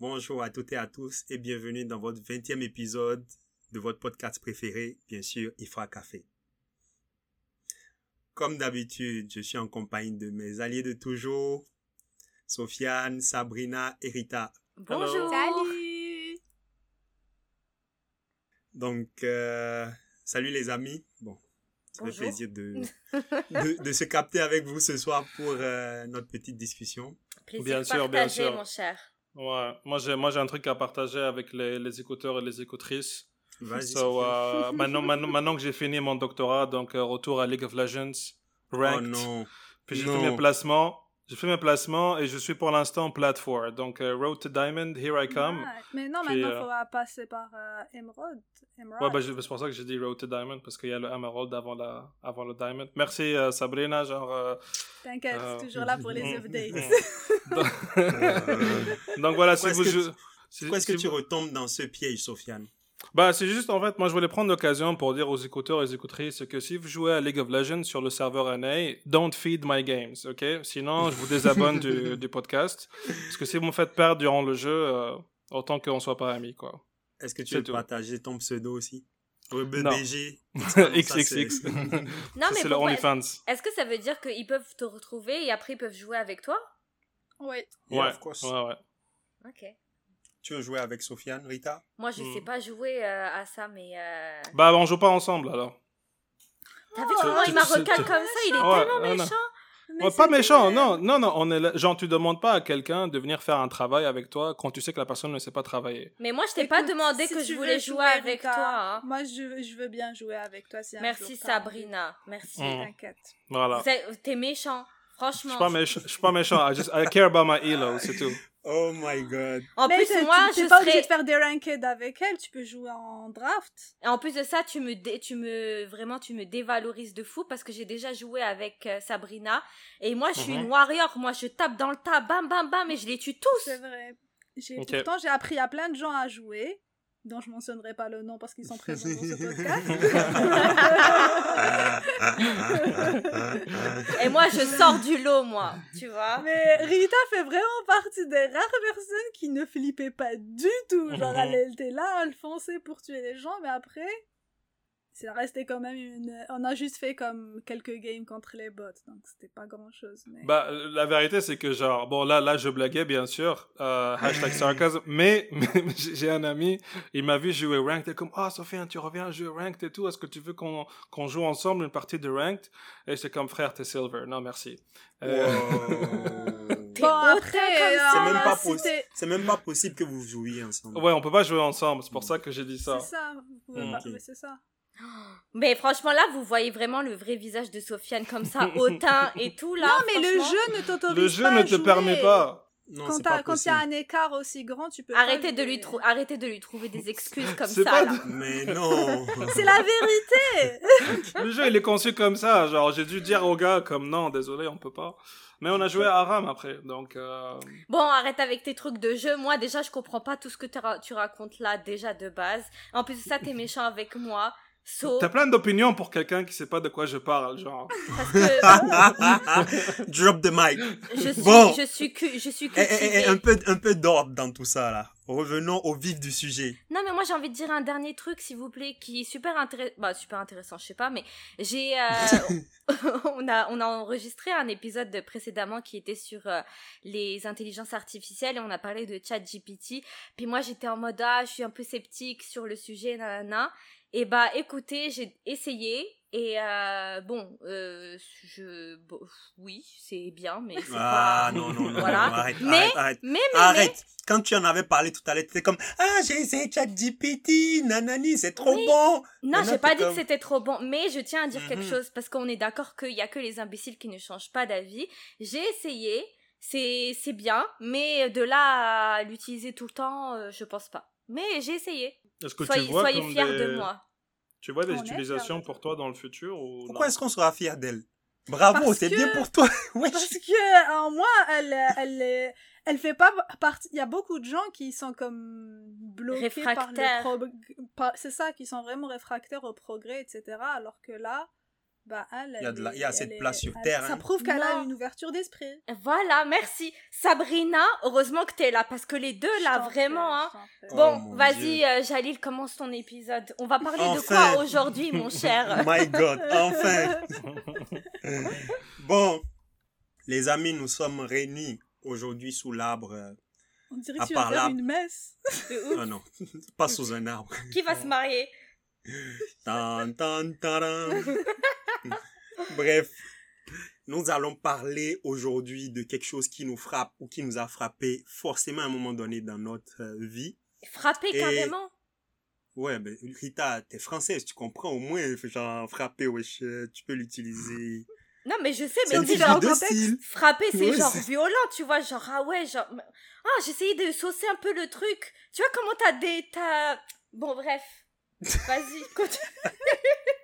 Bonjour à toutes et à tous et bienvenue dans votre 20e épisode de votre podcast préféré, bien sûr, Ifra Café. Comme d'habitude, je suis en compagnie de mes alliés de toujours, Sofiane, Sabrina et Rita. Bonjour. Salut. Donc, euh, salut les amis. Bon, ça fait Bonjour. plaisir de, de, de se capter avec vous ce soir pour euh, notre petite discussion. Plaisir Bien sûr, bien partagé, sûr. mon cher. Ouais, moi j'ai moi j'ai un truc à partager avec les, les écouteurs et les écoutrices. So, euh, maintenant, maintenant, maintenant que j'ai fini mon doctorat, donc euh, retour à League of Legends, ranked. Oh non. Puis j'ai fait mes placements. J'ai fait mes placements et je suis pour l'instant plat 4. Donc euh, Road to Diamond, here I come. Ouais, Mais non, Puis, maintenant, il euh, faudra passer par euh, Emerald. Emerald. Ouais, bah, je- c'est pour ça que j'ai dit Road to Diamond parce qu'il y a le Emerald avant, la, avant le Diamond. Merci euh, Sabrina, genre. euh, T'inquiète, euh, toujours là pour les mm, updates. mm. donc, donc voilà, si Pourquoi vous est-ce que jou- Pourquoi est-ce que tu retombes dans ce piège, Sofiane? Bah, c'est juste, en fait, moi, je voulais prendre l'occasion pour dire aux écouteurs et aux écoutrices que si vous jouez à League of Legends sur le serveur NA, don't feed my games, ok? Sinon, je vous désabonne du, du podcast. Parce que si vous me faites perdre durant le jeu, euh, autant qu'on soit pas amis, quoi. Est-ce que tu veux tout. partager ton pseudo aussi? RebeBG. XXX. Non, mais c'est le OnlyFans. Est-ce que ça veut dire qu'ils peuvent te retrouver et après ils peuvent jouer avec toi? Ouais, of course. ouais, ouais. Ok. Tu veux jouer avec Sofiane, Rita? Moi, je Hmm. sais pas jouer euh, à ça, mais. Euh... Bah, on joue pas ensemble, alors. T'as vu comment il m'a recalé comme ça? Il est Ouais, tellement ouais, non. méchant. Ouais, pas méchant, non, non, non, on est là- genre, tu demandes pas à quelqu'un de venir faire un travail avec toi quand tu sais que la personne ne sait pas travailler. Mais moi, je t'ai pas demandé si que je voulais jouer avec toi. hein. Moi, je, veux- je veux bien jouer avec toi. Si un Merci. Sabrina. Merci. Mm. T'inquiète. Voilà. T'es méchant. Je Franchement. suis pas méchant, je suis pas méchant, I, just, I care about my elo, c'est tout. Oh my god. En Mais plus, moi, je pas obligé serais. de faire des ranked avec elle. Tu peux jouer en draft. Et en plus de ça, tu me, dé- tu me, vraiment, tu me dévalorises de fou parce que j'ai déjà joué avec euh, Sabrina. Et moi, je suis une warrior. Moi, je tape dans le tas, bam, bam, bam, et je les tue tous. C'est vrai. J'ai-. Pourtant, j'ai appris à plein de gens à jouer, dont je mentionnerai pas le nom parce qu'ils sont présents dans ce podcast. Et moi, je sors du lot, moi. Tu vois Mais Rita fait vraiment partie des rares personnes qui ne flippaient pas du tout. Genre, elle était là, elle fonçait pour tuer les gens, mais après, c'est resté quand même une. On a juste fait comme quelques games contre les bots, donc c'était pas grand chose. Mais... Bah, la vérité, c'est que genre, bon, là, là, je blaguais, bien sûr, euh, hashtag sarcasm, mais, mais j'ai un ami, il m'a vu jouer ranked, il est comme, ah, Sofiane, tu reviens jouer ranked et tout, est-ce que tu veux qu'on qu'on joue ensemble une partie de ranked? Et c'est comme, frère, t'es silver, non, merci. Euh, Bon, après, comme euh, C'est ça. même, pas si même possible que vous jouiez ensemble. ouais, on peut pas jouer ensemble, c'est pour ça que j'ai dit ça. C'est ça, vous pouvez Mm. pas- Ok. mais c'est ça. Mais franchement, là, vous voyez vraiment le vrai visage de Sofiane comme ça, hautain et tout, là. non, mais le jeu ne t'autorise pas. Le jeu ne te jouer. permet pas. Non, Quand pas quand il y a un écart aussi grand, tu peux. Arrêtez pas de, lui arrêtez de lui trouver des excuses comme C'est ça, pas là. de- Mais non. C'est la vérité. Le jeu, il est conçu comme ça. Genre, j'ai dû dire au gars, comme non, désolé, on peut pas. Mais on a joué à Aram après, donc. euh, Bon, arrête avec tes trucs de jeu. Moi, déjà, je comprends pas tout ce que ra- tu racontes là, déjà de base. En plus de ça, t'es méchant avec moi. So, T'as plein d'opinions pour quelqu'un qui sait pas de quoi je parle, genre. parce que Drop the mic. je suis, Bon. je suis, cu- je suis Eh, eh, cultivée. eh, un peu, un peu d'ordre dans tout ça là. Revenons au vif du sujet. Non, mais moi, j'ai envie de dire un dernier truc, s'il vous plaît, qui est super intéressant. Bah, super intéressant, je sais pas, mais j'ai. euh, on, a, on a enregistré un épisode de- précédemment qui était sur euh, les intelligences artificielles et on a parlé de ChatGPT. Puis moi, j'étais en mode, ah, je suis un peu sceptique sur le sujet, nanana. Et bah, écoutez, j'ai essayé. Et euh, bon, euh, je. bon, oui, c'est bien, mais c'est Ah pas. non, non, non, Voilà. non, arrête, Mais- arrête, arrête. Mais, mais, mais. Arrête. Quand tu en avais parlé tout à l'heure, tu étais comme Ah, j'ai essayé ChatGPT, nanani, c'est trop Oui. bon. Non, j'ai pas dit comme- que c'était trop bon, mais je tiens à dire quelque Mhm. chose parce qu'on est d'accord qu'il y a que les imbéciles qui ne changent pas d'avis. J'ai essayé, c'est c'est bien, mais de là à l'utiliser tout le temps, euh, je pense pas. Mais j'ai essayé. Est-ce que Soyez, tu vois soyez fiers des... de moi. Tu vois des On utilisations pour toi dans le futur ou Pourquoi est-ce qu'on sera fier d'elle? Bravo, c'est que- bien pour toi. Parce que en moi, elle, elle, est- elle fait pas partie. Il y a beaucoup de gens qui sont comme bloqués par Réfractaires. le C'est ça, qui sont vraiment réfractaires au progrès, etc. Alors que là, Bah, elle, Il y a de la- elle il y a est- assez de elle place est- sur elle- Terre, Ça hein. prouve qu'elle a une ouverture d'esprit. Voilà, merci. Sabrina, heureusement que t'es là, parce que les deux, là, vraiment, hein. Oh, Bon, vas-y, euh, Jalil, commence ton épisode. On va parler de quoi aujourd'hui, mon cher? My God, enfin. bon, les amis, nous sommes réunis aujourd'hui sous l'arbre. On dirait À que tu vas faire une messe. Ah non, pas sous un arbre. Qui va se marier? Tan, tan, taran. Bref, nous allons parler aujourd'hui de quelque chose qui nous frappe ou qui nous a frappé forcément à un moment donné dans notre euh, vie. Frapper Et- carrément? Ouais, ben Rita, t'es française, tu comprends? Au moins, genre frapper, wesh, euh, tu peux l'utiliser. Non, mais je sais, mais dis genre, contexte. frapper, c'est Ouais, genre violent, tu vois, genre, ah ouais, genre, ah, j'essayais de saucer un peu le truc. Tu vois comment t'as des, t'as, bon, bref. Vas-y, continue.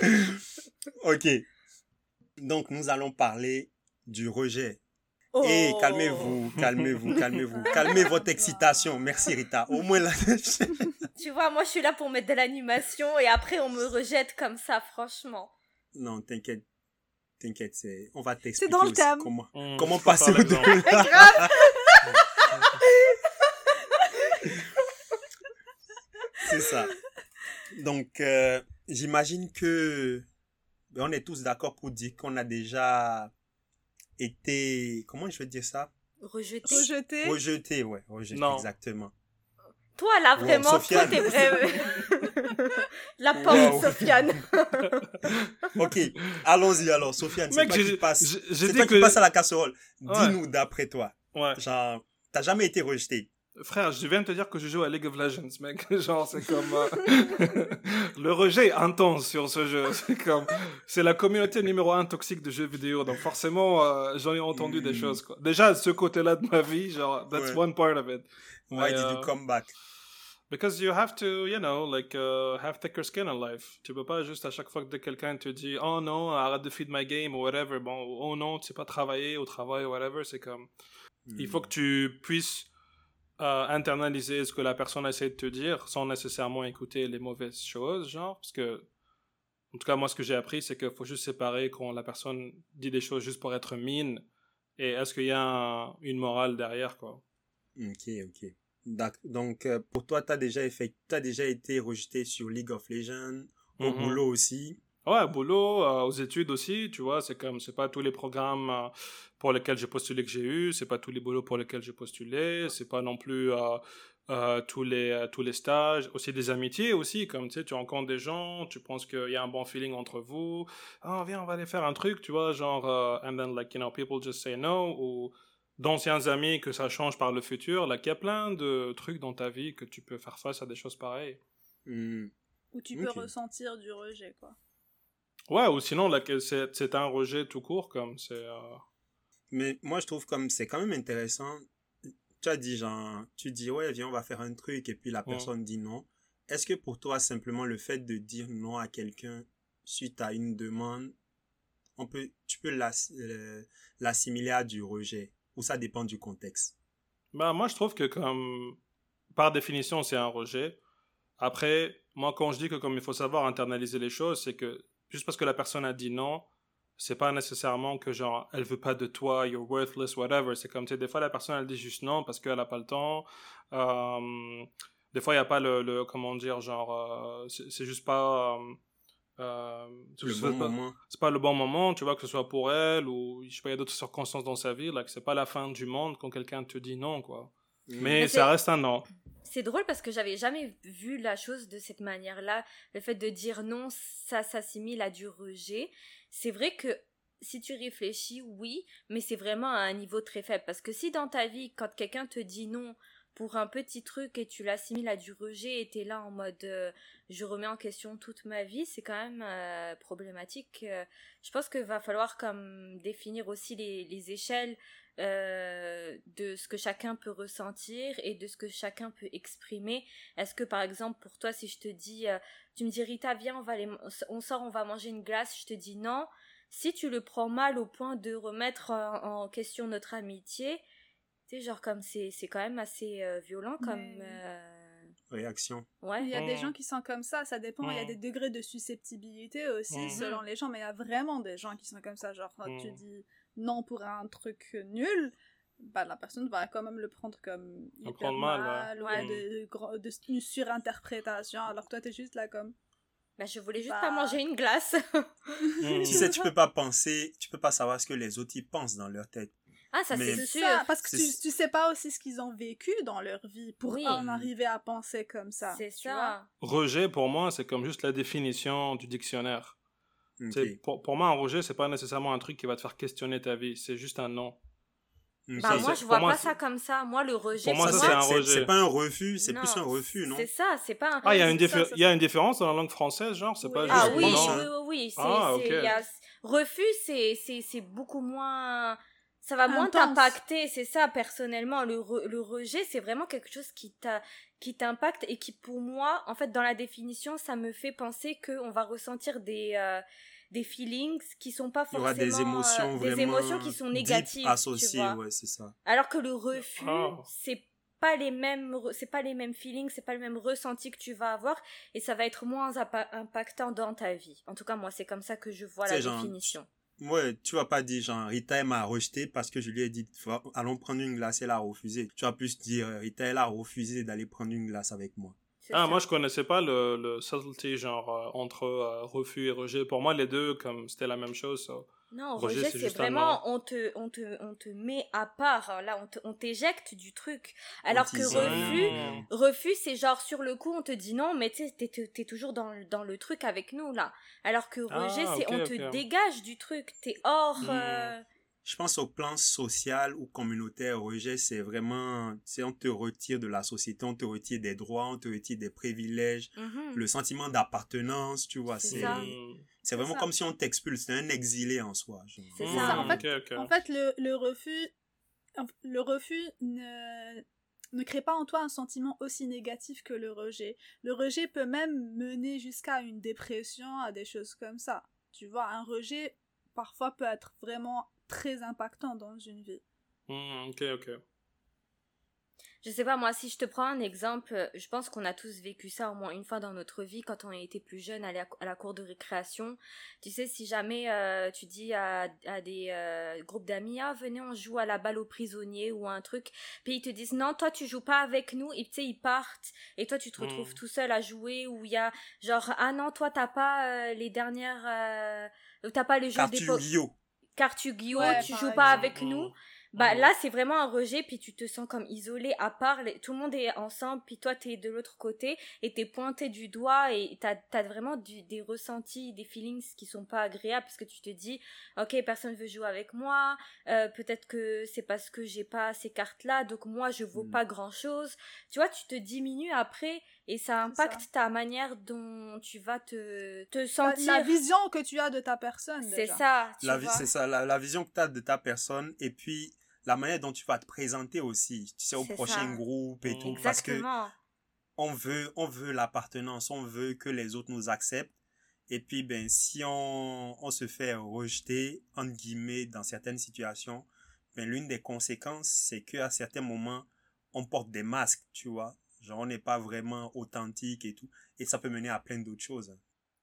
Ok. Donc, nous allons parler du rejet. Oh. Et calmez-vous, calmez-vous, calmez-vous. Calmez votre excitation. Merci Rita. Au moins là. Tu vois, moi, je suis là pour mettre de l'animation et après, on me rejette comme ça, franchement. non, t'inquiète. T'inquiète, c'est... on va t'expliquer dans le aussi thème. comment, Hmm, comment passer au delà. C'est ça. Donc, euh, j'imagine que ben, on est tous d'accord pour dire qu'on a déjà été, comment je vais dire ça? Rejeté. Rejeté. Rejeté, ouais, rejeté, Non. exactement. Toi, là, Wow, vraiment, toi, Sofiane. t'es vrai. La pomme, Wow. Sofiane. Ok, allons-y alors, Sofiane, c'est toi qui passe. C'est toi qui passe à la casserole. Ouais. Dis-nous d'après toi. Ouais. Genre, t'as jamais été rejeté? Frère, je viens de te dire que je joue à League of Legends, mec. Genre, c'est comme. euh, le rejet est intense sur ce jeu. C'est comme. C'est la communauté numéro un toxique de jeux vidéo. Donc, forcément, euh, j'en ai entendu des Mm. choses, quoi. Déjà, ce côté-là de ma vie, genre, that's Ouais. one part of it. Why did euh, you come back? Because you have to, you know, like, uh, have thicker skin in life. Tu peux pas juste à chaque fois que quelqu'un te dit, oh non, arrête de feed my game ou whatever. Bon, oh non, tu sais pas travailler au travail ou whatever. C'est comme. Il faut que tu puisses euh, internaliser ce que la personne essaie de te dire sans nécessairement écouter les mauvaises choses, genre, parce que, en tout cas, moi, ce que j'ai appris, c'est qu'il faut juste séparer quand la personne dit des choses juste pour être mine et est-ce qu'il y a un- une morale derrière, quoi. Ok, ok. Donc, euh, pour toi, t'as déjà, effect... t'as déjà été rejeté sur League of Legends, au Mhm. boulot aussi. Ouais, boulot, euh, aux études aussi, tu vois, c'est comme, c'est pas tous les programmes euh, pour lesquels j'ai postulé que j'ai eu, c'est pas tous les boulots pour lesquels j'ai postulé, c'est pas non plus euh, euh, tous les tous les stages, aussi des amitiés aussi, comme tu sais, tu rencontres des gens, tu penses qu'il y a un bon feeling entre vous, ah viens on va aller faire un truc, tu vois, genre, euh, and then like you know people just say no ou d'anciens amis que ça change par le futur, là, il y a plein de trucs dans ta vie que tu peux faire face à des choses pareilles. Hmm. Où tu peux Ok. ressentir du rejet, quoi. Ouais, ou sinon, c'est un rejet tout court, comme c'est. euh, Mais moi, je trouve comme c'est quand même intéressant. Tu as dit, genre, tu dis, ouais, viens, on va faire un truc, et puis la Ouais. personne dit non. Est-ce que pour toi, simplement le fait de dire non à quelqu'un suite à une demande, on peut, tu peux l'ass- l'assimiler à du rejet, ou ça dépend du contexte? Bah, moi, je trouve que, comme, par définition, c'est un rejet. Après, moi, quand je dis que, comme il faut savoir internaliser les choses, c'est que juste parce que la personne a dit non, c'est pas nécessairement que, genre, elle veut pas de toi, you're worthless, whatever. C'est comme, tu sais, des fois, la personne, elle dit juste non parce qu'elle a pas le temps. Euh, des fois, il y a pas le, le, comment dire, genre, euh, c'est juste pas. euh, euh, c'est bon pas- le bon moment, tu vois, que ce soit pour elle ou je sais pas, il y a d'autres circonstances dans sa vie, là, que c'est pas la fin du monde quand quelqu'un te dit non, quoi. Hmm. Mais Mais ça reste un non. C'est drôle parce que j'avais jamais vu la chose de cette manière-là. Le fait de dire non, ça s'assimile à du rejet. C'est vrai que si tu réfléchis, oui, mais c'est vraiment à un niveau très faible. Parce que si dans ta vie, quand quelqu'un te dit non pour un petit truc et tu l'assimiles à du rejet et t'es là en mode euh, je remets en question toute ma vie, c'est quand même euh, problématique. Euh, je pense qu'il va falloir comme définir aussi les échelles euh, de ce que chacun peut ressentir et de ce que chacun peut exprimer. Est-ce que par exemple pour toi si je te dis euh, tu me dis Rita viens on va aller on sort on va manger une glace je te dis non si tu le prends mal au point de remettre en, en question notre amitié tu sais genre comme c'est c'est quand même assez euh, violent comme Mais- euh, réaction. Ouais. Il y a des Mm. gens qui sont comme ça, ça dépend. Il y a Mm. des degrés de susceptibilité aussi Mhm. selon les gens, mais il y a vraiment des gens qui sont comme ça. Genre, quand tu Mm. dis non pour un truc nul, bah, la personne va quand même le prendre comme hyper prendre mal, ouais. ou Ouais. de, de- une surinterprétation, alors que toi, t'es juste là comme. Bah, je voulais juste Bah. pas manger une glace. Mm. Tu sais, tu peux pas penser, tu peux pas savoir ce que les autres y pensent dans leur tête. ah, ça c'est sûr. ça, parce que tu, tu sais pas aussi ce qu'ils ont vécu dans leur vie pour Oui. en arriver à penser comme ça. C'est vois. ça. Rejet, pour moi, c'est comme juste la définition du dictionnaire. Pour, pour moi, un rejet, c'est pas nécessairement un truc qui va te faire questionner ta vie. C'est juste un non. Ok. Bah, Ça, moi, je vois moi, pas ça comme ça. Moi, le rejet, Pour moi, Ça, ça, moi, c'est un rejet. C'est pas un refus, c'est plus un refus, non? C'est ça, c'est pas un Ah, il y a une, ça, ça, y a une différence dans la langue française, genre, c'est Oui. pas Ah juste oui, non. oui, oui, oui. c'est- Ah, c'est- ok. il y a- Refus, c'est, c'est, c'est beaucoup moins. Ça va moins t'impacter, c'est ça, personnellement. Le, re- le rejet, c'est vraiment quelque chose qui, t'a, qui t'impacte et qui, pour moi, en fait, dans la définition, ça me fait penser qu'on va ressentir des, euh, des feelings qui sont pas Il y aura forcément. des émotions euh, vraiment des émotions qui sont négatives. associées, ouais, c'est ça. Alors que le refus, Ah. c'est pas les mêmes, c'est pas les mêmes feelings, c'est pas le même ressenti que tu vas avoir, et ça va être moins impa- impactant dans ta vie. En tout cas, moi, c'est comme ça que je vois la genre- définition. Ouais, tu vas pas dire genre Rita elle m'a rejeté parce que je lui ai dit Va- allons prendre une glace, elle a refusé. Tu vas plus dire Rita elle a refusé d'aller prendre une glace avec moi. Ah, moi, je connaissais pas le, le subtlety, genre, euh, entre euh, refus et rejet. Pour moi, les deux, comme c'était la même chose. Non, rejet, rejet, c'est vraiment, on te, on te, on te met à part, là, on te- on t'éjecte du truc. Alors que refus, refus, c'est genre sur le coup, on te dit non, mais tu sais, t'es, t'es- t'es toujours dans, le- dans le truc avec nous, là. Alors que Ah, rejet, c'est on te dégage du truc, t'es hors. Hmm. euh, Je pense au plan social ou communautaire, rejet, c'est vraiment, c'est on te retire de la société, on te retire des droits, on te retire des privilèges, mhm. le sentiment d'appartenance, tu vois, C'est c'est, vraiment ça. comme si on t'expulse, c'est un exilé en soi. C'est ça. en fait. En fait, le, le refus, le refus ne, ne crée pas en toi un sentiment aussi négatif que le rejet. Le rejet peut même mener jusqu'à une dépression, à des choses comme ça. Tu vois, un rejet parfois peut être vraiment très impactant dans une vie. Mmh, ok, ok. Je sais pas, moi, si je te prends un exemple, euh, je pense qu'on a tous vécu ça au moins une fois dans notre vie quand on était plus jeune, aller à, à la cour de récréation. Tu sais, si jamais euh, tu dis à, à des euh, groupes d'amis, ah, venez, on joue à la balle aux prisonniers ou un truc, puis ils te disent, non, toi, tu joues pas avec nous, et tu sais, ils partent, et toi, tu te retrouves Mm. tout seul à jouer, ou il y a genre, ah non, toi, t'as pas euh, les dernières. Euh, t'as pas le jeu Carte des Yu-Gi-Oh! cartes Yu-Gi-Oh, Ouais, tu joues pas avec nous. Mmh. Bah Mmh. là c'est vraiment un rejet puis tu te sens comme isolé à part les- tout le monde est ensemble puis toi t'es de l'autre côté et t'es pointé du doigt et t'as as vraiment du- des ressentis des feelings qui sont pas agréables parce que tu te dis ok personne veut jouer avec moi euh, peut-être que c'est parce que j'ai pas ces cartes là donc moi je vaux Mm. pas grand chose tu vois tu te diminues après et ça impacte ta manière dont tu vas te te sentir la vision que tu as de ta personne. c'est ça tu La vie, vois. c'est ça, la, la vision que tu as de ta personne et puis la manière dont tu vas te présenter aussi, tu sais, au prochain ça. groupe et tout. Parce que on veut, on veut l'appartenance, on veut que les autres nous acceptent. Et puis, ben, si on, on se fait rejeter, entre guillemets, dans certaines situations, ben, l'une des conséquences, c'est qu'à certains moments, on porte des masques, tu vois. Genre, on n'est pas vraiment authentique et tout. Et ça peut mener à plein d'autres choses.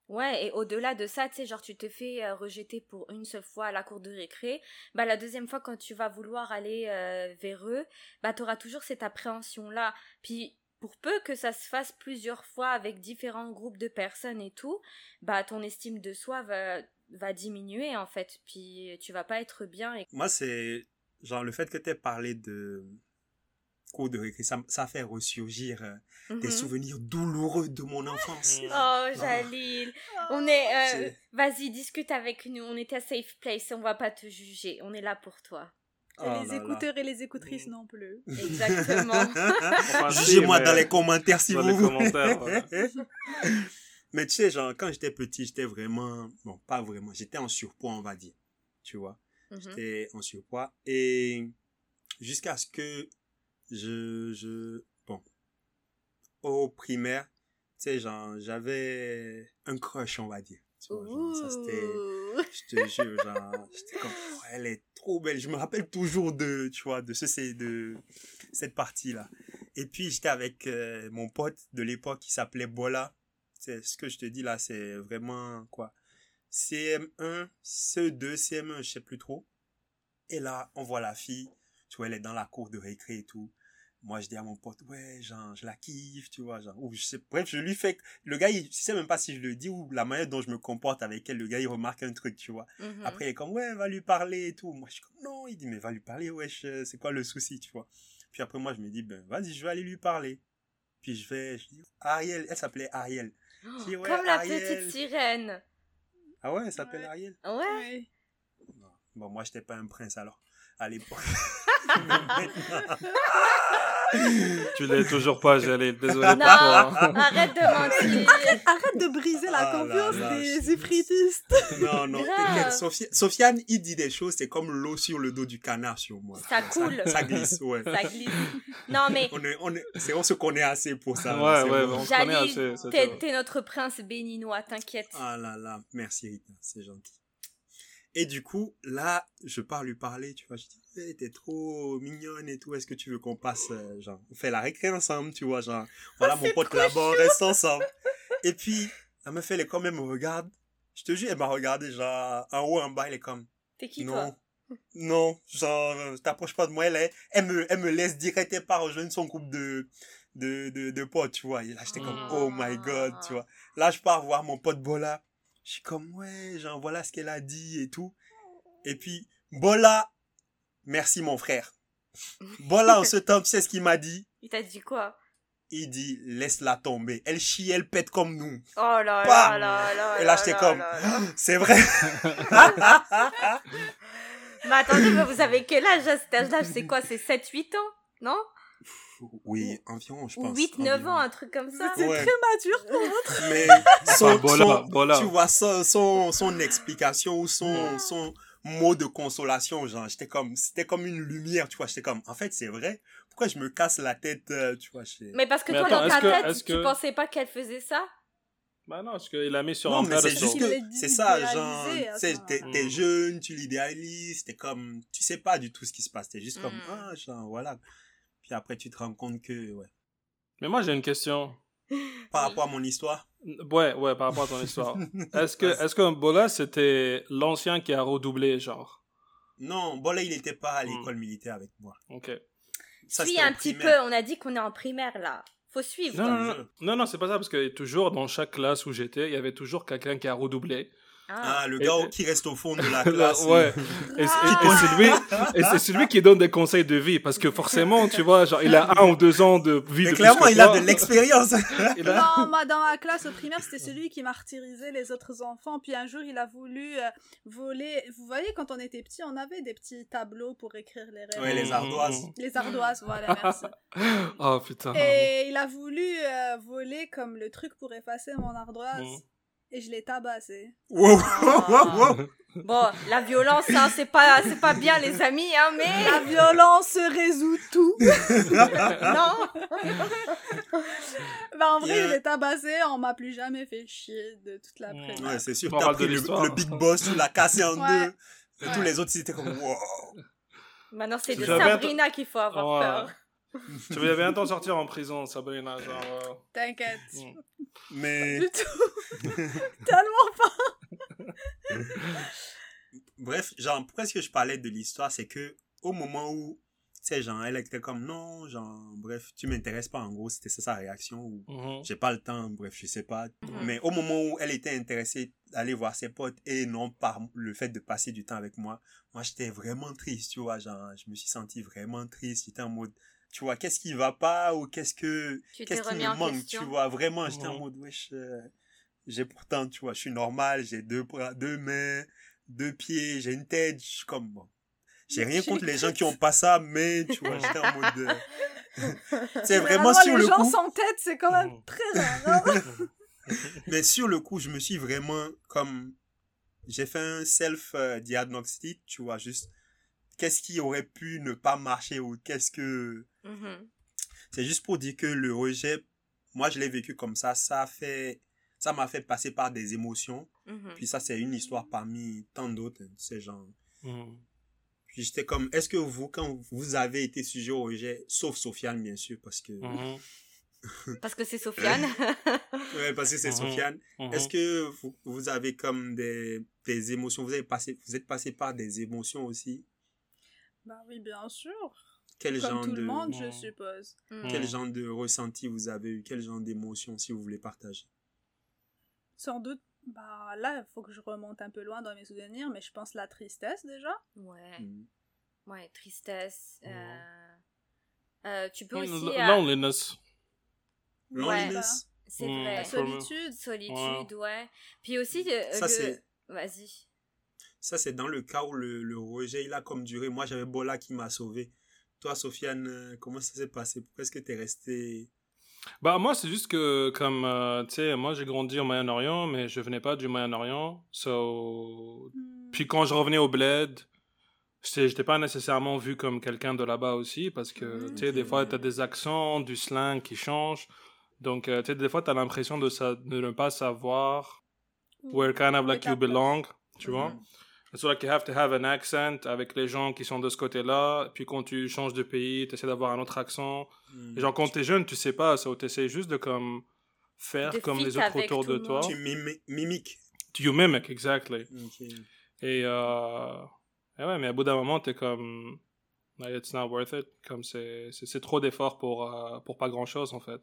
Ouais, et au-delà de ça, tu sais, genre tu te fais euh, rejeter pour une seule fois à la cour de récré, bah la deuxième fois quand tu vas vouloir aller euh, vers eux, bah t'auras toujours cette appréhension-là. Puis pour peu que ça se fasse plusieurs fois avec différents groupes de personnes et tout, bah ton estime de soi va va diminuer en fait, puis tu vas pas être bien. Et... Moi, c'est, genre, le fait que tu aies parlé de cours de récré, ça, ça fait ressurgir euh, des Mhm. souvenirs douloureux de mon enfance. Oh Jalil, on est, euh, vas-y discute avec nous, on est à safe place, on va pas te juger, on est là pour toi. Et Oh les là là. écouteurs et les écoutrices non plus. Exactement. Enfin, Jugez-moi dans les commentaires si dans vous voulez. commentaires, voilà. Mais tu sais, genre, quand j'étais petit, j'étais vraiment... Bon, pas vraiment. J'étais en surpoids, on va dire. Tu vois Mhm. J'étais en surpoids. Et jusqu'à ce que je... je bon. Au primaire, tu sais, genre, j'avais un crush, on va dire. Tu vois, genre, ça, c'était... Je te jure, genre, j'étais comme, oh, elle est trop belle. Je me rappelle toujours de, tu vois, de ce, c'est de cette partie-là. Et puis, j'étais avec euh, mon pote de l'époque qui s'appelait Bola. C'est ce que je te dis là, c'est vraiment quoi? CM1, CE2, CM1, je sais plus trop. Et là, on voit la fille, tu vois, elle est dans la cour de récré et tout. Moi, je dis à mon pote, ouais, genre, je la kiffe, tu vois, genre, ou je sais, bref, je lui fais, le gars, il, je sais même pas si je le dis ou la manière dont je me comporte avec elle, le gars, il remarque un truc, tu vois. Mhm. Après, il est comme, ouais, va lui parler et tout. Moi, je suis comme, non, il dit, mais va lui parler, wesh, euh, c'est quoi le souci, tu vois. Puis après, moi, je me dis, ben, vas-y, je vais aller lui parler. Puis je vais, je dis, Ariel, elle s'appelait Ariel. Oh, dis, ouais, Comme la Ariel. petite sirène. Ah ouais, elle s'appelle Ouais? Ariel? Ouais. Bon, moi, j'étais pas un prince alors, à l'époque. Tu l'es toujours pas, j'allais. Désolé Non, pour toi. arrête de mentir. Arrête de briser la Ah là confiance là, des je- ifritistes. non, non, t'inquiète. Sofiane, il dit des choses, c'est comme l'eau sur le dos du canard sur moi. Ça coule. Ça, glisse, ouais. Ça glisse. Non, mais On, est, on, est, c'est, on se connaît assez pour ça. Ouais, ouais, bon. on se connaît Jalil, assez. t'es tout. t'es notre prince béninois, t'inquiète. Ah là là, merci Rita, c'est gentil. Et du coup, là, je pars lui parler, tu vois, je dis, hey, t'es trop mignonne et tout, est-ce que tu veux qu'on passe, euh, genre, on fait la récré ensemble, tu vois, genre, voilà mon Oh, c'est pote là-bas, on reste ensemble. Et puis, la meuf, elle est quand même, me regarde, je te jure, elle m'a regardé, genre, en haut, en bas, elle est comme, T'es qui, non, toi? Non, genre, euh, t'approches pas de moi, elle, est- elle me, elle me laisse direct et pas rejoindre son groupe de, de, de, de potes, tu vois. Et là, j'étais comme, Mm. oh my god, tu vois. Là, je pars voir mon pote Bola. Je suis comme, ouais, genre, voilà ce qu'elle a dit et tout. Et puis, Bola, merci mon frère. Bola, en ce temps, tu sais ce qu'il m'a dit? Il t'a dit quoi? Il dit, laisse-la tomber. Elle chie, elle pète comme nous. Oh là là là là Et là là, j'étais comme, c'est vrai. Mais attendez, mais vous avez quel âge à cet âge-là? C'est quoi C'est 7-8 ans? Non? Oui, environ, je pense. 8-9 environ. ans, un truc comme ça C'est Ouais. très mature pour votre. mais son, son- Bola. tu vois son, son, son explication ou son, Mm. son mot de consolation genre j'étais comme c'était comme une lumière tu vois j'étais comme en fait c'est vrai pourquoi je me casse la tête euh, tu vois je- Mais parce que Mais toi, attends, dans ta que- tête, tu que- pensais pas qu'elle faisait ça? Bah non, parce qu'il a mis sur non un mais c'est juste que c'est ça genre t'es moment-là. t'es Mm. jeune tu l'idéalises t'es comme tu sais pas du tout ce qui se passe t'es juste comme Mm. ah genre voilà puis après tu te rends compte que ouais Mais moi, j'ai une question. par rapport à mon histoire? Ouais, ouais, par rapport à ton histoire. Est-ce que, est-ce que Bola, c'était l'ancien qui a redoublé, genre? Non Bola il était pas à Mm. l'école militaire avec moi Ok. ça Suis un petit primaire. peu, on a dit qu'on est en primaire là. Faut suivre. Non, un non, non, non, non, c'est pas ça, parce que toujours, dans chaque classe où j'étais, il y avait toujours quelqu'un qui a redoublé. Ah. ah le Et- gars qui reste au fond de la classe ouais. Et, c'est- et- et c'est lui, et c'est celui qui donne des conseils de vie, parce que forcément, tu vois, genre, il a un ou deux ans de vie mais de clairement plus que il a toi. de l'expérience a- Non, moi, dans ma classe au primaire, c'était celui qui martyrisait les autres enfants. Puis un jour, il a voulu euh, voler. Vous voyez, quand on était petits, on avait des petits tableaux pour écrire les rêves. Ouais, les ardoises. Les ardoises, voilà, merci. Oh putain. Et il a voulu euh, voler comme le truc pour effacer mon ardoise. Et je l'ai tabassé. wow, Ah. wow, wow. Bon, la violence, hein, c'est pas, c'est pas bien, les amis, hein, mais. La violence résout tout. non bah, en vrai, Yeah. je l'ai tabassé. On m'a plus jamais fait chier de toute la Mm. primaire. Ouais, c'est sûr, t'as pris de le, le big boss, tu l'as cassé en Ouais. deux. Et tous les autres, ils étaient comme, wow. Maintenant, c'est de Sabrina qu'il faut avoir Ouais. peur. Tu vas bientôt sortir en prison, Sabrina, genre. euh, T'inquiète. Mm. Mais, Du tout. Tellement pas. bref, genre, pourquoi est-ce que je parlais de l'histoire, c'est que, au moment où, tu sais, genre, elle était comme, non, genre, bref, tu m'intéresses pas, en gros, c'était ça sa réaction, ou, mhm. j'ai pas le temps, bref, je sais pas. Mhm. Mais au moment où elle était intéressée d'aller voir ses potes et non par le fait de passer du temps avec moi, moi j'étais vraiment triste, tu vois, genre je me suis senti vraiment triste, j'étais en mode tu vois, qu'est-ce qui va pas ou qu'est-ce que qu'est-ce qui me manque, question. tu vois, vraiment, j'étais en mode wesh euh, j'ai pourtant, tu vois, je suis normal, j'ai deux bras, deux mains, deux pieds, j'ai une tête, je suis comme bon. J'ai rien contre les gens qui ont pas ça, mais tu vois, j'étais en mode euh, c'est vraiment sur les le gens coup. sans tête, c'est quand même très rare. hein. Mais sur le coup, je me suis vraiment comme j'ai fait un self euh, diagnostic, tu vois, juste qu'est-ce qui aurait pu ne pas marcher ou qu'est-ce que Mhm. c'est juste pour dire que le rejet moi je l'ai vécu comme ça, ça fait ça m'a fait passer par des émotions, Mhm. puis ça c'est une histoire parmi tant d'autres, hein, ces gens. Mhm. Puis j'étais comme, est-ce que vous, quand vous avez été sujet au rejet, sauf Sofiane, bien sûr, parce que, Parce que c'est Sofiane. ouais, parce que c'est. Sofiane. Est-ce que vous, vous avez comme des, des émotions, vous avez passé, vous êtes passé par des émotions aussi? Bah oui, bien sûr. Quel Comme genre tout de, le monde, je Mhm. suppose. Mm. quel genre de ressenti vous avez eu? Quel genre d'émotion, si vous voulez partager? Sans doute, bah là, il faut que je remonte un peu loin dans mes souvenirs, mais je pense la tristesse déjà. Ouais, Mhm. ouais, tristesse. Ouais. euh, euh, tu peux aussi. l- euh, Loneliness. Loneliness? c'est Mm. vrai. La solitude. Solitude, ouais. Puis aussi, euh, Ça, le- c'est- Vas-y. Ça, c'est dans le cas où le, le rejet, il a comme duré. Moi, j'avais Bola qui m'a sauvé. Toi, Sofiane, euh, comment ça s'est passé? Pourquoi est-ce que t'es resté... Bah moi c'est juste que comme euh, tu sais moi j'ai grandi au Moyen-Orient mais je venais pas du Moyen-Orient so Hmm. puis quand je revenais au bled j'étais j'étais pas nécessairement vu comme quelqu'un de là-bas aussi parce que Mhm. tu sais des fois t'as des accents du slang qui changent donc euh, tu sais des fois t'as l'impression de sa- de ne pas savoir where kind of like you belong tu vois? Mhm. So like you have to have an accent avec les gens qui sont de ce côté-là. Puis quand tu changes de pays, tu essaies d'avoir un autre accent. Mhm. Et genre quand t'es jeune, tu sais pas, ça, tu essaies juste de comme faire De comme les autres autour de le toi. Tu mimi- mimiques. You mimic, exactly. Ok. Et, euh... et ouais, mais à bout d'un moment, t'es comme, like, it's not worth it. Comme c'est, c'est, c'est trop d'efforts pour, euh, pour pas grand chose en fait.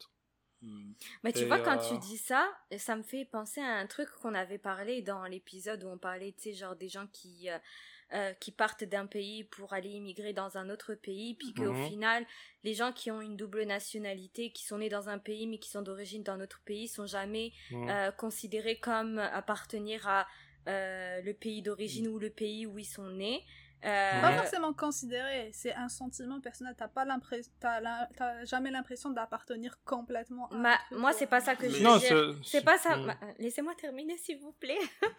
Mais tu vois, quand euh, tu dis ça, ça me fait penser à un truc qu'on avait parlé dans l'épisode où on parlait, tu sais, genre des gens qui, euh, euh, qui partent d'un pays pour aller immigrer dans un autre pays, puis qu'au Mhm. final, les gens qui ont une double nationalité, qui sont nés dans un pays mais qui sont d'origine d'un autre pays, sont jamais Mhm. euh, considérés comme appartenir à euh, le pays d'origine ou le pays où ils sont nés. Euh, Pas forcément considéré, c'est un sentiment personnel. T'as pas l'impression, t'as jamais l'impression d'appartenir complètement. À un Ma- moi, c'est pas ça que je Non, veux dire. c'est, C'est pas ça. Ma- Laissez-moi terminer, s'il vous plaît.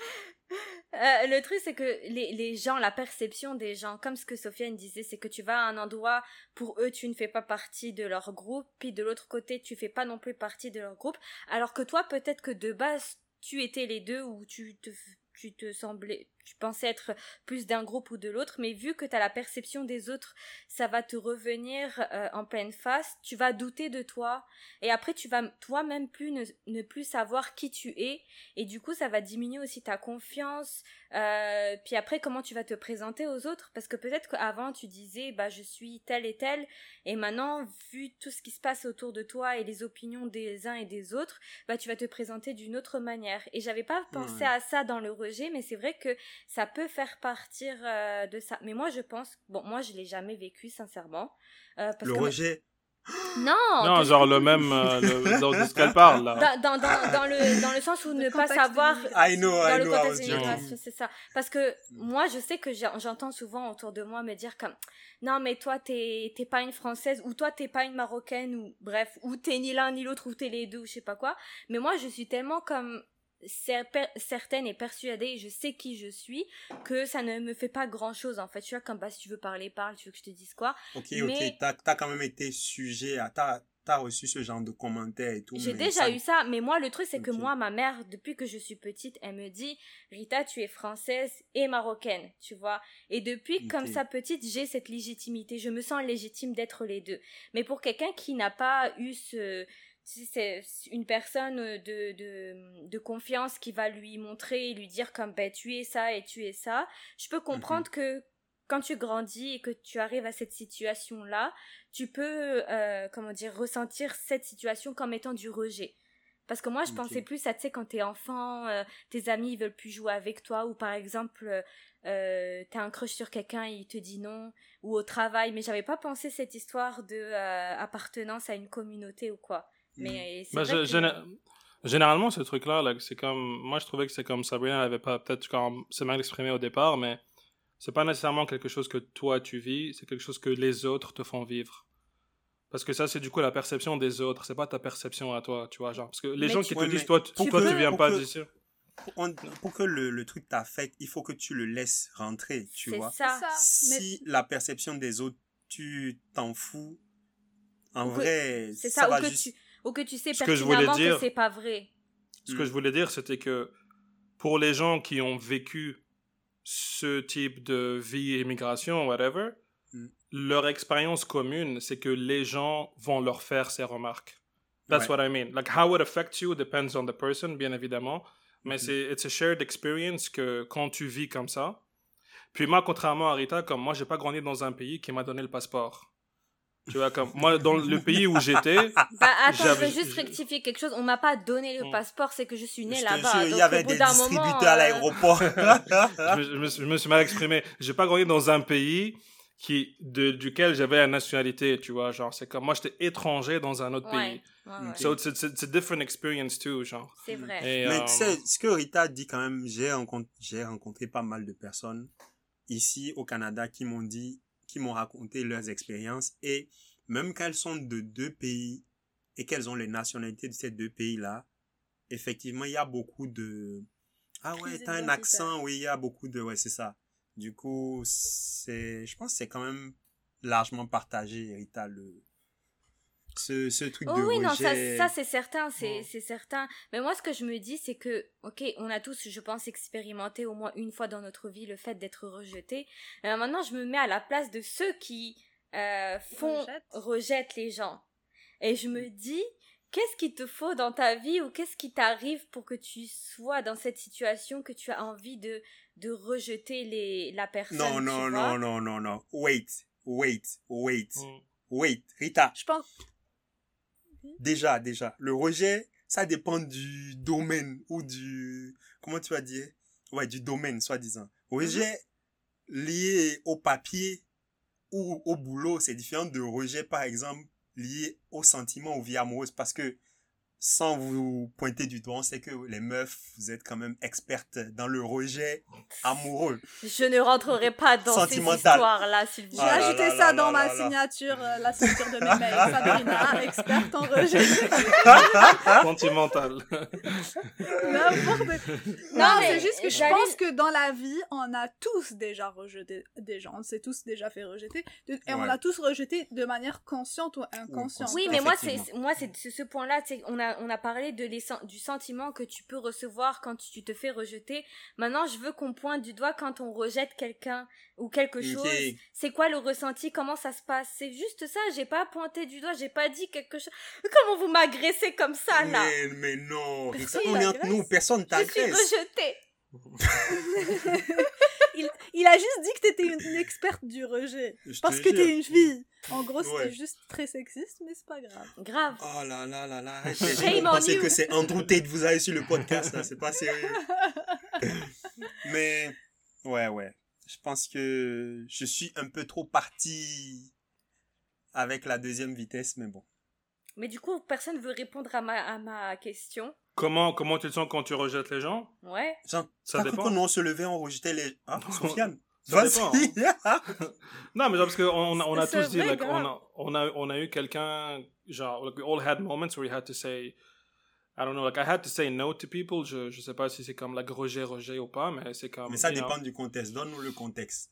Euh, le truc, c'est que les, les gens, la perception des gens, comme ce que Sofiane disait, c'est que tu vas à un endroit, pour eux, tu ne fais pas partie de leur groupe, puis de l'autre côté, tu fais pas non plus partie de leur groupe, alors que toi, peut-être que de base, tu étais les deux, ou tu te, tu te semblais, tu pensais être plus d'un groupe ou de l'autre, mais vu que tu as la perception des autres, ça va te revenir euh, en pleine face, tu vas douter de toi, et après, tu vas toi-même plus ne, ne plus savoir qui tu es. Et du coup, ça va diminuer aussi ta confiance. Euh, puis après, comment tu vas te présenter aux autres? Parce que peut-être qu'avant, tu disais, bah, je suis tel et tel. Et maintenant, vu tout ce qui se passe autour de toi et les opinions des uns et des autres, bah, tu vas te présenter d'une autre manière. Et j'avais pas pensé Ouais. à ça dans le rejet, mais c'est vrai que ça peut faire partir euh, de ça. Mais moi, je pense, bon, moi, je l'ai jamais vécu, sincèrement. Euh, parce Le que rejet. non, non, genre le même, euh, le, dans- de ce qu'elle parle là. dans, dans, dans, dans le, dans le sens où Le ne pas savoir. I know, dans I le know, c'est ça. Parce que moi, je sais que j'ai- j'entends souvent autour de moi me dire comme non, mais toi, t'es t'es pas une française, ou toi, t'es pas une marocaine, ou bref, ou t'es ni l'un ni l'autre, ou t'es les deux, ou je sais pas quoi. Mais moi, je suis tellement comme certaine et persuadée, je sais qui je suis, que ça ne me fait pas grand chose en fait. Tu vois, comme bah, si tu veux parler, parle, tu veux que je te dise quoi. Ok, Mais- ok. T'as as quand même été sujet à... T'as as reçu ce genre de commentaires et tout. J'ai déjà ça- eu ça, mais moi, le truc, c'est que moi, ma mère, depuis que je suis petite, elle me dit, Rita, tu es française et marocaine, tu vois. Et depuis, comme ça, petite, j'ai cette légitimité. Je me sens légitime d'être les deux. Mais pour quelqu'un qui n'a pas eu ce, c'est une personne de, de, de confiance qui va lui montrer et lui dire comme, ben, tu es ça et tu es ça, je peux comprendre que quand tu grandis et que tu arrives à cette situation-là, tu peux, euh, comment dire, ressentir cette situation comme étant du rejet. Parce que moi, je pensais plus à, tu sais, quand t'es enfant, euh, tes amis, ils veulent plus jouer avec toi, ou par exemple, euh, euh, t'as un crush sur quelqu'un et il te dit non, ou au travail, mais j'avais pas pensé cette histoire de euh, appartenance à une communauté ou quoi. Mm. Mais c'est vrai gé- que- géné- Généralement, ce truc-là, là, c'est comme. Moi, je trouvais que c'est comme Sabrina avait pas. Peut-être comme. C'est mal exprimé au départ, mais c'est pas nécessairement quelque chose que toi tu vis, c'est quelque chose que les autres te font vivre. Parce que ça, c'est du coup la perception des autres, c'est pas ta perception à toi, tu vois. Genre, parce que les Mais gens tu- qui te Ouais, disent, toi, toi, que- tu viens pour pas que- d'ici. Pour, on- pour que le, le truc t'affecte, il faut que tu le laisses rentrer, tu c'est vois. ça. C'est ça. Mais Si la perception des autres, tu t'en fous, en Ou que- vrai, C'est ça, ça, va que, juste... tu, ou que tu sais Ce que je voulais pertinemment que dire- c'est pas vrai. Ce que je voulais dire, c'était que pour les gens qui ont vécu ce type de vie, immigration, whatever, Mm. leur expérience commune, c'est que les gens vont leur faire ces remarques. That's Ouais. what I mean. Like, how it affects you depends on the person, bien évidemment. Mais Mhm. c'est it's a shared experience que quand tu vis comme ça. Puis moi, contrairement à Rita, comme moi, j'ai pas grandi dans un pays qui m'a donné le passeport. Tu vois, comme moi, dans le pays où j'étais, Bah attends, je J'avais- veux juste rectifier quelque chose. On m'a pas donné le Mm. passeport, c'est que je suis te là-bas. il y avait des distributeurs moment, à euh, l'aéroport. je, me- je me, suis- je me suis mal exprimé. J'ai pas grandi dans un pays qui, de, duquel j'avais la nationalité, tu vois. Genre, c'est comme moi, j'étais étranger dans un autre Ouais, pays. ouais, ouais, So it's, it's, it's a different experience too, genre. c'est vrai. Et, Mais euh, tu sais, ce que Rita dit quand même, j'ai rencontré, j'ai rencontré pas mal de personnes ici au Canada qui m'ont dit, qui m'ont raconté leurs expériences et même qu'elles sont de deux pays et qu'elles ont les nationalités de ces deux pays-là, effectivement, il y a beaucoup de, ah ouais, t'as un accent, oui, il y a beaucoup de, ouais, c'est ça. Du coup, c'est, je pense que c'est quand même largement partagé, Rita, le, ce, ce truc Oh de oui, non, ça, c'est certain, c'est Ouais. c'est certain. Mais moi, ce que je me dis, c'est que, ok, on a tous, je pense, expérimenté au moins une fois dans notre vie le fait d'être rejeté. Euh, maintenant, je me mets à la place de ceux qui euh, font Rejettent. rejettent les gens. Et je me dis, qu'est-ce qu'il te faut dans ta vie ou qu'est-ce qui t'arrive pour que tu sois dans cette situation que tu as envie de de rejeter les la personne. Non, tu non, vois? non, non, non, non. Wait, wait, wait, Mm. wait. Rita, Je pense. Déjà, déjà, le rejet, ça dépend du domaine ou du... Comment tu vas dire? Ouais, du domaine, soi-disant. Rejet lié au papier ou au boulot, c'est différent de rejet, par exemple, lié au sentiment ou vie amoureuse. Parce que, sans vous pointer du doigt, on sait que les meufs, vous êtes quand même expertes dans le rejet amoureux. Je ne rentrerai pas dans ces Sentimental. histoires-là, s'il vous J'ai Ah ajouté là ça là dans là ma signature, euh, la signature de mes mails. Sabrina, experte en rejet. Sentimental. Non, c'est juste que je pense que dans la vie, on a tous déjà rejeté des gens. On s'est tous déjà fait rejeter. De- Et on l'a tous rejeté de manière consciente ou inconsciente. Oui, mais moi, c'est moi c'est ce point-là. On a on a parlé de les du sentiment que tu peux recevoir quand tu te fais rejeter. Maintenant, je veux qu'on pointe du doigt quand on rejette quelqu'un ou quelque chose. C'est quoi le ressenti? Comment ça se passe? C'est juste ça. J'ai pas pointé du doigt. J'ai pas dit quelque chose. Comment vous m'agressez comme ça là? Mais, mais non, Personne on est entre t'agresse. nous, personne Je suis t'agresse. rejetée. Il, il a juste dit que t'étais une, une experte du rejet. Je Parce que t'es une fille. En gros, c'était Ouais. juste très sexiste, mais c'est pas grave. Grave. Oh là là là là. Shame pensez que c'est Andrew Tate vous avez sur le podcast, là, c'est pas sérieux. Mais, ouais, ouais. Je pense que je suis un peu trop parti avec la deuxième vitesse, mais bon. Mais du coup, personne veut répondre à ma à ma question. Comment, comment tu te sens quand tu rejettes les gens? Ouais. Genre, Ça dépend. qu'on on se levait, on rejetait les... Ah, Sofiane Ça Vas-y Non, mais genre, parce qu'on on, a- tous dit, like, on, a, on, a, on a eu quelqu'un, genre, like, we all had moments where we had to say, I don't know, like, I had to say no to people. Je, je sais pas si c'est comme, like, rejet, rejet ou pas, mais c'est comme. Mais ça you know. dépend du contexte. Donne-nous le contexte.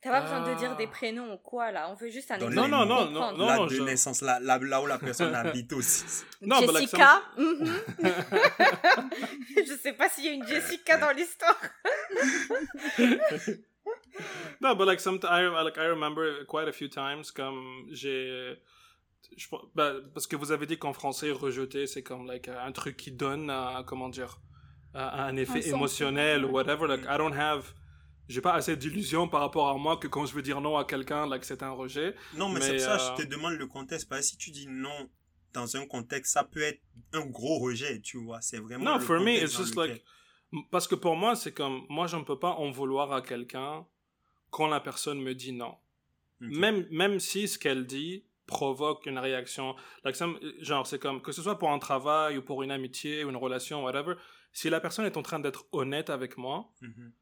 T'as pas besoin de dire Ah. des prénoms ou quoi là. On veut juste un exemple Non, non, non, non, là, non, de je- naissance, là, là, là où la personne habite aussi. Non, like, Jessica. mhm. je sais pas s'il y a une Jessica dans l'histoire. No, but like some, I, like I remember quite a few times comme j'ai, bah, parce que vous avez dit qu'en français rejeter c'est comme like un truc qui donne, un- comment dire, un, un effet émotionnel ou whatever. Like I don't have, j'ai pas assez d'illusions par rapport à moi que quand je veux dire non à quelqu'un, like c'est un rejet. Non, mais, Mais, c'est pour ça euh, je te demande le contexte. Parce que si tu dis non dans un contexte, ça peut être un gros rejet, tu vois. C'est vraiment. Non, for me, it's just lequel- like, parce que pour moi c'est comme, moi je ne peux pas en vouloir à quelqu'un quand la personne me dit non. Même, même si ce qu'elle dit provoque une réaction. Like some- genre, c'est comme, que ce soit pour un travail ou pour une amitié ou une relation, whatever, si la personne est en train d'être honnête avec moi, Mhm.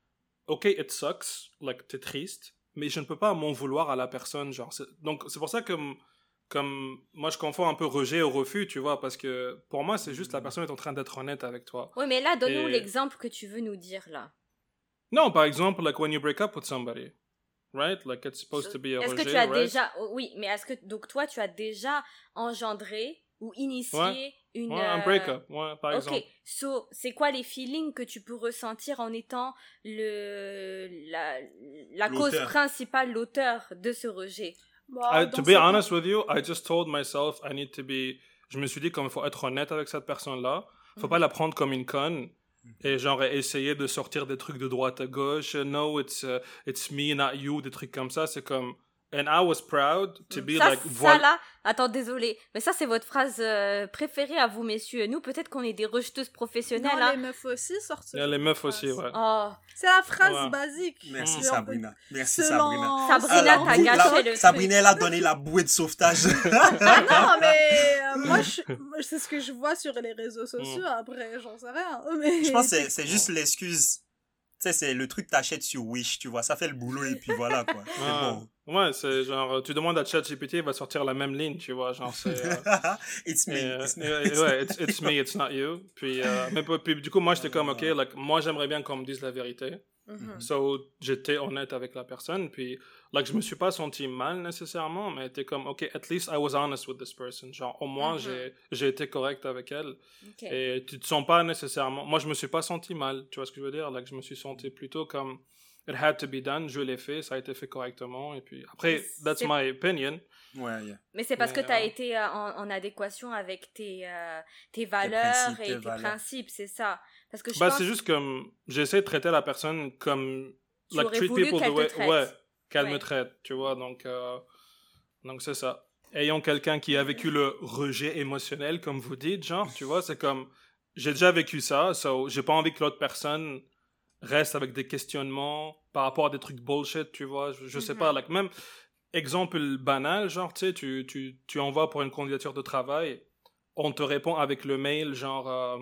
Ok, it sucks, like, t'es triste, mais je ne peux pas m'en vouloir à la personne, genre. c'est- Donc, c'est pour ça que, comme, moi, je confonds un peu rejet au refus, tu vois, parce que pour moi, c'est juste la personne est en train d'être honnête avec toi. Oui, mais là, donne-nous Et- l'exemple que tu veux nous dire là. Non, par exemple, like, when you break up with somebody, right? Like, it's supposed to be a Est-ce rejet, que tu as right? déjà. oh, Oui, mais est-ce que. Donc, toi, tu as déjà engendré ou Ouais. Une. Ouais, un euh, break-up, ouais, par Ok, exemple. so, c'est quoi les feelings que tu peux ressentir en étant le, la, la cause principale, l'auteur de ce rejet? Bah, I- to be ce- honest with you, I just told myself I need to be. Je me suis dit comme il faut être honnête avec cette personne-là. Faut Mhm. pas la prendre comme une conne et genre essayer de sortir des trucs de droite à gauche. No, it's uh, it's me, not you, des trucs comme ça. C'est comme and I was proud to be ça, like ça voilà. là, attends, désolé, mais ça c'est votre phrase euh, préférée à vous, messieurs. Nous, peut-être qu'on est des rejeteuses professionnelles. Non, hein. les meufs aussi sortent. ce Il y a les meufs phrase. aussi, ouais. Oh, C'est la phrase Ouais. basique. Merci Mm. Sabrina. Merci Selon- Sabrina. Sabrina, Ah, la t'as gâché la- le. Sabrina, elle a donné la bouée de sauvetage. Ah non, mais euh, moi, c'est ce que je vois sur les réseaux sociaux. Après, j'en sais rien. Mais... Je pense que c'est juste l'excuse. Tu sais, c'est le truc que t'achètes sur Wish, tu vois. Ça fait le boulot et puis voilà, quoi. C'est Ah. bon. Ouais, c'est genre tu demandes à ChatGPT, il va sortir la même ligne, tu vois, genre c'est. euh, it's me. Et, euh, it's me. et- ouais, it's, it's me, it's not you. Puis, euh, mais puis, du coup, moi, j'étais comme, ok, like, moi, j'aimerais bien qu'on me dise la vérité. mhm. So, j'étais honnête avec la personne. Puis, like, je me suis pas senti mal nécessairement, mais t'es comme, ok, at least I was honest with this person. Genre, au moins, Mhm. j'ai, j'ai été correct avec elle. Et tu te sens pas nécessairement. Moi, je me suis pas senti mal. Tu vois ce que je veux dire? Like, je me suis senti plutôt comme, it had to be done, je l'ai fait, ça a été fait correctement. Et puis, après, that's my opinion. Ouais, yeah. Mais c'est parce Mais, que tu as euh, été euh, en, en adéquation avec tes, euh, tes valeurs principes, et tes tes valeurs. principes, c'est ça. Parce que je Bah, pense c'est juste comme, j'essaie de traiter la personne comme, tu like aurais treat voulu people the te way traite. ouais qu'elle Ouais. me traite tu vois donc euh, donc c'est ça ayant quelqu'un qui a vécu le rejet émotionnel comme vous dites genre tu vois c'est comme j'ai déjà vécu ça so j'ai pas envie que l'autre personne reste avec des questionnements par rapport à des trucs bullshit tu vois je, je sais Mhm. pas like même exemple banal genre tu sais tu tu tu envoies pour une candidature de travail on te répond avec le mail genre euh,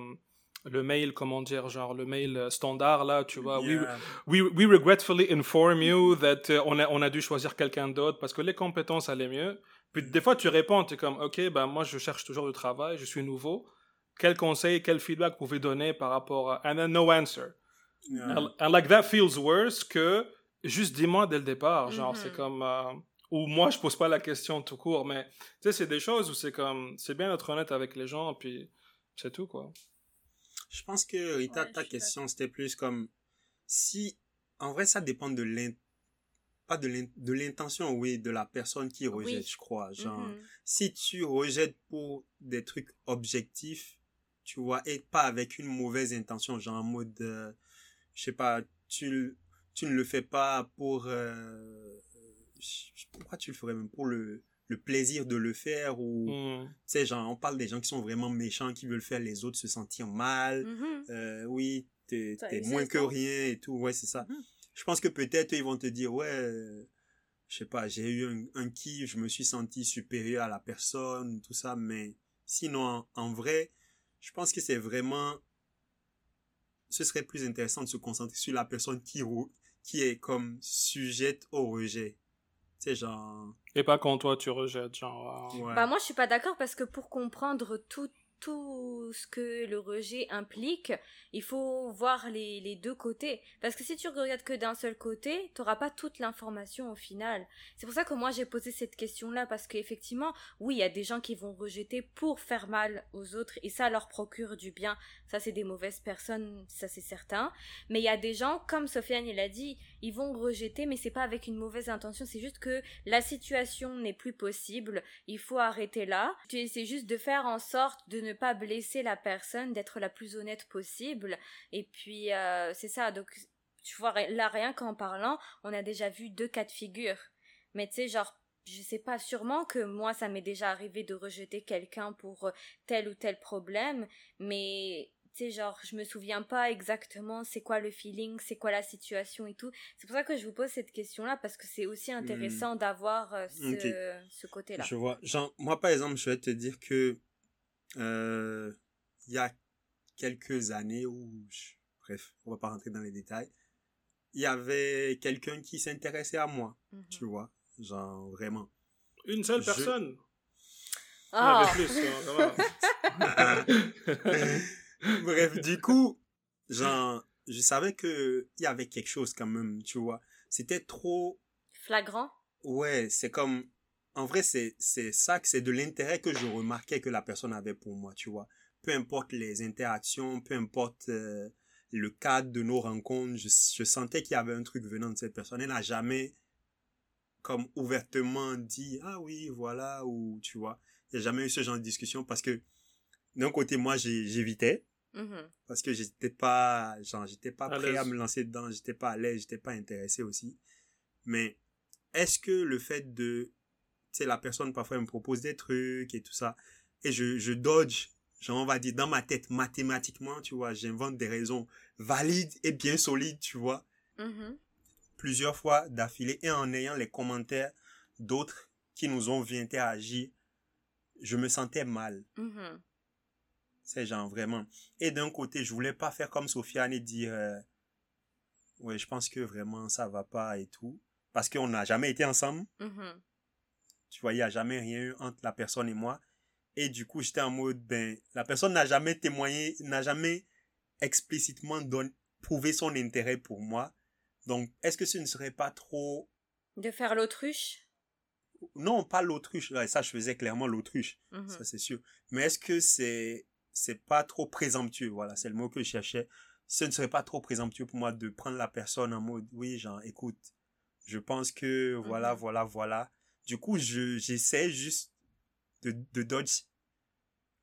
le mail, comment dire, genre le mail euh, standard là, tu vois. We, Yeah. we, we regretfully inform you that euh, on, a, on a dû choisir quelqu'un d'autre parce que les compétences allaient mieux. Puis des fois tu réponds, tu es comme, ok, ben moi je cherche toujours du travail, je suis nouveau. Quel conseil, quel feedback vous pouvez donner par rapport à. And then no answer. Yeah. And, and like that feels worse que juste dis-moi dès le départ. Genre, Mhm. c'est comme. euh, ou moi je pose pas la question tout court, mais tu sais, c'est des choses où c'est comme. C'est bien d'être honnête avec les gens, puis c'est tout quoi. Je pense que Rita, Ouais, ta question, c'était plus comme si, en vrai, ça dépend de l'in, pas de l'in- de l'intention, oui, de la personne qui rejette, Oui. je crois. Genre, Mhm. si tu rejettes pour des trucs objectifs, tu vois, et pas avec une mauvaise intention, genre en mode, euh, je sais pas, tu, tu ne le fais pas pour, euh, pourquoi tu le ferais même pour le, le plaisir de le faire ou, Hmm. tu sais, genre, on parle des gens qui sont vraiment méchants, qui veulent faire les autres se sentir mal. Mhm. Euh, oui, t'es moins que non rien et tout. Ouais, c'est ça. Mhm. Je pense que peut-être ils vont te dire, ouais, euh, je sais pas, j'ai eu un, un kiff, je me suis senti supérieur à la personne, tout ça. Mais sinon, en, en vrai, je pense que c'est vraiment... Ce serait plus intéressant de se concentrer sur la personne qui, qui est comme sujette au rejet. Sais, genre... Et pas quand toi tu rejettes, genre. euh, Ouais. Bah moi je suis pas d'accord parce que pour comprendre tout tout ce que le rejet implique, il faut voir les, les deux côtés. Parce que si tu regardes que d'un seul côté, tu n'auras pas toute l'information au final. C'est pour ça que moi j'ai posé cette question-là, parce qu'effectivement, oui, il y a des gens qui vont rejeter pour faire mal aux autres, et ça leur procure du bien. Ça, c'est des mauvaises personnes, ça c'est certain. Mais il y a des gens, comme Sofiane il a dit, ils vont rejeter, mais c'est pas avec une mauvaise intention, c'est juste que la situation n'est plus possible, il faut arrêter là. Essaies juste de faire en sorte de ne pas blesser la personne, d'être la plus honnête possible. Et puis, euh, c'est ça. Donc, tu vois, là, rien qu'en parlant, on a déjà vu deux cas de figure. Mais tu sais, genre, je sais pas, sûrement que moi, ça m'est déjà arrivé de rejeter quelqu'un pour euh, tel ou tel problème. Mais, tu sais, genre, je me souviens pas exactement c'est quoi le feeling, c'est quoi la situation et tout. C'est pour ça que je vous pose cette question-là, parce que c'est aussi intéressant d'avoir euh, ce, ce côté-là. Je vois. Genre, moi, par exemple, je vais te dire que euh, il y a quelques années où, je- bref, on va pas rentrer dans les détails, il y avait quelqu'un qui s'intéressait à moi, Mhm. tu vois, genre vraiment. Une seule Je- personne? Ah, avait plus, hein, ça va. Bref, du coup, genre, je savais que il y avait quelque chose quand même, tu vois. C'était trop, flagrant? ouais, c'est comme, en vrai, c'est, c'est ça, que c'est de l'intérêt que je remarquais que la personne avait pour moi, tu vois. Peu importe les interactions, peu importe euh, le cadre de nos rencontres, je, je sentais qu'il y avait un truc venant de cette personne. Elle n'a jamais, comme ouvertement dit, ah oui, voilà, ou tu vois. Il n'y a jamais eu ce genre de discussion parce que, d'un côté, moi, j'ai- Mhm. parce que j'étais pas genre j'étais pas À prêt à me lancer dedans j'étais pas à l'aise j'étais pas intéressé aussi mais est-ce que le fait de tu sais la personne parfois elle me propose des trucs et tout ça et je je dodge genre on va dire dans ma tête mathématiquement tu vois j'invente des raisons valides et bien solides tu vois Mhm. plusieurs fois d'affilée et en ayant les commentaires d'autres qui nous ont vu interagir je me sentais mal Mhm. C'est genre vraiment. Et d'un côté, je voulais pas faire comme Sofiane et dire, euh, ouais, je pense que vraiment ça va pas et tout. Parce qu'on n'a jamais été ensemble. Mhm. Tu vois, il n'y a jamais rien eu entre la personne et moi. Et du coup, j'étais en mode, ben, la personne n'a jamais témoigné, n'a jamais explicitement donné, prouvé son intérêt pour moi. Donc, est-ce que ce ne serait pas trop, De faire l'autruche? non, pas l'autruche, ça, je faisais clairement l'autruche. Mhm. ça c'est sûr. Mais est-ce que c'est c'est pas trop présomptueux Voilà, c'est le mot que je cherchais. Ce ne serait pas trop présomptueux pour moi de prendre la personne en mode oui, genre écoute, je pense que voilà, Mhm. voilà, voilà. Du coup, je j'essaie juste de de dodge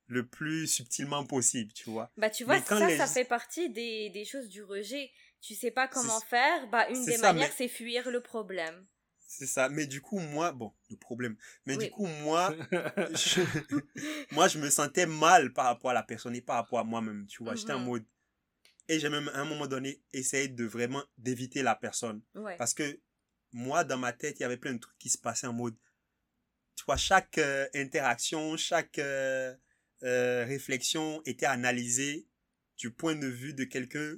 le plus subtilement possible, tu vois. Bah tu vois, quand ça, les- ça fait partie des, des choses du rejet. Tu sais pas comment faire, bah une des ça, manières mais- c'est fuir le problème. C'est ça. Mais du coup, moi, bon, le problème. Mais Oui. du coup, moi, je, moi, je me sentais mal par rapport à la personne et par rapport à moi-même, tu vois. J'étais en Mhm. mode. Et j'ai même, à un moment donné, essayé de vraiment d'éviter la personne. Ouais. Parce que moi, dans ma tête, il y avait plein de trucs qui se passaient en mode. Tu vois, chaque euh, interaction, chaque euh, euh, réflexion était analysée du point de vue de quelqu'un,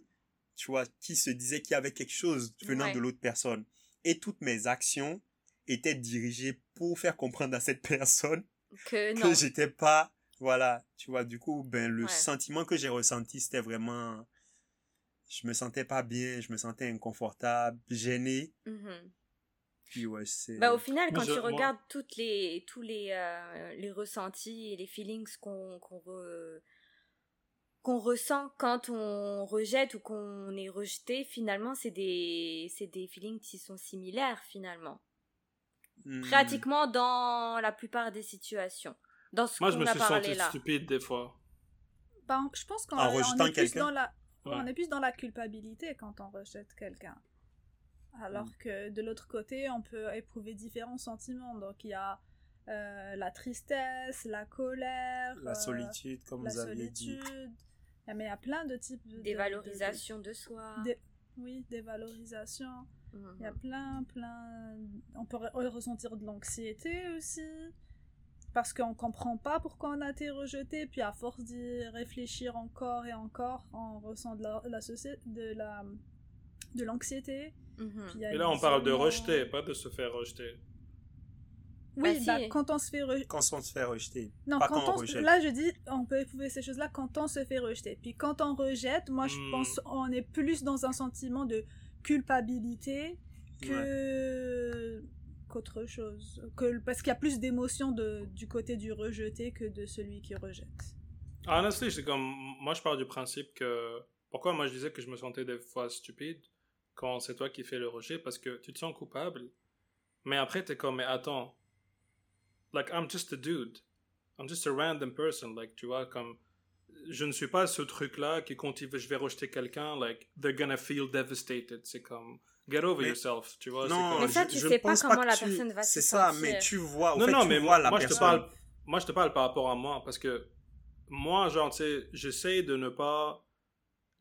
tu vois, qui se disait qu'il y avait quelque chose venant Ouais. de l'autre personne. Et toutes mes actions étaient dirigées pour faire comprendre à cette personne Que non. que j'étais pas, voilà, tu vois, du coup, ben, le Ouais. sentiment que j'ai ressenti, c'était vraiment, je me sentais pas bien, je me sentais inconfortable, gêné, Mhm. puis ouais, c'est... Bah au final, quand je- tu moi- regardes toutes les, tous les, euh, les ressentis et les feelings qu'on qu'on re- qu'on ressent quand on rejette ou qu'on est rejeté, finalement, c'est des, c'est des feelings qui sont similaires, finalement. Hmm. Pratiquement dans la plupart des situations. Dans ce Moi, je me a suis senti là. stupide des fois. Ben, je pense qu'on est plus dans la Ouais. on est plus dans la culpabilité quand on rejette quelqu'un. Alors Mm. que de l'autre côté, on peut éprouver différents sentiments. Donc il y a euh, la tristesse, la colère, La euh, solitude, comme la vous aviez dit. Mais il y a plein de types de, de- Des de- soi. Oui. Mhm. Il y a plein, plein. On peut re- ressentir de l'anxiété aussi. Parce qu'on comprend pas pourquoi on a été rejeté. Puis à force d'y réfléchir encore et encore, on ressent de la, la soci- de la de l'anxiété. Mhm. Et là, on parle de rejeter, pas de se faire rejeter. Oui, Bah, bah, si. quand on se fait rejeter. Quand on se fait rejeter. Non, pas quand quand on on, rejette. là je dis, on peut éprouver ces choses-là quand on se fait rejeter. Puis quand on rejette, moi je Hmm. pense on est plus dans un sentiment de culpabilité que qu'autre chose. Que, parce qu'il y a plus d'émotions de- du côté du rejeté que de celui qui rejette. Honestly, c'est comme. Moi, je pars du principe que. Pourquoi moi je disais que je me sentais des fois stupide quand c'est toi qui fais le rejet? Parce que tu te sens coupable. Mais après, t'es comme, mais attends. Like, I'm just a dude. I'm just a random person. Like, tu vois, comme. Je ne suis pas ce truc-là qui, quand il- je vais rejeter quelqu'un, like, they're gonna feel devastated. C'est comme. Get over Mais- yourself, tu vois. c'est Non, comme- Mais ça, tu je sais pas comment la tu- personne va se C'est ça, sentir. mais tu vois, au non, fait, non, tu mais vois moi, la moi, je te personne. parle, moi, je te parle par rapport à moi parce que moi, genre, tu sais, j'essaie de ne pas.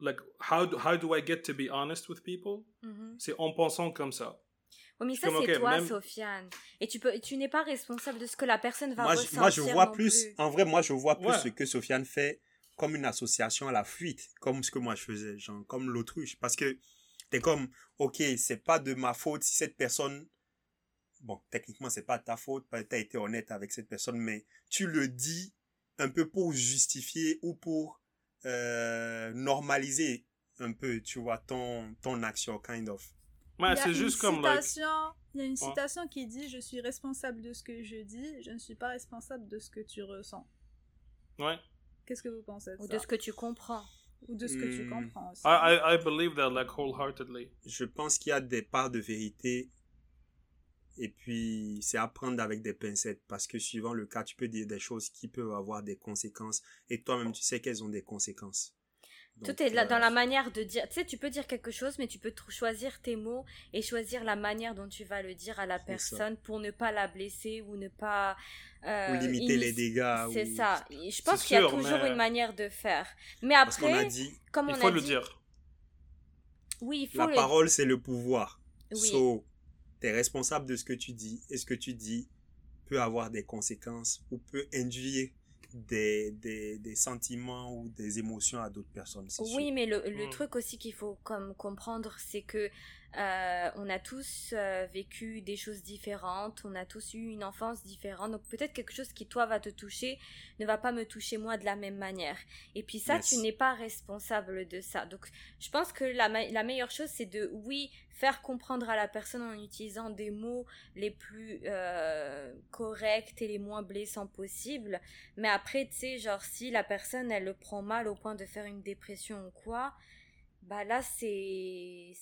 Like, how do, how do I get to be honest with people? Mhm. C'est en pensant comme ça. Oui, mais ça, c'est toi, même- Sofiane. Et tu, peux, tu n'es pas responsable de ce que la personne va Moi, ressentir. moi, je vois non plus, plus. en vrai, moi, je vois plus Ouais. ce que Sofiane fait comme une association à la fuite, comme ce que moi je faisais, genre, comme l'autruche. Parce que t'es comme, ok, c'est pas de ma faute si cette personne, bon, techniquement, c'est pas ta faute, t'as été honnête avec cette personne, mais tu le dis un peu pour justifier ou pour euh, normaliser un peu, tu vois, ton, ton action, kind of. Il y Ouais, a c'est une juste comme, like, citation, il y a une Ouais. citation qui dit Je suis responsable de ce que je dis, je ne suis pas responsable de ce que tu ressens. ouais. Qu'est-ce que vous pensez de Ou ça? de ce que tu comprends. Ou de ce que tu Hmm. comprends aussi. I, I, I believe that, like, wholeheartedly. Je pense qu'il y a des parts de vérité. Et puis, c'est à prendre avec des pincettes. Parce que suivant le cas, tu peux dire des choses qui peuvent avoir des conséquences. Et toi-même, tu sais qu'elles ont des conséquences. Donc, Tout est là, euh, dans la manière de dire. Tu sais, tu peux dire quelque chose, mais tu peux choisir tes mots et choisir la manière dont tu vas le dire à la ça. personne pour ne pas la blesser ou ne pas. euh, Ou limiter les dégâts. C'est ou- ça. Je pense qu'il y a toujours mais- une manière de faire. Mais Parce qu'on a après, dit, comme Il on faut a le dit, dire. oui, il faut la le parole, c'est le pouvoir. Oui. So, tu es responsable de ce que tu dis. Et ce que tu dis peut avoir des conséquences ou peut induire des, des, des sentiments ou des émotions à d'autres personnes. sûr. Oui, mais le, le Mm. truc aussi qu'il faut comme comprendre, c'est que euh, on a tous euh, vécu des choses différentes, on a tous eu une enfance différente, donc peut-être quelque chose qui toi va te toucher ne va pas me toucher moi de la même manière. Et puis ça, Yes. tu n'es pas responsable de ça. Donc je pense que la meilleure chose, c'est de oui faire comprendre à la personne en utilisant des mots les plus euh, corrects et les moins blessants possibles. Mais après, tu sais, genre, si la personne, elle le prend mal au point de faire une dépression ou quoi, bah là, c'est.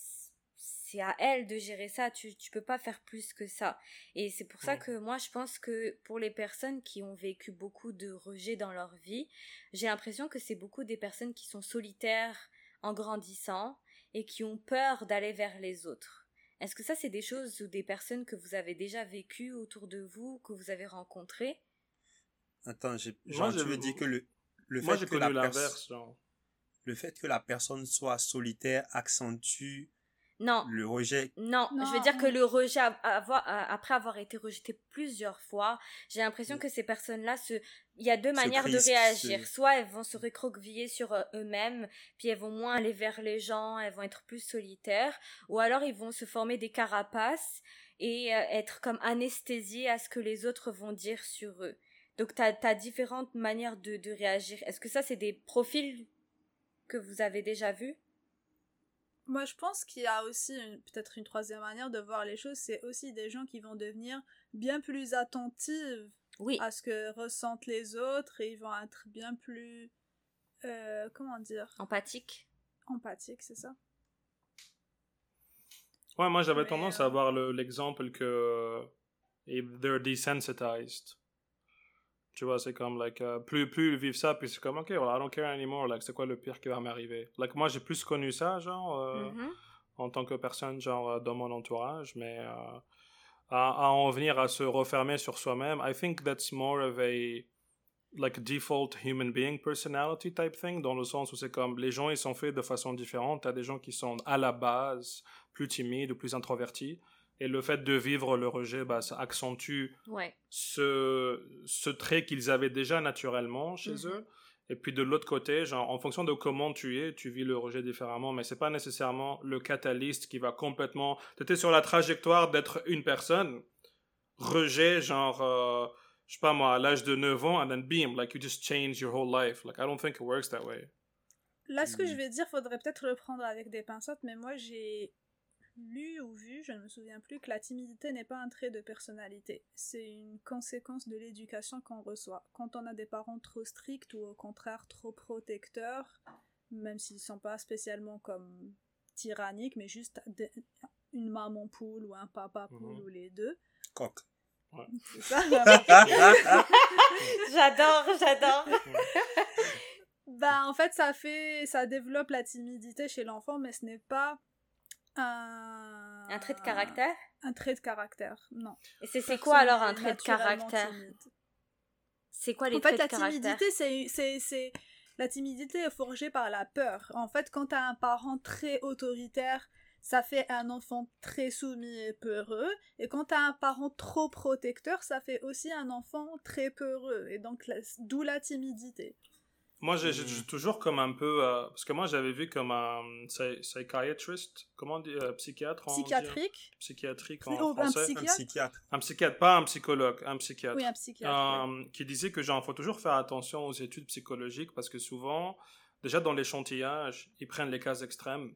C'est à elle de gérer ça, tu, tu peux pas faire plus que ça. Et c'est pour ça que moi, je pense que pour les personnes qui ont vécu beaucoup de rejet dans leur vie, j'ai l'impression que c'est beaucoup des personnes qui sont solitaires en grandissant et qui ont peur d'aller vers les autres. Est-ce que ça, c'est des choses ou des personnes que vous avez déjà vécues autour de vous, que vous avez rencontrées? Attends, j'ai- genre, tu que le, le Moi, fait j'ai que la connu pers- l'inverse, genre. le fait que la personne soit solitaire accentue Non, le rejet. Non, Non, je veux dire que le rejet, avoir, après avoir été rejeté plusieurs fois, j'ai l'impression Mm. que ces personnes-là, se... il y a deux manières de réagir. Soit elles vont se recroqueviller sur euh, eux-mêmes, puis elles vont moins aller vers les gens, elles vont être plus solitaires, ou alors ils vont se former des carapaces et euh, être comme anesthésiés à ce que les autres vont dire sur eux. Donc tu as, différentes manières de, de réagir. Est-ce que ça, c'est des profils que vous avez déjà vus? Moi, je pense qu'il y a aussi peut-être une troisième manière de voir les choses. C'est aussi des gens qui vont devenir bien plus attentifs Oui. à ce que ressentent les autres et ils vont être bien plus. euh, comment dire? Empathique Empathiques, c'est ça Ouais, moi j'avais tendance euh, à avoir le- l'exemple que if they're desensitized. Tu vois, c'est comme, like, euh, plus, plus ils vivent ça, puis c'est comme, ok, well, I don't care anymore, like, c'est quoi le pire qui va m'arriver? Like, moi j'ai plus connu ça, genre, euh, Mhm. en tant que personne, genre, euh, dans mon entourage, mais euh, à, à en venir à se refermer sur soi-même, I think that's more of a, like, default human being personality type thing, dans le sens où c'est comme, les gens, ils sont faits de façon différente, t'as des gens qui sont à la base plus timides ou plus introvertis, et le fait de vivre le rejet, bah, ça accentue Ouais. ce, ce trait qu'ils avaient déjà naturellement chez Mhm. eux. Et puis de l'autre côté, genre, en fonction de comment tu es, tu vis le rejet différemment, mais c'est pas nécessairement le catalyste qui va complètement. Tu étais sur la trajectoire d'être une personne, rejet, genre, euh, je sais pas moi, à l'âge de 9 ans, and then beam, like you just change your whole life. Like, I don't think it works that way. Là, ce que Mm. je vais dire, faudrait peut-être le prendre avec des pincettes, mais moi j'ai lu ou vu, je ne me souviens plus, que la timidité n'est pas un trait de personnalité. C'est une conséquence de l'éducation qu'on reçoit. Quand on a des parents trop stricts ou au contraire trop protecteurs, même s'ils ne sont pas spécialement comme tyranniques, mais juste une maman poule ou un papa poule Mhm. ou les deux. Coq. C'est ça, J'adore, j'adore. Bah, en fait, ça fait, ça développe la timidité chez l'enfant, mais ce n'est pas un... Un trait de caractère? Un trait de caractère, non. Et c'est quoi alors un trait de caractère? C'est quoi les En fait, traits la de caractère? timidité, c'est, c'est, c'est, la timidité est forgée par la peur. En fait, quand tu as un parent très autoritaire, ça fait un enfant très soumis et peureux. Et quand tu as un parent trop protecteur, ça fait aussi un enfant très peureux. Et donc, la- d'où la timidité. Moi, j'ai j'ai- toujours comme un peu. euh, parce que moi, j'avais vu comme un psy- psychiatrist, comment on dit, euh, psychiatre en Psychiatrique? psychiatrique Oh, en un français. Un psychiatre psychiatre. Un psychiatre, pas un psychologue, un psychiatre. Oui, un psychiatre. oui. Euh, qui disait que genre faut toujours faire attention aux études psychologiques parce que souvent déjà dans l'échantillage ils prennent les cas extrêmes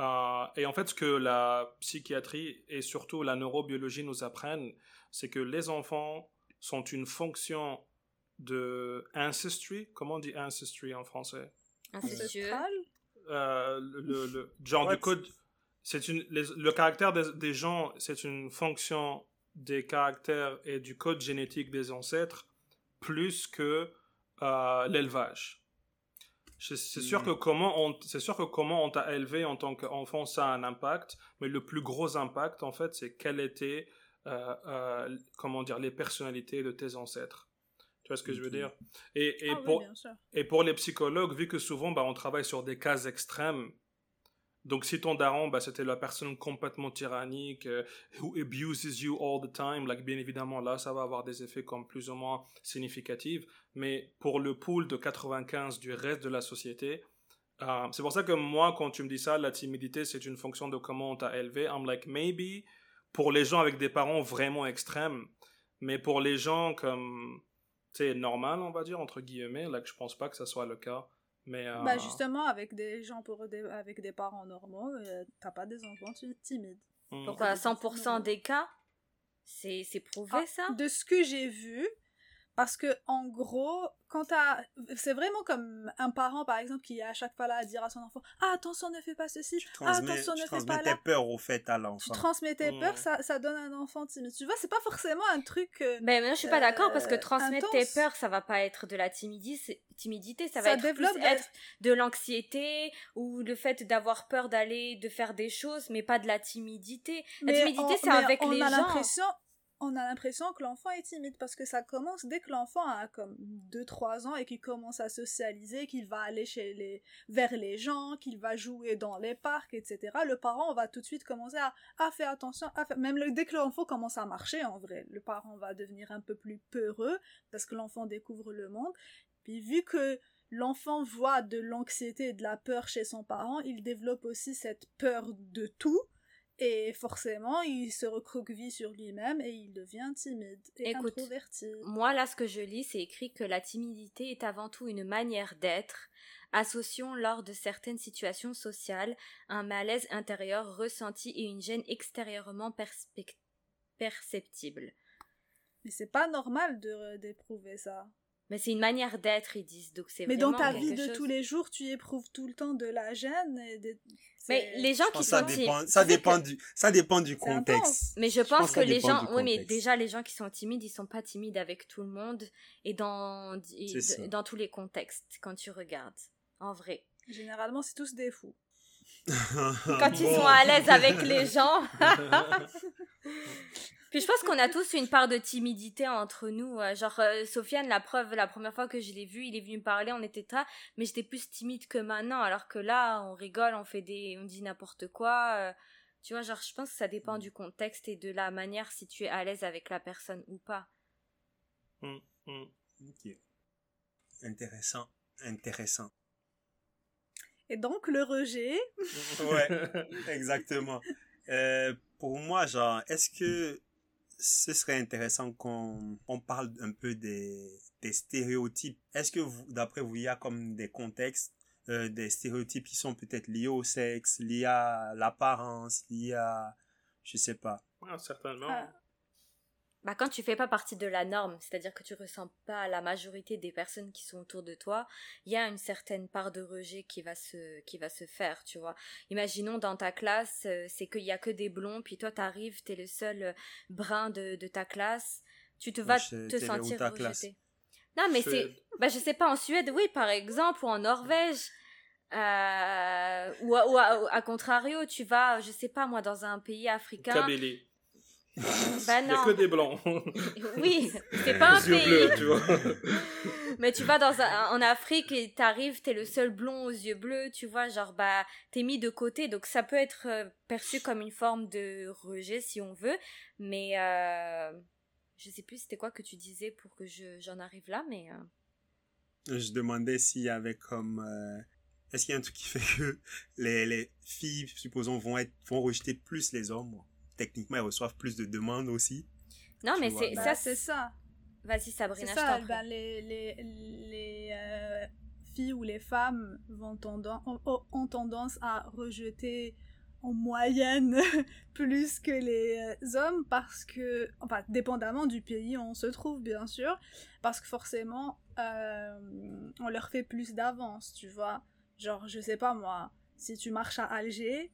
Euh, et en fait, ce que la psychiatrie et surtout la neurobiologie nous apprennent, c'est que les enfants sont une fonction de ancestry. Comment on dit ancestry en français? Ancestral? Euh, le, le genre What? du code. C'est une, les- le caractère des, des gens, c'est une fonction des caractères et du code génétique des ancêtres plus que euh, l'élevage. C'est sûr Hmm. que comment on, c'est sûr que comment on t'a élevé en tant qu'enfant, ça a un impact, mais le plus gros impact, en fait, c'est quelles étaient, euh, euh, comment dire, les personnalités de tes ancêtres. Tu vois ce que je veux dire? Et, et Ah pour, et pour les psychologues, vu que souvent bah, on travaille sur des cas extrêmes, donc si ton daron, bah, c'était la personne complètement tyrannique, euh, who abuses you all the time, like, bien évidemment là ça va avoir des effets comme plus ou moins significatifs, mais pour le pool de 95 du reste de la société, euh, c'est pour ça que moi quand tu me dis ça, la timidité c'est une fonction de comment on t'a élevé, I'm like maybe pour les gens avec des parents vraiment extrêmes, mais pour les gens comme c'est normal, on va dire, entre guillemets. Là, que je pense pas que ça soit le cas. Mais, euh, Bah justement, avec des gens pour des, avec des parents normaux, euh, t'as pas des enfants ti- timides. hmm. Pourquoi à 100% des cas C'est c'est prouvé Ah, ça? De ce que j'ai vu, parce que en gros, quand t'as, c'est vraiment comme un parent par exemple qui est à chaque fois là à dire à son enfant, ah attention ne fais pas ceci, Tu ah transmets, attention tu ne fais transmets pas tes là. peurs au fait à Tu l'enfant. transmets tes peurs, ça, ça donne un enfant timide. Tu vois, c'est pas forcément un truc. euh, Ben, moi, je suis pas d'accord parce que Euh, transmettre intense. tes peurs, ça va pas être de la timidité, timidité ça va Ça être développe plus être de l'anxiété ou le fait d'avoir peur d'aller, de faire des choses, mais pas de la timidité. La mais timidité, c'est mais avec on les a gens. l'impression on a l'impression que l'enfant est timide parce que ça commence dès que l'enfant a comme 2-3 ans et qu'il commence à socialiser, qu'il va aller chez les, vers les gens, qu'il va jouer dans les parcs, etc. Le parent va tout de suite commencer à, faire attention, même le- dès que l'enfant commence à marcher en vrai, le parent va devenir un peu plus peureux parce que l'enfant découvre le monde. Puis vu que l'enfant voit de l'anxiété et de la peur chez son parent, il développe aussi cette peur de tout. Et forcément, il se recroqueville sur lui-même et il devient timide et Écoute, introverti. Moi, là, ce que je lis, c'est écrit que la timidité est avant tout une manière d'être, associant lors de certaines situations sociales un malaise intérieur ressenti et une gêne extérieurement perceptible. Mais c'est pas normal de d'éprouver ça. Mais c'est une manière d'être, ils disent. Donc c'est Mais dans ta vie de chose- tous les jours, tu éprouves tout le temps de la gêne. Et des- Mais les gens qui sont ça timides. dépend, ça dépend que- du, ça dépend du contexte. Mais je Je pense, pense que les dépend gens, oui, mais déjà les gens qui sont timides, ils sont pas timides avec tout le monde et dans et dans tous les contextes quand tu regardes. En vrai, Généralement, c'est tous des fous. quand ils Bon. sont à l'aise avec les gens. Puis je pense qu'on a tous une part de timidité entre nous. Genre, euh, Sofiane, la preuve, la première fois que je l'ai vu, il est venu me parler, on était là, mais j'étais plus timide que maintenant. Alors que là, on rigole, on fait des, on dit n'importe quoi. euh, tu vois, genre, je pense que ça dépend du contexte et de la manière si tu es à l'aise avec la personne ou pas. Hmm, hmm. Ok. Intéressant, intéressant. Et donc, le rejet, Ouais, exactement. Euh, pour moi, genre, est-ce que ce serait intéressant qu'on on parle un peu des, des stéréotypes? Est-ce que d'après vous, il y a comme des contextes, euh, des stéréotypes qui sont peut-être liés au sexe, liés à l'apparence, liés à, je sais pas. Ah, certainement. Ah. Bah, quand tu fais pas partie de la norme, c'est-à-dire que tu ressens pas la majorité des personnes qui sont autour de toi, il y a une certaine part de rejet qui va se, qui va se faire, tu vois. Imaginons dans ta classe, euh, c'est qu'il y a que des blonds, puis toi t'arrives, t'es le seul euh, brun de, de ta classe, tu te vas Je te sentir classe rejeté. Non, mais c'est, bah, je sais pas, en Suède, oui, par exemple, ou en Norvège. Euh, ou, à, ou à- à contrario, tu vas, je sais pas moi, dans un pays africain. Kabylie. Bah Il n'y a non. que des blancs. Oui, c'est pas un Les pays. bleus, tu vois. Mais tu vas dans un- en Afrique et t'arrives, t'es le seul blond aux yeux bleus, tu vois, genre bah t'es mis de côté, donc ça peut être euh, perçu comme une forme de rejet si on veut, mais euh, je sais plus c'était quoi que tu disais pour que je j'en arrive là, mais euh, Je demandais s'il y avait comme, euh, est-ce qu'il y a un truc qui fait que les, les filles, supposons, vont être, vont rejeter plus les hommes? Techniquement, elles reçoivent plus de demandes aussi. non mais c'est bah, ça bah, c'est ça. Vas-y Sabrina, ça, ben, les, les, les euh, filles ou les femmes vont tendance, ont tendance à rejeter en moyenne plus que les euh, hommes parce que, enfin, dépendamment du pays où on se trouve, bien sûr, parce que forcément, euh, on leur fait plus d'avance, tu vois. Genre, je sais pas moi, si tu marches à Alger,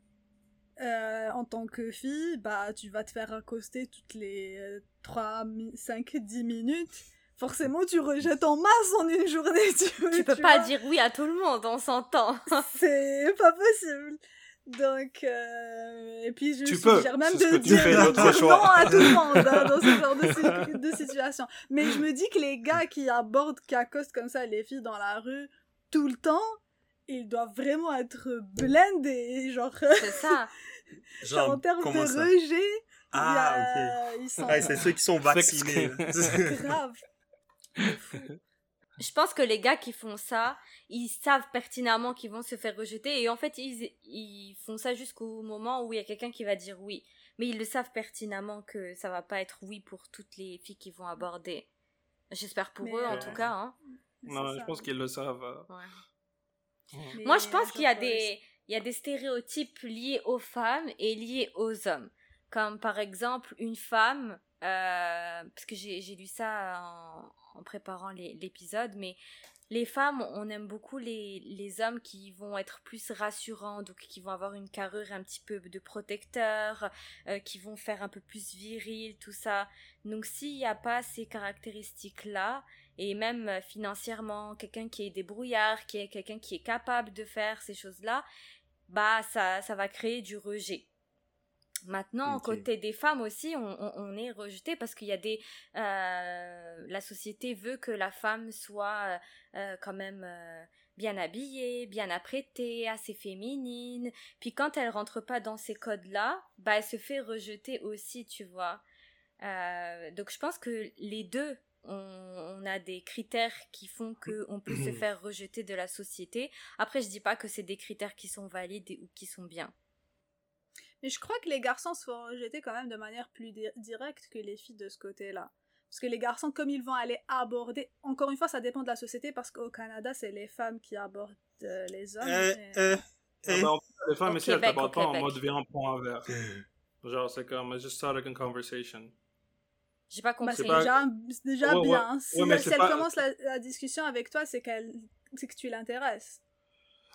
euh, en tant que fille, bah, tu vas te faire accoster toutes les 3, 5, 10 minutes. Forcément, tu rejettes en masse en une journée. Tu, tu peux pas dire oui à tout le monde, on s'entend. C'est pas possible. Donc, euh, et puis je Tu suggère peux, même de dire non à tout le monde hein, dans ce genre de, de situation. Mais je me dis que les gars qui abordent, qui accostent comme ça les filles dans la rue tout le temps, ils doivent vraiment être blindés. Genre, C'est ça. genre en termes de ça rejet, il Ah, a- ils sont ok. Ouais, c'est ceux qui sont vaccinés. graves. Je pense que les gars qui font ça, ils savent pertinemment qu'ils vont se faire rejeter et en fait ils, ils font ça jusqu'au moment où il y a quelqu'un qui va dire oui. Mais ils le savent pertinemment que ça va pas être oui pour toutes les filles qui vont aborder. J'espère pour Mais, eux en euh, tout cas. Hein. Non, C'est je ça. pense qu'ils le savent. euh. Ouais. Mais Moi je pense qu'il y a des il y a des stéréotypes liés aux femmes et liés aux hommes. Comme par exemple une femme, euh, parce que j'ai lu ça en, en préparant l'épisode, mais les femmes, on aime beaucoup les, les hommes qui vont être plus rassurants, donc qui vont avoir une carrure un petit peu de protecteur, euh, qui vont faire un peu plus viril, tout ça. Donc s'il n'y a pas ces caractéristiques-là, et même euh, financièrement, quelqu'un qui est débrouillard, qui est quelqu'un qui est capable de faire ces choses-là, bah ça, ça va créer du rejet. Maintenant, côté des femmes aussi, on, on- on est rejeté parce qu'il y a des... euh, la société veut que la femme soit euh, quand même euh, bien habillée, bien apprêtée, assez féminine. Puis quand elle rentre pas dans ces codes-là, bah elle se fait rejeter aussi, tu vois. Donc je pense que les deux, on, on a des critères qui font que on peut se faire rejeter de la société. Après, je dis pas que c'est des critères qui sont valides ou qui sont bien. Mais je crois que les garçons se font rejeter quand même de manière plus di- directe que les filles de ce côté-là. Parce que les garçons, comme ils vont aller aborder, encore une fois, ça dépend de la société, parce qu'au Canada, c'est les femmes qui abordent euh, les hommes. Euh, mais- euh, Ah euh. bah, en fait, les femmes Au ici, elles Québec, t'abordent au pas en mode viens, on prend un verre. Genre, c'est comme, just started a conversation. J'ai pas Bah, compris. c'est déjà, c'est déjà Ouais, ouais. bien. Si, Ouais, mais si c'est elle pas- commence la, la discussion avec toi, c'est qu'elle c'est que tu l'intéresses.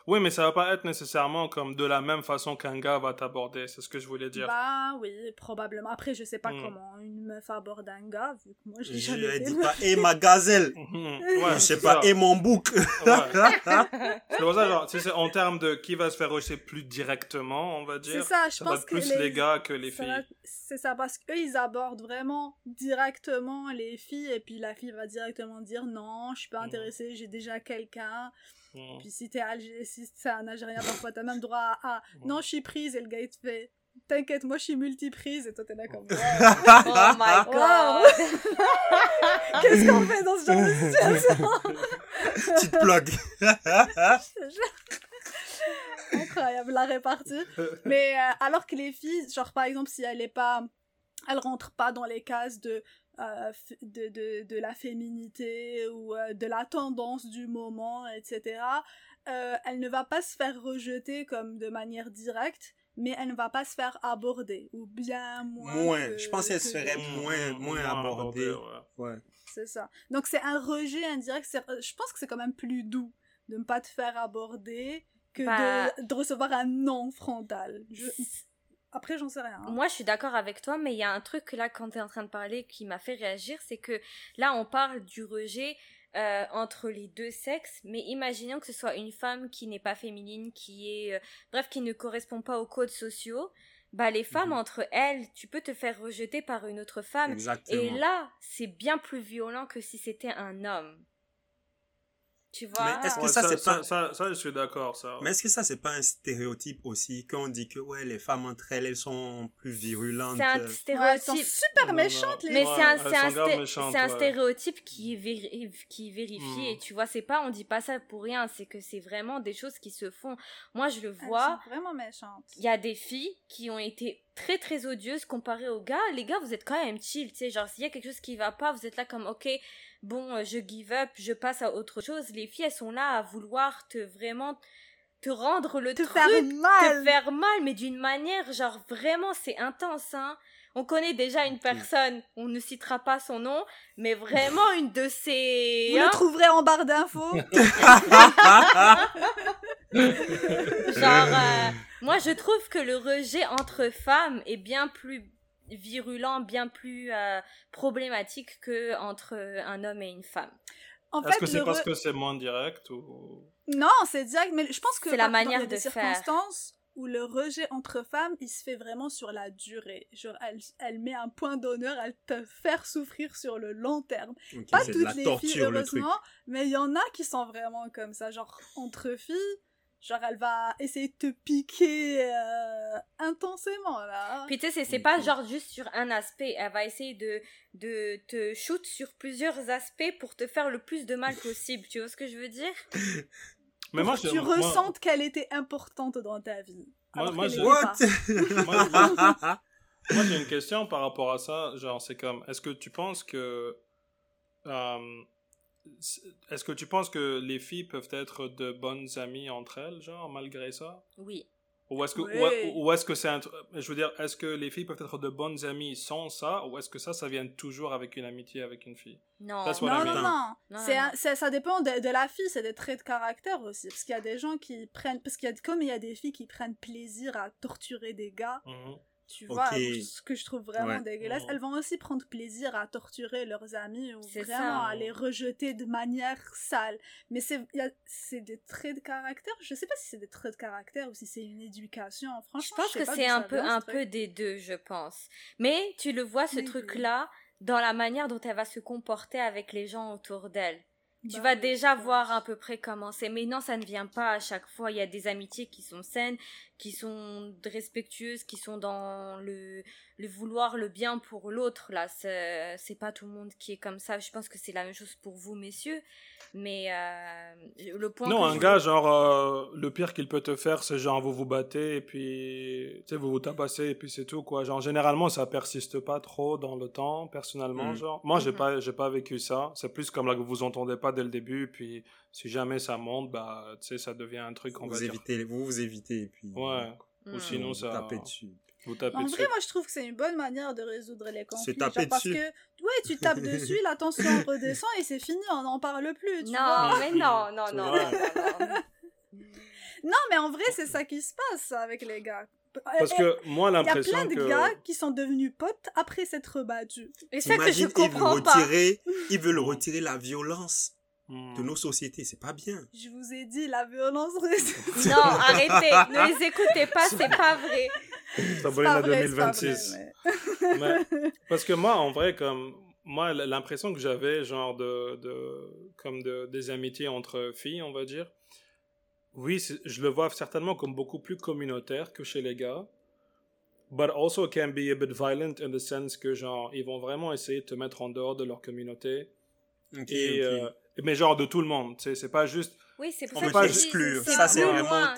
Oui, mais ça va pas être nécessairement comme de la même façon qu'un gars va t'aborder, c'est ce que je voulais dire. Bah oui, probablement. Après, je sais pas Hmm. comment une meuf aborde un gars, vu que moi, je dis fait. pas, et ma gazelle. Je Ouais, sais c'est pas, et mon bouc. Ouais. C'est pour ça, genre, c'est en termes de qui va se faire rejeter plus directement, on va C'est dire. ça, je ça va pense que plus les, les gars que les ça filles. va- C'est ça, parce qu'eux, ils abordent vraiment directement les filles, et puis la fille va directement dire non, je suis pas Mhm. intéressée, j'ai déjà quelqu'un. Mhm. Puis si t'es Algé- si c'est un Algérien, parfois t'as même droit à, à, Mhm. non, je suis prise, et le gars il te fait t'inquiète, moi je suis multiprise, et toi t'es là comme Oh my Wow. god! Qu'est-ce qu'on fait dans ce genre de situation? Petite plug. Incroyable, la répartie. Mais euh, alors que les filles, genre par exemple, si elle est pas. Elle rentre pas dans les cases de, euh, de, de la féminité ou euh, de la tendance du moment, etc. euh, elle ne va pas se faire rejeter comme de manière directe, mais elle ne va pas se faire aborder, ou bien moins. Moins. que- Je pense qu'elle que serait d'autres. moins, moins abordée. ouais. Ouais. C'est ça. Donc c'est un rejet indirect. c'est- euh, Je pense que c'est quand même plus doux de ne pas te faire aborder que Bah- de, de recevoir un non frontal. Je- Après, j'en sais rien. hein. Moi, je suis d'accord avec toi, mais il y a un truc là, quand tu es en train de parler, qui m'a fait réagir, c'est que là, on parle du rejet euh, entre les deux sexes, mais imaginons que ce soit une femme qui n'est pas féminine, qui est, euh, bref, qui ne correspond pas aux codes sociaux. Bah, les femmes Mhm. entre elles, tu peux te faire rejeter par une autre femme. Exactement. Et là, c'est bien plus violent que si c'était un homme. Tu vois? Mais est-ce que Ouais, ça, ça, c'est ça, pas- ça, ça, je suis d'accord, ça. Mais est-ce que ça, c'est pas un stéréotype aussi quand on dit que ouais, les femmes entre elles, elles sont plus virulentes C'est un euh, Ouais, elles sont stéréotype. super méchantes, les Mais Ouais, c'est un, elles c'est un sont grave sté- méchantes, c'est un ouais. stéréotype qui est, véri- qui est vérifié. Mm. Tu vois, c'est pas, on dit pas ça pour rien. C'est que c'est vraiment des choses qui se font. Moi, je le Elles vois. sont vraiment méchantes. Il y a des filles qui ont été très très odieuses comparées aux gars. Les gars, vous êtes quand même chill, tu sais. Genre, s'il y a quelque chose qui va pas, vous êtes là comme, ok, bon, euh, je give up, je passe à autre chose. Les filles, elles sont là à vouloir te vraiment te rendre le Te truc, faire mal. te faire mal, mais d'une manière, genre vraiment, c'est intense, hein. On connaît déjà une personne, on ne citera pas son nom, mais vraiment une de ces... Vous hein, le trouverez en barre d'infos. Genre, euh, moi je trouve que le rejet entre femmes est bien plus virulent, bien plus euh, problématique que entre un homme et une femme. En Est-ce fait, que c'est parce que c'est moins direct ou... Non, c'est direct, mais je pense que C'est la dans- manière il y a des de faire. circonstances où le rejet entre femmes, il se fait vraiment sur la durée. Genre, elle, elle met un point d'honneur, elle te faire souffrir sur le long terme. Pas toutes les filles, le heureusement, mais il y en a qui sont vraiment comme ça. Genre, entre filles, genre, elle va essayer de te piquer euh, intensément, là. Puis tu sais, c'est- pas genre juste sur un aspect, elle va essayer de, de te shoot sur plusieurs aspects pour te faire le plus de mal possible, tu vois ce que je veux dire? Mais moi, Pour que je- tu moi- ressentes qu'elle était importante dans ta vie. Moi- moi, j'ai une question par rapport à ça. Genre, c'est comme, est-ce que tu penses que, euh, est-ce que tu penses que les filles peuvent être de bonnes amies entre elles, genre, malgré ça? Oui. Ou est-ce que, Oui. ou, ou est-ce que c'est un, je veux dire, est-ce que les filles peuvent être de bonnes amies sans ça, ou est-ce que ça, ça vient toujours avec une amitié avec une fille? Non. Non, non, non. Non, un- ça dépend de, de la fille, c'est des traits de caractère aussi. Parce qu'il y a des gens qui prennent. Parce qu'il y a, comme il y a des filles qui prennent plaisir à torturer des gars, Mhm. Tu vois, ce que je trouve vraiment Ouais. dégueulasse, Mhm. elles vont aussi prendre plaisir à torturer leurs amis ou vraiment ça. à les rejeter de manière sale. Mais c'est il y a- c'est des traits de caractère. Je sais pas si c'est des traits de caractère ou si c'est une éducation. Je Franchement, pense sais que c'est un peu, un truc. peu des deux, je pense. Mais tu le vois, ce truc-là, dans la manière dont elle va se comporter avec les gens autour d'elle. Tu Bah vas déjà voir à peu près comment c'est. Mais non, ça ne vient pas à chaque fois. Il y a des amitiés qui sont saines, qui sont respectueuses, qui sont dans le, le vouloir le bien pour l'autre. Là, c'est c'est pas tout le monde qui est comme ça. Je pense que c'est la même chose pour vous, messieurs. Mais euh, le point Non, un gars, genre, euh, le pire qu'il peut te faire, c'est genre, vous vous battez, et puis, tu sais, vous vous tabassez, et puis c'est tout, quoi. Genre, généralement, ça persiste pas trop dans le temps, personnellement, Mm. genre. Moi, j'ai Mhm. pas, j'ai pas vécu ça. C'est plus comme là que vous entendez pas dès le début, puis si jamais ça monte, bah, tu sais, ça devient un truc, on va vous dire. évitez, vous vous évitez et puis Ouais. Ou sinon, vous ça. tapez dessus. Vous tapez En dessus. vrai, moi, je trouve que c'est une bonne manière de résoudre les conflits. C'est taper genre parce dessus. que, ouais, tu tapes dessus, la tension redescend et c'est fini, on n'en parle plus, tu Non, vois. mais non, non, C'est non, non, non, non. Non, mais en vrai, c'est ça qui se passe avec les gars. Parce Euh, que moi, Il y a l'impression plein de que. gars qui sont devenus potes après s'être battus. Et ça que je Imagine, ils veulent comprends pas. retirer, ils veulent retirer la violence Hmm. de nos sociétés. C'est pas bien. Je vous ai dit, la violence reste. Non, arrêtez, ne les écoutez pas, c'est pas vrai. Sabrina C'est pas vrai, c'est pas 2026. vrai, Mais- parce que moi, en vrai, comme moi, l'impression que j'avais, genre de, de comme de, des amitiés entre filles, on va dire. Oui, je le vois certainement comme beaucoup plus communautaire que chez les gars. But also can be a bit violent in the sense que genre ils vont vraiment essayer de te mettre en dehors de leur communauté Ok, et ok. euh, mais genre de tout le monde. tu sais, C'est pas juste. Oui, c'est pour On ça que t'exclure. c'est Ça, c'est vraiment pas-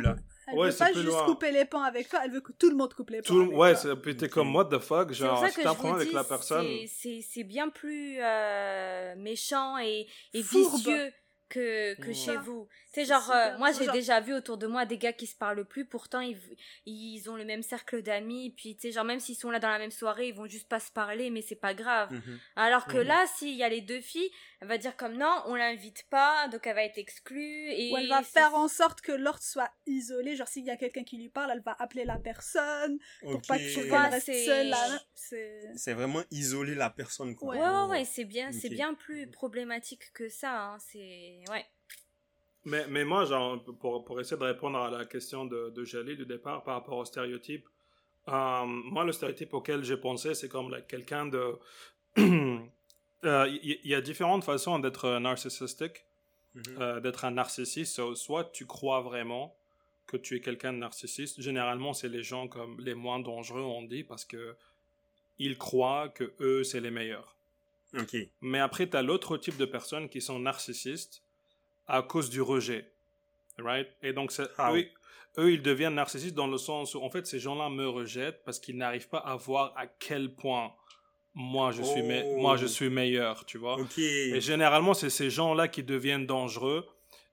là. Elle Ouais, veut pas juste loin. couper les ponts avec toi, elle veut que tout le monde coupe les ponts. Tout, avec ouais, toi. c'est- puis t'es comme what the fuck, genre si vous avec dis, la personne. c'est- c'est c'est bien plus euh, méchant et, et vicieux que, que chez vous. Tu sais, c'est genre, euh, moi j'ai Genre- déjà vu autour de moi des gars qui se parlent plus, pourtant ils, ils ont le même cercle d'amis, puis tu sais, genre même s'ils sont là dans la même soirée, ils vont juste pas se parler, mais c'est pas grave. Mhm. Alors que Mhm. là, s'il y a les deux filles, elle va dire comme non, on l'invite pas, donc elle va être exclue. Et Ou elle va faire en sorte que l'autre soit isolé. Genre, s'il y a quelqu'un qui lui parle, elle va appeler la personne pour pas qu'elle vois, reste c'est- seule. là. C'est... C'est vraiment isoler la personne. Quoi. Ouais, ouais, ouais, c'est bien, c'est bien plus problématique que ça. Hein. C'est ouais. Mais, mais moi, genre, pour, pour essayer de répondre à la question de, de du départ par rapport au stéréotype, euh, moi, le stéréotype auquel j'ai pensé, c'est comme like, quelqu'un de. Euh, Il y, y a différentes façons d'être narcissistique, Mhm. euh, d'être un narcissiste. So, soit tu crois vraiment que tu es quelqu'un de narcissiste. Généralement, c'est les gens comme les moins dangereux, on dit, parce que ils croient que eux, c'est les meilleurs. Mais après, tu as l'autre type de personnes qui sont narcissistes à cause du rejet. Right? Et donc, How? eux, eux, ils deviennent narcissistes dans le sens où, en fait, ces gens-là me rejettent parce qu'ils n'arrivent pas à voir à quel point moi je suis, me- moi je suis meilleur, tu vois? Et généralement, c'est ces gens-là qui deviennent dangereux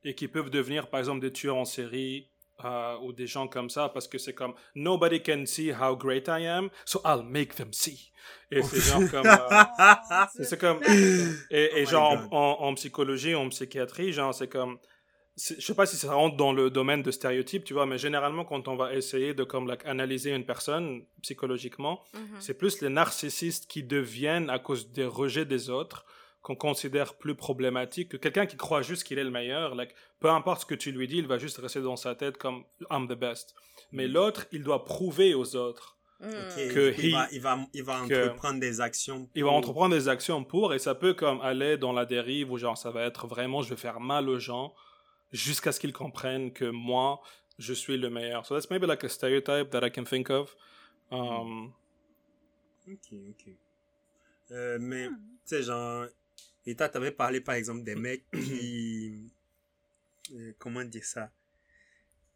et qui peuvent devenir, par exemple, des tueurs en série euh, ou des gens comme ça parce que c'est comme Nobody can see how great I am, so I'll make them see. Et c'est genre comme. euh, c'est comme. Et, et Oh genre, en, en psychologie, en psychiatrie, genre, c'est comme. Je sais pas si ça rentre dans le domaine de stéréotypes, tu vois, mais généralement, quand on va essayer de comme, like, analyser une personne psychologiquement, Mhm. c'est plus les narcissistes qui deviennent, à cause des rejets des autres, qu'on considère plus problématiques que quelqu'un qui croit juste qu'il est le meilleur. Like, peu importe ce que tu lui dis, il va juste rester dans sa tête comme I'm the best. Mais l'autre, il doit prouver aux autres. Ok, Que il, he- va, il, va, il va que- entreprendre des actions. Il va pour- entreprendre des actions pour, et ça peut comme aller dans la dérive où genre ça va être vraiment je vais faire mal aux gens jusqu'à ce qu'ils comprennent que moi je suis le meilleur. So that's maybe like a stereotype that I can think of. Um, Ok, ok. Euh, mais, Hmm. tu sais, genre, et toi, t'avais parlé, par exemple, des mecs qui... euh, comment dire ça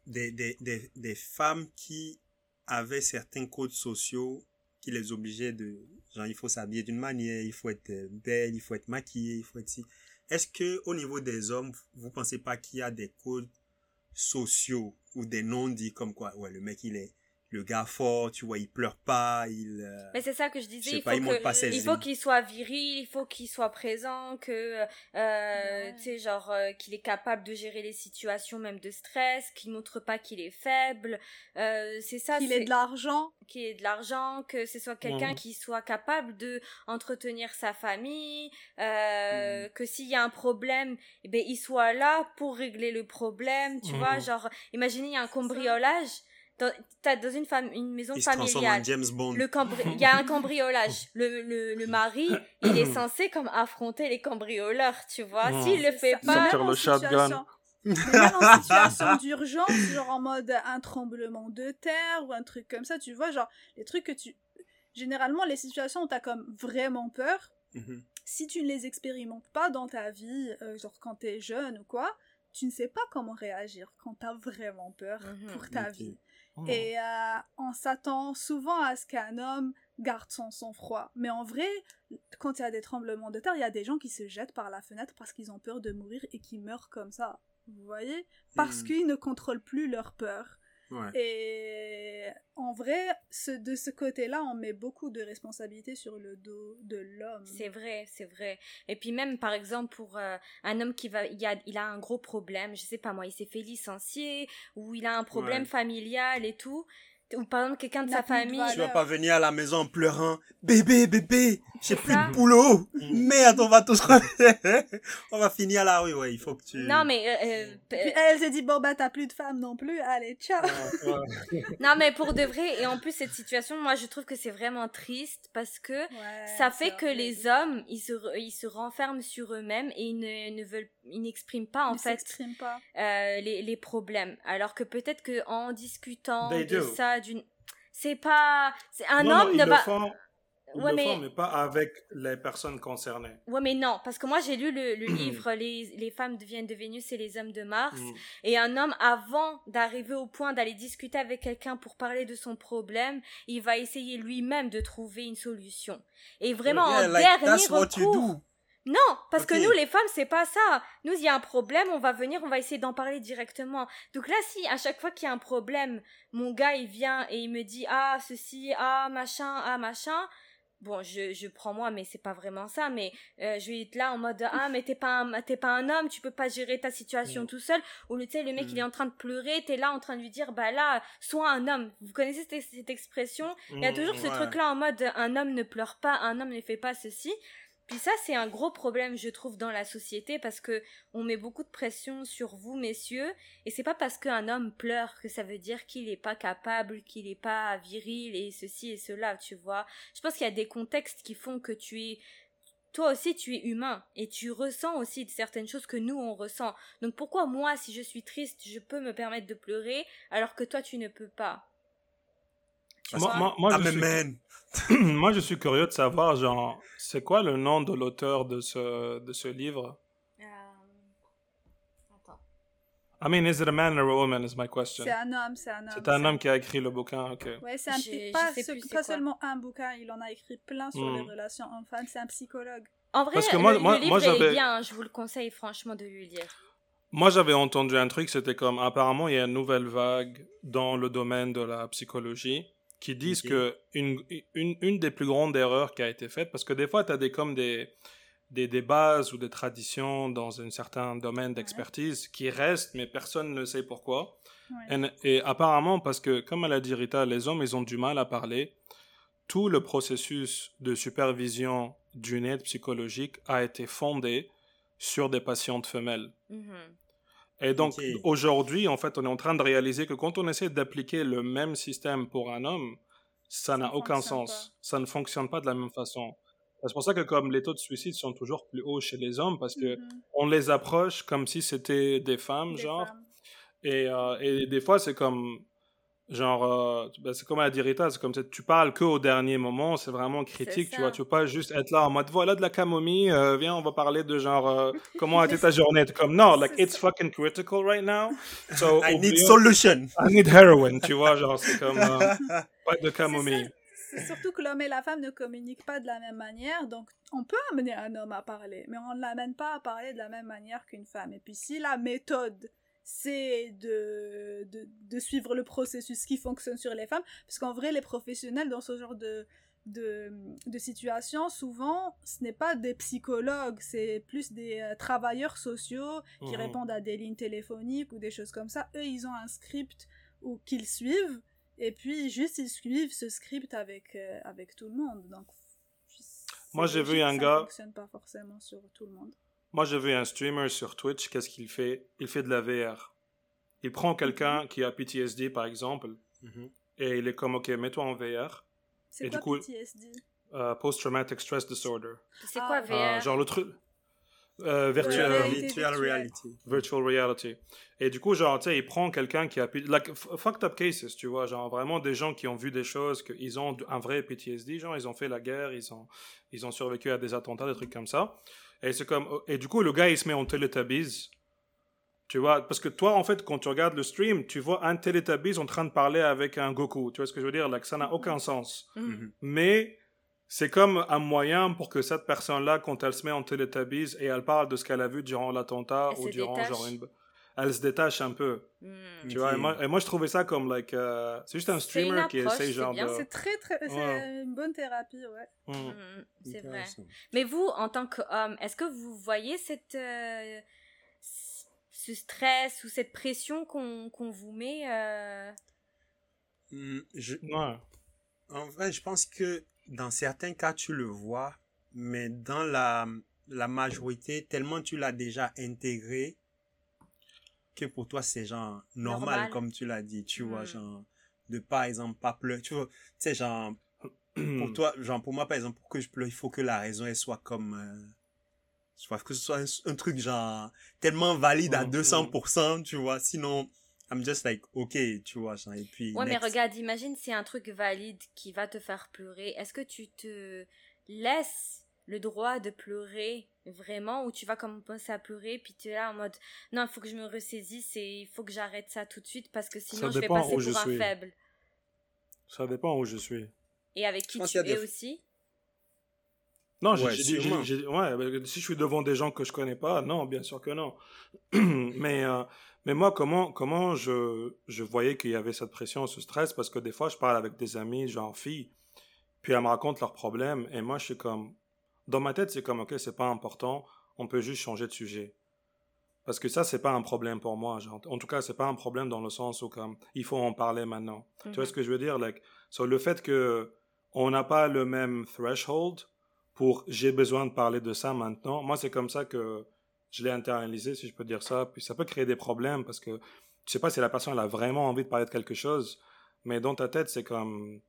des, des, des, des femmes qui avaient certains codes sociaux qui les obligeaient de... Genre, il faut s'habiller d'une manière, il faut être euh, belle, il faut être maquillé, il faut être si... Est-ce que au niveau des hommes, vous pensez pas qu'il y a des codes sociaux ou des non-dits comme quoi, ouais, le mec, il est le gars fort, tu vois, il pleure pas, il... euh, Mais c'est ça que je je disais. sais Il pas, faut, il montre que, pas ses il faut ailes. qu'il soit viril, il faut qu'il soit présent, que euh, Ouais. tu sais genre euh, qu'il est capable de gérer les situations même de stress, qu'il montre pas qu'il est faible. Euh, c'est ça. Qu'il ait de l'argent. qu'il ait de l'argent, que ce soit quelqu'un qui soit capable de entretenir sa famille, euh, que s'il y a un problème, eh ben il soit là pour régler le problème, tu Mhm. vois, genre imaginez il y a un cambriolage dans t'as dans une femme une maison il se familiale. en James Bond. Le cambri- il y a un cambriolage. Le, le, le mari, il est censé comme affronter les cambrioleurs, tu vois. Mhm. S'il le fait pas, Sortir le shotgun. même en situation d'urgence, genre en mode un tremblement de terre ou un truc comme ça, tu vois, genre les trucs que tu. Généralement, les situations où t'as comme vraiment peur, Mhm. si tu ne les expérimentes pas dans ta vie, euh, genre quand t'es jeune ou quoi, tu ne sais pas comment réagir quand t'as vraiment peur Mhm. pour ta vie. Hmm. Et euh, on s'attend souvent à ce qu'un homme garde son sang-froid. Mais en vrai, quand il y a des tremblements de terre, il y a des gens qui se jettent par la fenêtre parce qu'ils ont peur de mourir et qui meurent comme ça. Vous voyez? Parce Mhm. qu'ils ne contrôlent plus leur peur. Ouais. Et en vrai, ce, de ce côté-là, on met beaucoup de responsabilités sur le dos de l'homme. C'est vrai, c'est vrai. Et puis même par exemple pour euh, un homme qui va, il a, il a un gros problème, je sais pas moi, il s'est fait licencier ou il a un problème Ouais. familial et tout, ou par exemple quelqu'un de sa famille. Tu vas pas venir à la maison en pleurant. Bébé, bébé, j'ai plus ça. de boulot. Mm. Merde, on va tous on va finir à la rue, ouais. Il faut que tu. Non mais euh, euh, Puis elle s'est dit, bon bah t'as plus de femme non plus, allez, ciao non mais pour de vrai et en plus cette situation, moi je trouve que c'est vraiment triste parce que Ouais, ça fait que les hommes ils se re- ils se renferment sur eux-mêmes et ils ne, ne veulent ils n'expriment pas en Ils fait pas. euh, les, les problèmes. Alors que peut-être que en discutant They de do. ça, d'une, c'est pas, un Non, homme ne va, font, ils Ouais, le mais- font, mais pas avec les personnes concernées. ouais mais non, parce que moi j'ai lu le, le livre les, les femmes viennent de Vénus et les hommes de Mars, Mm. et un homme avant d'arriver au point d'aller discuter avec quelqu'un pour parler de son problème, il va essayer lui-même de trouver une solution. Et vraiment Yeah, en like, dernier recours. Non, parce que nous, les femmes, c'est pas ça. Nous, il y a un problème, on va venir, on va essayer d'en parler directement. Donc là, si à chaque fois qu'il y a un problème, mon gars, il vient et il me dit ah ceci, ah machin, ah machin. Bon, je, je prends moi, mais c'est pas vraiment ça. Mais euh, je vais être là en mode ah mais t'es pas un, t'es pas un homme, tu peux pas gérer ta situation Mm. tout seul. Ou le tu sais le mec Mm. il est en train de pleurer, t'es là en train de lui dire bah là sois un homme. Vous connaissez cette, cette expression? Il y a toujours ce Mm, ouais. truc-là en mode un homme ne pleure pas, un homme ne fait pas ceci. Puis ça, c'est un gros problème, je trouve, dans la société parce que on met beaucoup de pression sur vous, messieurs, et c'est pas parce qu'un homme pleure que ça veut dire qu'il est pas capable, qu'il est pas viril et ceci et cela, tu vois. Je pense qu'il y a des contextes qui font que tu es toi aussi tu es humain et tu ressens aussi certaines choses que nous on ressent. Donc pourquoi moi si je suis triste, je peux me permettre de pleurer alors que toi tu ne peux pas? Moi, moi, moi, Ah, je mais suis, man. moi, je suis curieux de savoir, genre, c'est quoi le nom de l'auteur de ce, de ce livre? Euh, Attends. I mean, is it a man or a woman is my question. C'est un homme, c'est un homme. C'est un homme qui a écrit le bouquin, ok. Ouais, c'est un pas, ce- pas seulement un bouquin, il en a écrit plein sur Hmm. les relations hommes-femmes. C'est un psychologue. En vrai, Parce que moi- le, moi- le livre moi, est j'avais- bien, je vous le conseille franchement de le lire. Moi, j'avais entendu un truc, c'était comme, apparemment, il y a une nouvelle vague dans le domaine de la psychologie qui disent Ok. que une, une, une des plus grandes erreurs qui a été faite, parce que des fois, tu as des, comme des, des, des bases ou des traditions dans un certain domaine d'expertise qui restent, mais personne ne sait pourquoi. Ouais. Et, et apparemment, parce que, comme elle a dit Rita, les hommes, ils ont du mal à parler, tout le processus de supervision d'une aide psychologique a été fondé sur des patientes femelles. Mhm. Et donc, aujourd'hui, en fait, on est en train de réaliser que quand on essaie d'appliquer le même système pour un homme, ça n'a aucun sens. Ça ne fonctionne pas de la même façon. C'est pour ça que comme les taux de suicide sont toujours plus hauts chez les hommes, parce que Mhm. on les approche comme si c'était des femmes, Des genre. femmes. Et, euh, et des fois, c'est comme, genre, euh, ben, c'est comme à dire Rita, c'est comme ça, tu parles que au dernier moment, c'est vraiment critique, ça. tu vois, tu veux pas juste être là en mode, voilà de la camomille, euh, viens, on va parler de genre, euh, comment a été ta journée, T'es comme, non, like, C'est it's fucking critical right now, so, I need solution. I need heroin, tu vois, genre, c'est comme, euh, pas de camomille. C'est surtout que l'homme et la femme ne communiquent pas de la même manière, donc on peut amener un homme à parler, mais on ne l'amène pas à parler de la même manière qu'une femme. Et puis si la méthode, c'est de, de, de suivre le processus qui fonctionne sur les femmes, parce qu'en vrai, les professionnels dans ce genre de, de, de situation, souvent, ce n'est pas des psychologues, c'est plus des euh, travailleurs sociaux qui Mhm. répondent à des lignes téléphoniques ou des choses comme ça. Eux, ils ont un script ou qu'ils suivent, et puis juste ils suivent ce script avec, euh, avec tout le monde. Donc, Moi, j'ai vu un ça gars- fonctionne pas forcément sur tout le monde. Moi, j'ai vu un streamer sur Twitch, qu'est-ce qu'il fait? Il fait de la VR. Il prend quelqu'un qui a PTSD, par exemple, Mhm. et il est comme, ok, mets-toi en VR, C'est quoi du coup- PTSD euh, Post-Traumatic Stress Disorder. C'est Ah, quoi ouais. VR Euh, genre le truc. Euh, virtual reality. virtual reality. Et du coup, genre, tu sais, il prend quelqu'un qui a. Like, fucked up cases, tu vois. Genre, vraiment des gens qui ont vu des choses, qu'ils ont un vrai PTSD. Genre, ils ont fait la guerre, ils ont, ils ont survécu à des attentats, des trucs comme ça. Et c'est comme. Et du coup, le gars, il se met en Teletubbies. Tu vois, parce que toi, en fait, quand tu regardes le stream, tu vois un Teletubbies en train de parler avec un Goku. Tu vois ce que je veux dire? Like, ça n'a aucun sens. Mhm. Mais c'est comme un moyen pour que cette personne-là, quand elle se met en Teletubbies et elle parle de ce qu'elle a vu durant l'attentat ou durant détache. genre une... Elle se détache un peu, Mhm. tu vois. Et moi, et moi, je trouvais ça comme, like, euh, c'est juste un streamer qui essaye c'est genre bien, de... C'est très très. C'est Ouais. une bonne thérapie, ouais. Mm. Mhm, C'est vrai. Mais vous, en tant qu'homme, est-ce que vous voyez cette, euh, ce stress ou cette pression qu'on qu'on vous met euh, Hmm, je- Ouais. En vrai, je pense que dans certains cas, tu le vois, mais dans la, la majorité, tellement tu l'as déjà intégré que pour toi, c'est genre normal, Normal. comme tu l'as dit, tu vois, Hmm. genre, de par exemple, pas pleurer, tu vois, tu sais, genre, pour toi, genre, pour moi, par exemple, pour que je pleure, il faut que la raison, elle soit comme, euh, tu vois, que ce soit un, un truc, genre, tellement valide à Mhm. 200%, tu vois, sinon, I'm just like, ok, tu vois, genre, et puis, Ouais, mais regarde, imagine c'est un truc valide qui va te faire pleurer. Est-ce que tu te laisses le droit de pleurer vraiment ou tu vas commencer à pleurer puis tu es là en mode non, il faut que je me ressaisisse et il faut que j'arrête ça tout de suite parce que sinon je vais passer où pour un suis. faible. Ça dépend où je suis. Et avec qui tu es des- aussi? Non, j'ai Ouais, j'ai ouais, bah, si je suis devant des gens que je connais pas, non, bien sûr que non. mais, euh, mais moi, comment, comment je, je voyais qu'il y avait cette pression, ce stress, parce que des fois, je parle avec des amis, genre filles, puis elles me racontent leurs problèmes, et moi, je suis comme, dans ma tête, c'est comme, ok, c'est pas important, on peut juste changer de sujet. Parce que ça, c'est pas un problème pour moi. Genre, en tout cas, c'est pas un problème dans le sens où, comme, il faut en parler maintenant. Tu vois Mhm. ce que je veux dire? Like, sur le fait que on n'a pas le même threshold pour j'ai besoin de parler de ça maintenant. Moi, c'est comme ça que je l'ai internalisé, si je peux dire ça. Puis ça peut créer des problèmes parce que tu sais pas si la personne elle a vraiment envie de parler de quelque chose, mais dans ta tête, c'est comme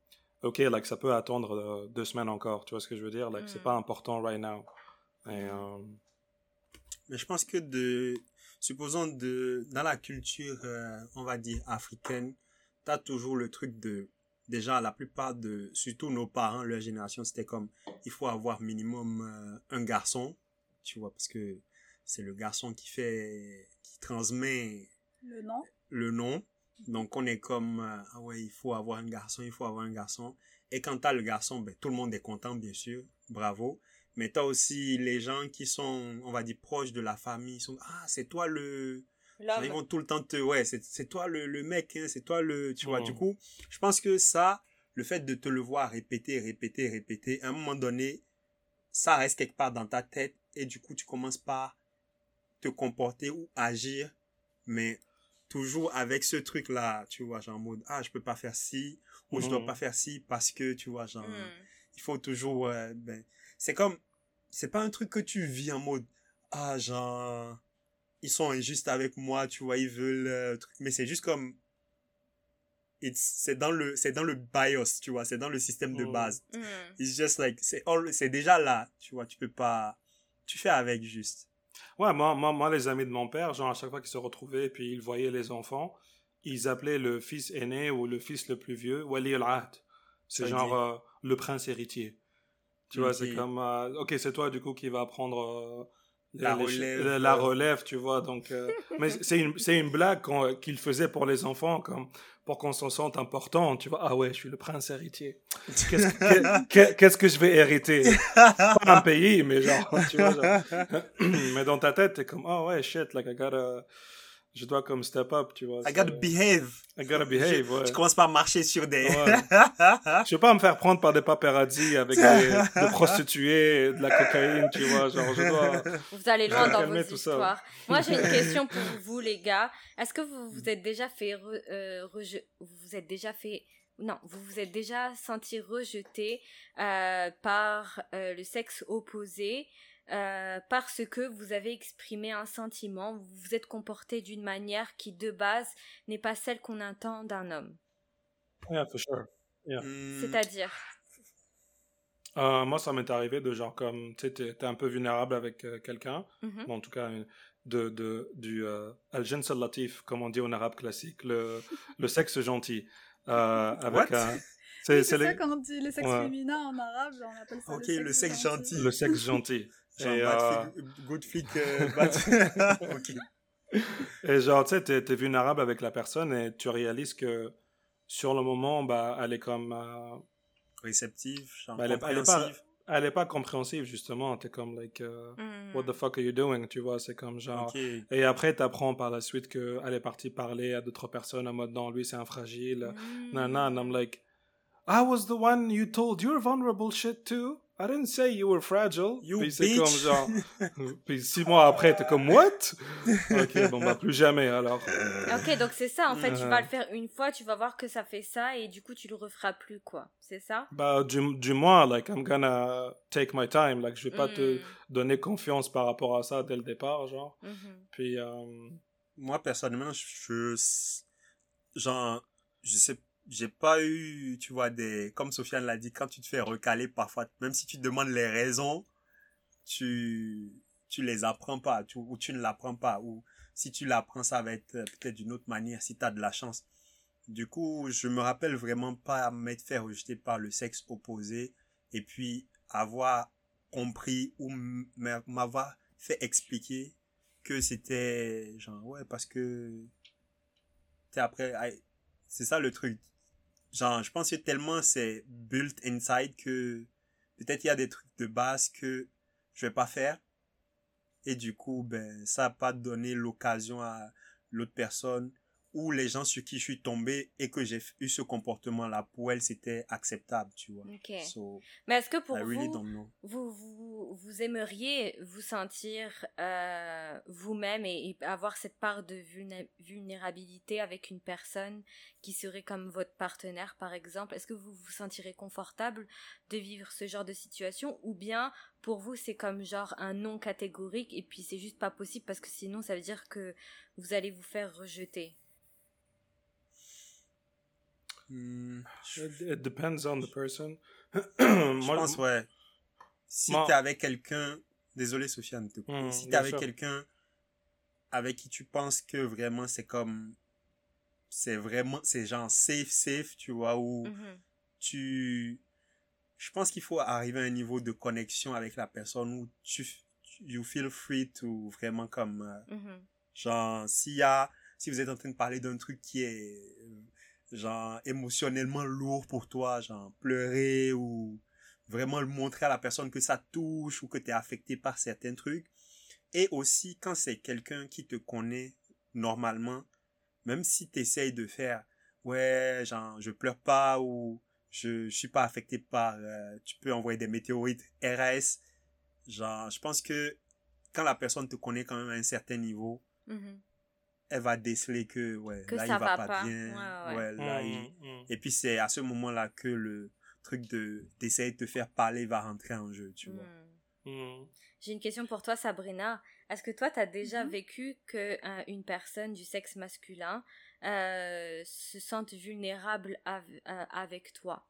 OK, like, ça peut attendre euh, deux semaines encore. Tu vois ce que je veux dire? Like, c'est Mm. pas important right now. Et, euh, Mais je pense que de, supposons de, dans la culture, euh, on va dire africaine, t'as toujours le truc de, déjà la plupart de, surtout nos parents, leur génération, c'était comme, il faut avoir minimum euh, un garçon, tu vois, parce que c'est le garçon qui fait, qui transmet Le nom. le nom. Donc, on est comme, euh, ah ouais, il faut avoir un garçon, il faut avoir un garçon. Et quand t'as le garçon, ben, tout le monde est content, bien sûr. Bravo. Mais t'as aussi les gens qui sont, on va dire, proches de la famille. Ils sont, ah, c'est toi le, ils vont tout le temps te, ouais, c'est, c'est toi le, le mec, hein, c'est toi le, tu vois. Du coup, je pense que ça, le fait de te le voir répéter, répéter, répéter, à un moment donné, ça reste quelque part dans ta tête et du coup, tu commences par te comporter ou agir, mais toujours avec ce truc-là, tu vois, genre en mode, ah, je peux pas faire ci, ou je dois Mhm. pas faire ci parce que, tu vois, genre, Hmm. il faut toujours, euh, ben, c'est comme, c'est pas un truc que tu vis en mode, ah, genre, ils sont injustes avec moi, tu vois, ils veulent, euh, truc. mais c'est juste comme, it's- c'est dans le, c'est dans le BIOS, tu vois, c'est dans le système de Mhm. base. Hmm. It's just like, c'est, c'est déjà là, tu vois, tu peux pas, tu fais avec juste. Ouais, moi, moi, moi, les amis de mon père, genre, à chaque fois qu'ils se retrouvaient, puis ils voyaient les enfants, ils appelaient le fils aîné ou le fils le plus vieux Wali al-Ahd. C'est genre euh, le prince héritier. Tu vois, c'est comme, euh, ok, c'est toi, du coup, qui va prendre euh, La relève, la, la euh. relève, tu vois. Donc, euh, mais c'est une, c'est une blague qu'on- qu'il faisait pour les enfants, comme, pour qu'on s'en sente important, tu vois. Ah ouais, je suis le prince héritier. Qu'est-ce que, que je vais hériter? Pas un pays, mais genre, tu vois, genre. mais dans ta tête, t'es comme, oh ouais, shit, like I gotta, je dois comme step up, tu vois. I gotta behave. I gotta behave, je, ouais. je commence par marcher sur des. Ouais. Je vais pas me faire prendre par des paparazzis avec des, des prostituées, de la cocaïne, tu vois, genre, je dois... Vous allez loin dans calmer vos tout ça. histoires. Moi, j'ai une question pour vous, les gars. Est-ce que vous vous êtes déjà fait re- euh, reje- vous vous êtes déjà fait non, vous vous êtes déjà senti rejeté euh, par euh, le sexe opposé euh, parce que vous avez exprimé un sentiment, vous vous êtes comporté d'une manière qui de base n'est pas celle qu'on attend d'un homme. Yeah, for sure. Hmm, C'est-à-dire? Euh, moi, ça m'est arrivé de genre comme, tu sais, t'es un peu vulnérable avec euh, quelqu'un, Mhm. Bon, en tout cas, de, de, du euh, al-jins al-latif, comme on dit en arabe classique, le, le sexe gentil. Euh, avec What? un... Oui, C'est ça les- quand on dit le sexe Ouais. féminin en arabe, on appelle ça Ok, le sexe gentil. le sexe gentil. Genre, Et, bad euh, flic- good flic, euh, bad- ok. Et genre, tu sais, t'es, t'es vulnérable avec la personne et tu réalises que sur le moment, bah, elle est comme. euh, Réceptif, genre bah, elle, est, elle est pas, elle est pas compréhensive, justement. T'es comme, like, euh, Mhm. what the fuck are you doing? Tu vois, c'est comme genre. Et après, t'apprends par la suite qu'elle est partie parler à d'autres personnes en mode, non, lui, c'est un fragile. Non, non, and I'm like, I was the one you told your vulnerable shit to. I didn't say you were fragile. You puis c'est comme genre. puis six mois après, t'es comme, what? ok, bon, bah, plus jamais alors. Ok, donc c'est ça, en fait, tu Euh. vas le faire une fois, tu vas voir que ça fait ça, et du coup, tu le referas plus, quoi. C'est ça? Bah, du, du moins, like, I'm gonna take my time. Like, je vais pas te Mm, donner confiance par rapport à ça dès le départ, genre. mhm. Puis, euh, Moi, personnellement, je, genre, je sais, j'ai pas eu, tu vois, des, comme Sofiane l'a dit, quand tu te fais recaler parfois, même si tu te demandes les raisons, tu, tu les apprends pas, ou tu ne l'apprends pas, ou si tu l'apprends, ça va être euh, peut-être d'une autre manière, si tu as de la chance. Du coup, je me rappelle vraiment pas m'être fait rejeter par le sexe opposé, et puis avoir compris ou m'avoir fait expliquer que c'était genre ouais parce que t'es après c'est ça le truc genre je pense tellement c'est built inside que peut-être il y a des trucs de base que je vais pas faire. Et du coup ben ça a pas donné l'occasion à l'autre personne ou les gens sur qui je suis tombé et que j'ai eu ce comportement là pour elle c'était acceptable tu vois. So Mais est-ce que pour really vous, vous, vous, vous aimeriez vous sentir euh, vous-même et, et avoir cette part de vulné- vulnérabilité avec une personne qui serait comme votre partenaire, par exemple? Est-ce que vous vous sentirez confortable de vivre ce genre de situation? Ou bien pour vous c'est comme genre un non catégorique et puis c'est juste pas possible parce que sinon ça veut dire que vous allez vous faire rejeter? Hmm, it, it depends on the person. Je Moi, pense, ouais. Si moi- t'es avec quelqu'un, désolé Sofiane. Hmm, si t'es avec quelqu'un avec qui tu penses que vraiment c'est comme, c'est vraiment, c'est genre safe, safe, tu vois, où Mhm. tu, je pense qu'il faut arriver à un niveau de connexion avec la personne où tu, you feel free to vraiment comme, euh, Mhm. genre, s'il y a, si vous êtes en train de parler d'un truc qui est, genre, émotionnellement lourd pour toi, genre, pleurer ou vraiment le montrer à la personne que ça touche ou que tu es affecté par certains trucs. Et aussi, quand c'est quelqu'un qui te connaît normalement, même si tu essayes de faire, ouais, genre, je pleure pas ou je, je suis pas affecté par, euh, tu peux envoyer des météorites RAS. Genre, je pense que quand la personne te connaît quand même à un certain niveau, Mhm. Elle va déceler que, ouais, Que là, ça il va va pas, pas. bien. Ouais, ouais. Ouais, là, il- Mhm, mhm. Et puis, c'est à ce moment-là que le truc de, d'essayer de te faire parler va rentrer en jeu, tu vois. Mhm. J'ai une question pour toi, Sabrina. Est-ce que toi, tu as déjà Mhm. vécu que euh, une personne du sexe masculin euh, se sente vulnérable av- euh, avec toi?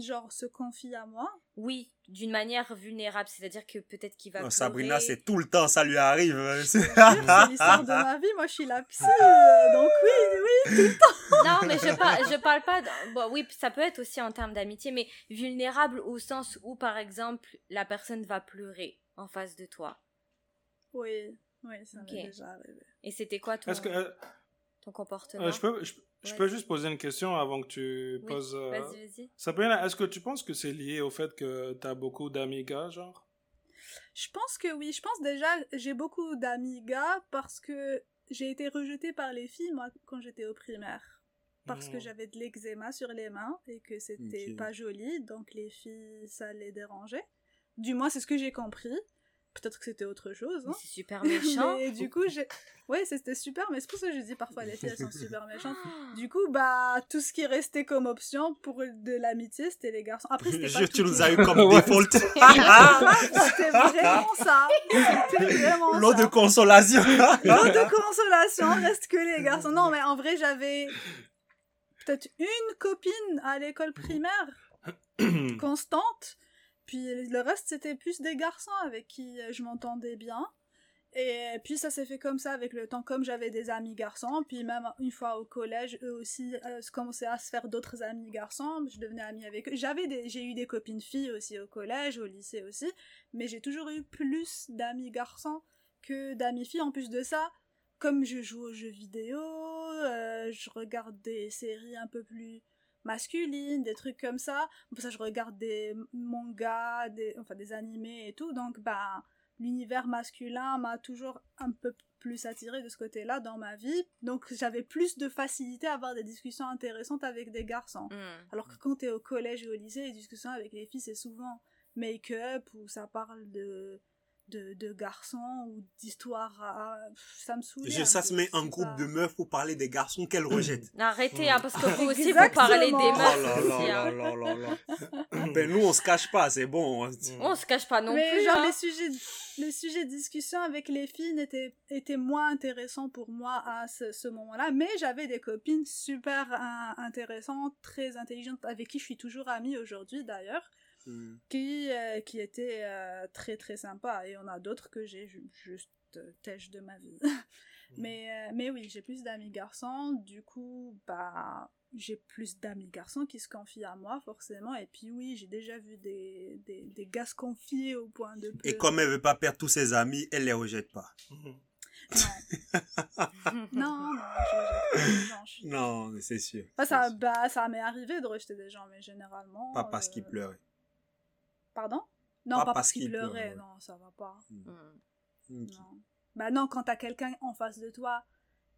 Genre, se confie à moi? Oui, d'une manière vulnérable, c'est-à-dire que peut-être qu'il va Non, pleurer. Sabrina, c'est tout le temps, ça lui arrive. C'est l'histoire de ma vie. Moi, je suis la psy. euh, donc, oui, oui. Non, mais je parle, je parle pas. de- Bon, oui, ça peut être aussi en termes d'amitié, mais vulnérable au sens où, par exemple, la personne va pleurer en face de toi. Oui, oui, ça Ok. m'est déjà arrivé. Et c'était quoi ton, que euh, ton comportement? euh, je peux, je, je Ouais. peux juste poser une question avant que tu Oui, poses. euh, Vas-y, vas-y. Sabrina, est-ce que tu penses que c'est lié au fait que tu as beaucoup d'amis gars, genre? Je pense que oui. Je pense déjà, j'ai beaucoup d'amis gars parce que j'ai été rejetée par les filles, moi, quand j'étais au primaire. Parce que Mhm. j'avais de l'eczéma sur les mains et que c'était pas joli, donc les filles, ça les dérangeait. Du moins, c'est ce que j'ai compris. Peut-être que c'était autre chose. Hein. C'est super méchant. mais du coup, j'ai. Ouais, c'était super, mais c'est pour ça que je dis parfois les filles, elles sont super méchantes. Du coup, bah, tout ce qui restait comme option pour de l'amitié, c'était les garçons. Après, c'était pas Jure, tu nous as eu comme default. C'était vraiment ça. C'était vraiment L'eau de consolation. L'eau de consolation reste que les garçons. Non, mais en vrai, j'avais peut-être une copine à l'école primaire constante. Puis le reste, c'était plus des garçons avec qui je m'entendais bien. Et puis ça s'est fait comme ça avec le temps, comme j'avais des amis garçons, puis même une fois au collège, eux aussi euh, commençaient à se faire d'autres amis garçons, je devenais amie avec eux. J'avais des, j'ai eu des copines filles aussi au collège, au lycée aussi, mais j'ai toujours eu plus d'amis garçons que d'amis filles. En plus de ça, comme je joue aux jeux vidéo, euh, je regarde des séries un peu plus masculines, des trucs comme ça. Pour ça, je regarde des mangas, des, enfin des animés et tout. Donc, bah, l'univers masculin m'a toujours un peu plus attiré de ce côté-là dans ma vie. Donc, j'avais plus de facilité à avoir des discussions intéressantes avec des garçons. Hmm. Alors que quand t'es au collège et au lycée, les discussions avec les filles, c'est souvent make-up ou ça parle de, de, de garçons ou d'histoires. à- Ça me saoule. Je- Ça se met en groupe de meufs pour parler des garçons qu'elle rejette. Arrêtez, hein, parce que vous aussi, vous parlez des Oh meufs là aussi, là là là là là. Ben nous, on se cache pas, c'est bon. On se cache pas non Mais plus. genre, hein. les sujets, les sujets de discussion avec les filles n'étaient, étaient moins intéressants pour moi à ce, ce moment-là. Mais j'avais des copines super hein, intéressantes, très intelligentes, avec qui je suis toujours amie aujourd'hui d'ailleurs. Hmm. qui, euh, qui était euh, très très sympa et on a d'autres que j'ai ju- juste euh, têche de ma vie. mais, euh, mais oui, j'ai plus d'amis garçons, du coup, bah, j'ai plus d'amis garçons qui se confient à moi forcément et puis oui, j'ai déjà vu des, des, des gars se confier au point de... Et comme elle veut pas perdre tous ses amis, elle les rejette pas. Non, non, je rejette pas les gens, je suis- Non, mais c'est sûr. Bah, ça, C'est sûr. bah, ça m'est arrivé de rejeter des gens, mais généralement... Pas parce euh, qu'ils pleuraient. Pardon? Non, Pas pas, parce pleuraient, ouais. non, ça va pas. Hmm. Ok. Non. Bah non, quand t'as quelqu'un en face de toi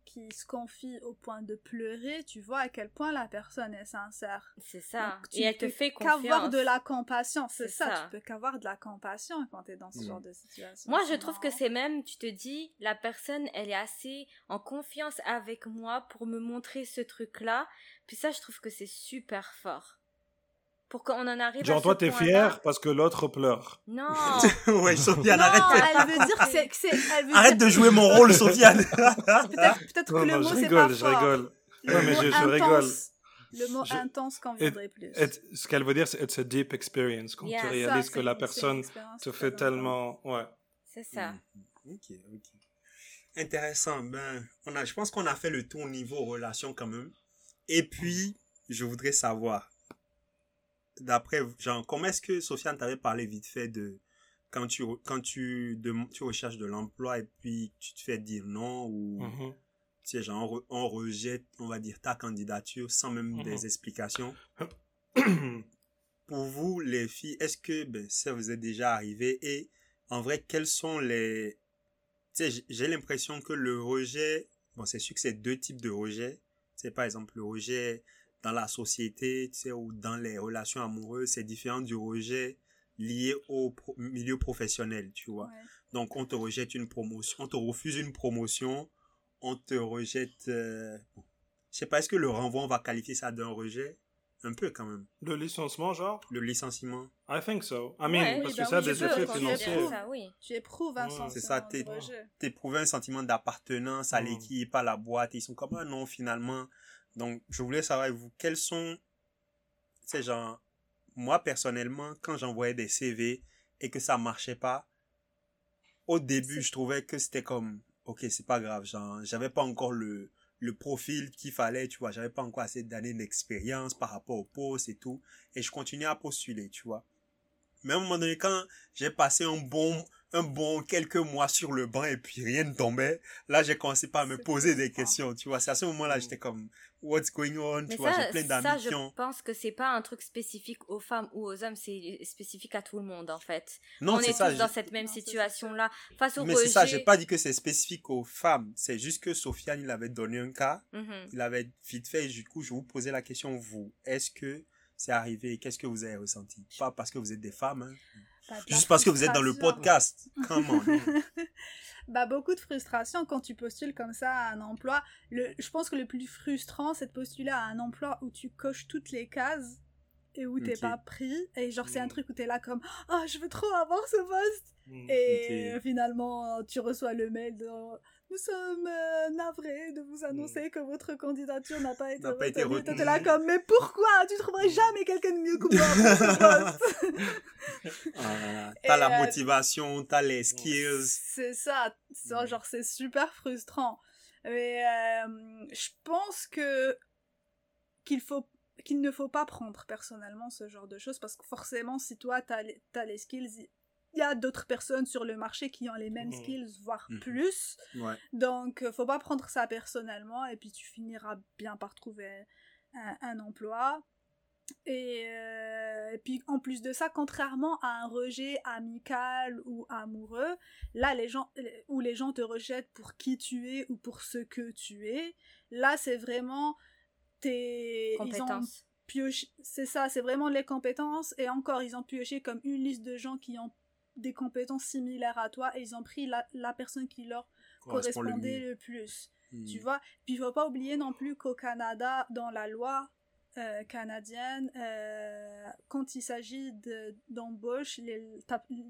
qui se confie au point de pleurer, tu vois à quel point la personne est sincère. C'est ça. Donc, tu Et elle te peux fait qu'avoir confiance. de la compassion, c'est ça, ça. tu peux qu'avoir de la compassion quand t'es dans ce Mm. genre de situation. Moi, je trouve que c'est même, tu te dis, la personne, elle est assez en confiance avec moi pour me montrer ce truc-là. Puis ça, je trouve que c'est super fort. Pour qu'on en arrive à Genre, ce toi, t'es fier parce que l'autre pleure. Non. ouais, Sofiane, Non, arrête. elle veut dire que c'est... que c'est- elle veut Arrête dire- de jouer mon rôle, Sofiane. Peut-être peut-être Non, que le non, mot, je c'est rigole, pas je fort. rigole. Le Ouais, mais mot je- rigole. Le mot Je- intense conviendrait plus. Et ce qu'elle veut dire, c'est it's a deep experience. Quand Yeah, tu réalises Ça, que la personne te fait tellement. Ouais. C'est ça. Mm. Ok, ok. Intéressant. Ben, on a, je pense qu'on a fait le tour au niveau relation quand même. Et puis, je voudrais savoir, d'après, genre, comment est-ce que Sofiane t'avait parlé vite fait de quand tu, quand tu, tu recherches de l'emploi et puis tu te fais dire non ou, Mhm. tu sais, genre, on, re- on rejette, on va dire, ta candidature sans même Mhm. des explications? Pour vous, les filles, est-ce que ben, ça vous est déjà arrivé? Et en vrai, quels sont les... Tu sais, j'ai l'impression que le rejet, bon, c'est sûr que c'est deux types de rejet. C'est par exemple le rejet dans la société, tu sais, ou dans les relations amoureuses, c'est différent du rejet lié au pro- milieu professionnel, tu vois. Ouais. Donc, on te rejette une promotion, on te refuse une promotion, on te rejette. euh, je sais pas, est-ce que le renvoi, on va qualifier ça d'un rejet? Un peu quand même. Le licenciement, genre? Le licenciement. I think so. I mean, Ouais, parce oui, que bah ça a oui, des effets financiers. oui. Tu éprouves un Ouais. sentiment C'est ça. T'éprouves un sentiment d'appartenance à l'équipe, à la boîte, et ils sont comme, ah non, finalement. Donc, je voulais savoir, avec vous, quels sont. C'est genre. Moi, personnellement, quand j'envoyais des CV et que ça marchait pas, au début, je trouvais que c'était comme, ok, c'est pas grave, genre, j'avais pas encore le, le profil qu'il fallait, tu vois, j'avais pas encore assez d'années d'expérience par rapport au poste et tout, et je continuais à postuler, tu vois. Mais à un moment donné, quand j'ai passé un bon, un bon quelques mois sur le banc et puis rien ne tombait, là, j'ai commencé par me poser des questions, tu vois. C'est à ce moment-là, Mm. j'étais comme, what's going on, Mais tu vois, j'ai plein ça, je pense que c'est pas un truc spécifique aux femmes ou aux hommes, c'est spécifique à tout le monde, en fait. Non, On est ça. tous dans cette même situation-là. Face au Mais c'est ça, j'ai pas dit que c'est spécifique aux femmes. C'est juste que Sofiane, il avait donné un cas. Mhm. Il avait vite fait, et du coup, je vous posais la question, vous, est-ce que c'est arrivé? Qu'est-ce que vous avez ressenti? Pas parce que vous êtes des femmes, hein. Juste parce que vous êtes dans le podcast. Comment? bah beaucoup de frustration quand tu postules comme ça à un emploi. Le, je pense que le plus frustrant, c'est de postuler à un emploi où tu coches toutes les cases et où t'es pas pris. Et genre, c'est un Mm. truc où t'es là comme « Oh, je veux trop avoir ce poste Mm. Et finalement, tu reçois le mail de « Nous sommes euh, navrés de vous annoncer que votre candidature n'a pas été N'a pas été retenue. T'es là comme « Mais pourquoi? Tu trouverais jamais quelqu'un de mieux que moi pour ce poste? Ah. T'as la euh, motivation, t'as les skills. C'est ça, ça, genre c'est super frustrant. Mais euh, je pense que qu'il faut qu'il ne faut pas prendre personnellement ce genre de choses parce que forcément si toi t'as les, t'as les skills, il y a d'autres personnes sur le marché qui ont les mêmes Mhm. skills voire Mhm. plus. Ouais. Donc euh, faut pas prendre ça personnellement et puis tu finiras bien par trouver un, un emploi. Et, euh, et puis en plus de ça, contrairement à un rejet amical ou amoureux, là les gens où les gens te rejettent pour qui tu es ou pour ce que tu es, là c'est vraiment tes Compétences. c'est ça, c'est vraiment les compétences et encore ils ont pioché comme une liste de gens qui ont des compétences similaires à toi et ils ont pris la, la personne qui leur Correspond le correspondait le plus. Hmm. Tu vois Puis il faut pas oublier non plus qu'au Canada, dans la loi euh, canadienne, euh, quand il s'agit de- d'embauche, il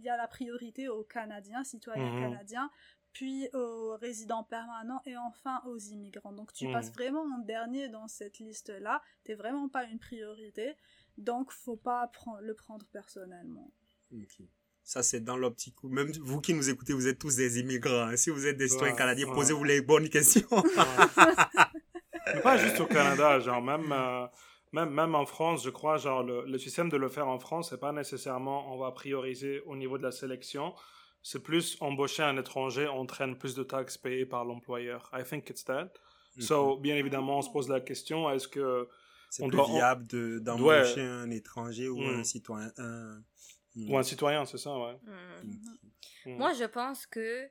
y a la priorité aux Canadiens, citoyens Mhm. canadiens, puis aux résidents permanents et enfin aux immigrants. Donc tu Mhm. passes vraiment en dernier dans cette liste-là. T'es vraiment pas une priorité. Donc faut pas le prendre personnellement. Ok. Ça, c'est dans l'optique où, même vous qui nous écoutez, vous êtes tous des immigrants. hein. Si vous êtes des citoyens Ouais, canadiens, ouais. posez-vous les bonnes questions. Mais pas juste au Canada, genre même, euh, même, même en France, je crois, genre le, le système de le faire en France, c'est pas nécessairement on va prioriser au niveau de la sélection. C'est plus embaucher un étranger entraîne plus de taxes payées par l'employeur. I think it's that. So, bien évidemment, on se pose la question, est-ce que... c'est plus doit- viable de- d'embaucher un étranger ou un citoyen. un- Ou un citoyen, c'est ça, ouais. Mhm. Mm. Moi, je pense que,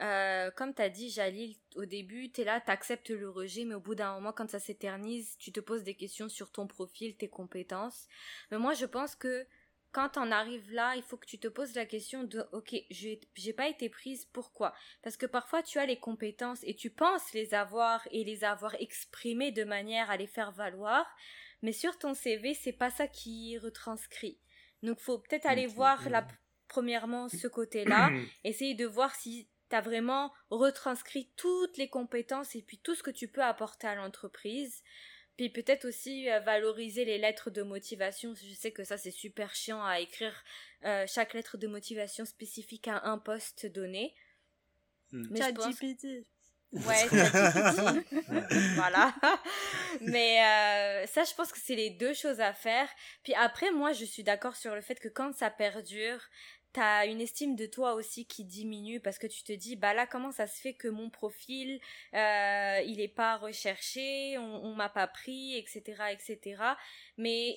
euh, comme tu as dit, Jalil, au début, tu es là, tu acceptes le rejet, mais au bout d'un moment, quand ça s'éternise, tu te poses des questions sur ton profil, tes compétences. Mais moi, je pense que quand on arrive là, il faut que tu te poses la question de, ok, j'ai j'ai pas été prise, pourquoi? Parce que parfois, tu as les compétences et tu penses les avoir et les avoir exprimées de manière à les faire valoir, mais sur ton CV, c'est pas ça qui est retranscrit. Donc, faut peut-être aller voir la, premièrement ce côté-là, essayer de voir si tu as vraiment retranscrit toutes les compétences et puis tout ce que tu peux apporter à l'entreprise. Puis peut-être aussi euh, valoriser les lettres de motivation. Je sais que ça c'est super chiant à écrire euh, chaque lettre de motivation spécifique à un poste donné. Hmm. Mais je pense- ChatGPT. Ouais, voilà. Mais euh, ça, je pense que c'est les deux choses à faire. Puis après, moi, je suis d'accord sur le fait que quand ça perdure, t'as une estime de toi aussi qui diminue parce que tu te dis bah là comment ça se fait que mon profil euh, il est pas recherché on, on m'a pas pris etc etc mais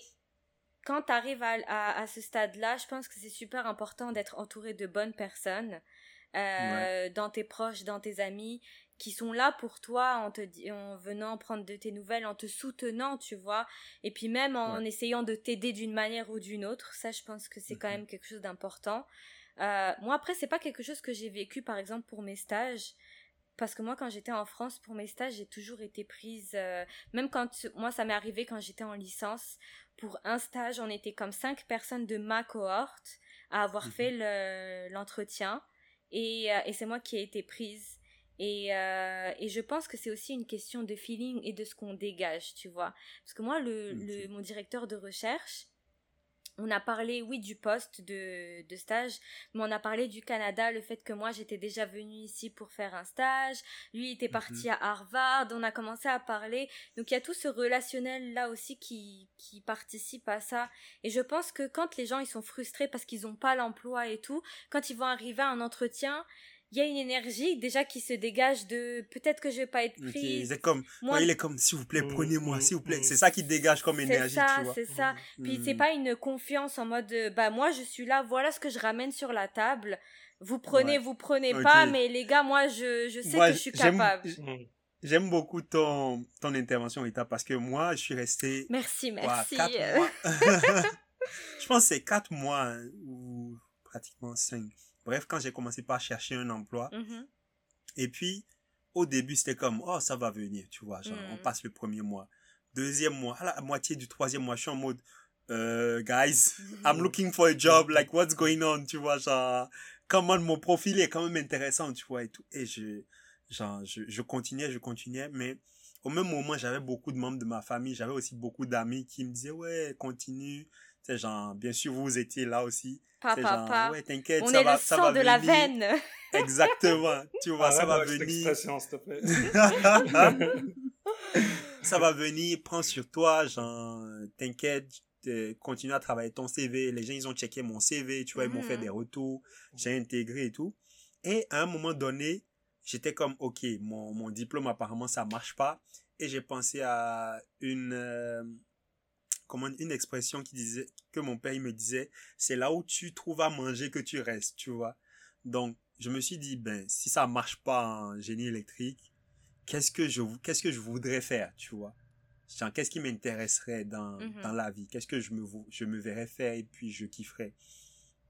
quand tu arrives à, à, à, ce stade là je pense que c'est super important d'être entouré de bonnes personnes euh, dans tes proches dans tes amis qui sont là pour toi en te en venant prendre de tes nouvelles en te soutenant tu vois. Et puis même en essayant de t'aider d'une manière ou d'une autre. Ça je pense que c'est quand même quelque chose d'important. Euh, moi après c'est pas quelque chose que j'ai vécu par exemple pour mes stages. Parce que moi quand j'étais en France pour mes stages j'ai toujours été prise euh, même quand moi ça m'est arrivé quand j'étais en licence pour un stage on était comme cinq personnes de ma cohorte à avoir fait l'entretien. Et, euh, et c'est moi qui ai été prise et, euh, et je pense que c'est aussi une question de feeling et de ce qu'on dégage, tu vois. Parce que moi, le, le, mon directeur de recherche, on a parlé, oui, du poste de, de stage, mais on a parlé du Canada, le fait que moi j'étais déjà venue ici pour faire un stage, lui était parti à Harvard, on a commencé à parler, donc il y a tout ce relationnel là aussi qui, qui participe à ça, et je pense que quand les gens ils sont frustrés parce qu'ils n'ont pas l'emploi et tout, quand ils vont arriver à un entretien, il y a une énergie déjà qui se dégage de peut-être que je vais pas être prise. C'est comme, moi, il est comme, s'il vous plaît, mm, prenez-moi, mm, s'il vous plaît. Mm. C'est ça qui dégage comme énergie, ça, tu vois. C'est ça, Puis c'est pas une confiance en mode, bah moi je suis là, voilà ce que je ramène sur la table. Vous prenez, vous prenez pas, mais les gars, moi je, je sais que je suis capable. J'aime beaucoup ton, ton intervention, Rita, parce que moi, je suis resté. Merci, merci. je pense que c'est quatre mois, hein, ou pratiquement cinq Bref, quand j'ai commencé par chercher un emploi, mm-hmm. et puis au début c'était comme oh ça va venir, tu vois, genre on mm. passe le premier mois, deuxième mois, à la moitié du troisième mois, je suis en mode euh, guys, I'm looking for a job, like what's going on, tu vois, genre comment mon profil est quand même intéressant, tu vois et tout, et je genre je, je continuais, je continuais, mais au même moment j'avais beaucoup de membres de ma famille, j'avais aussi beaucoup d'amis qui me disaient ouais continue, c'est genre bien sûr vous étiez là aussi Papa, Ouais, t'inquiète, On est le sang de la veine. Exactement. Tu vois, ça va venir. ça va venir, prends sur toi, genre, t'inquiète, continue à travailler ton CV. Les gens, ils ont checké mon CV, tu vois, ils m'ont fait mm. des retours, j'ai intégré et tout. Et à un moment donné, j'étais comme, ok, mon, mon diplôme, apparemment, ça marche pas. Et j'ai pensé à une, euh, comment une expression qui disait que mon père il me disait c'est là où tu trouves à manger que tu restes tu vois. Donc je me suis dit ben si ça marche pas en génie électrique qu'est-ce que je qu'est-ce que je voudrais faire tu vois? Qu'est-ce qui m'intéresserait dans mm-hmm. dans la vie? Qu'est-ce que je me je me verrais faire et puis je kifferais?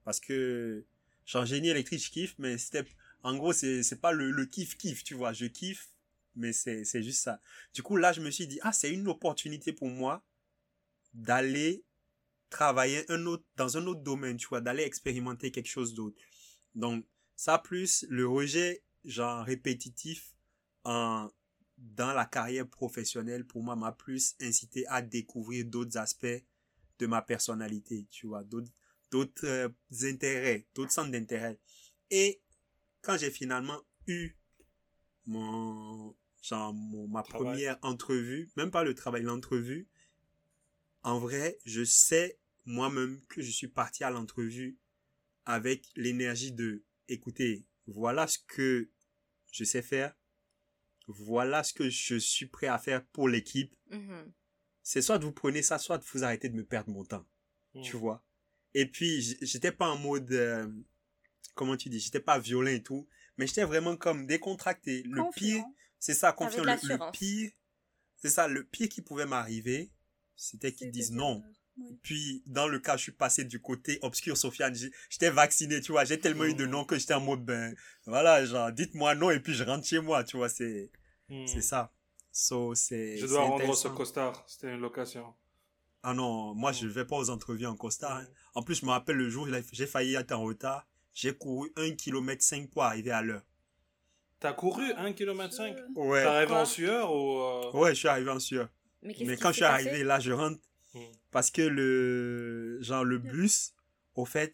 Parce que genre génie électrique je kiffe mais c'était en gros c'est c'est pas le le kiff kiff tu vois? Je kiffe mais c'est c'est juste ça. Du coup là je me suis dit ah c'est une opportunité pour moi d'aller travailler un autre, dans un autre domaine, tu vois, d'aller expérimenter quelque chose d'autre. Donc, ça plus le rejet, genre, répétitif, en, dans la carrière professionnelle, pour moi, m'a plus incité à découvrir d'autres aspects de ma personnalité, tu vois, d'autres, d'autres euh, intérêts, d'autres centres d'intérêt. Et quand j'ai finalement eu mon, genre, mon, ma première entrevue, même pas le travail, l'entrevue, en vrai, je sais moi-même que je suis parti à l'entrevue avec l'énergie de, écoutez, voilà ce que je sais faire, voilà ce que je suis prêt à faire pour l'équipe. Mm-hmm. C'est soit vous prenez ça, soit vous arrêtez de me perdre mon temps. Mm. Tu vois? Et puis, j'étais pas en mode, euh, comment tu dis, j'étais pas violent et tout, mais j'étais vraiment comme décontracté. Le pire, c'est ça, confiant. Le, le, pire, c'est ça, le pire qui pouvait m'arriver, c'était qu'ils disent non. Puis, dans le cas, je suis passé du côté obscur, Sofiane. J'étais vacciné, tu vois. J'ai tellement eu de noms que j'étais en mode, ben, voilà, genre, dites-moi non et puis je rentre chez moi, tu vois. C'est, hmm. c'est ça. So, c'est, je dois rendre ce costard. C'était une location. Ah non, moi, je vais pas aux entrevues en costard. Hein. En plus, je me rappelle le jour, j'ai failli être en retard. J'ai couru 1 km 5 pour arriver à l'heure. T'as couru 1 km 5 Ouais. T'es arrivé en sueur ou... Euh? Ouais, je suis arrivé en sueur. Mais, quand je suis arrivé, là, je rentre. Hmm. Parce que le, genre, le bus, au fait,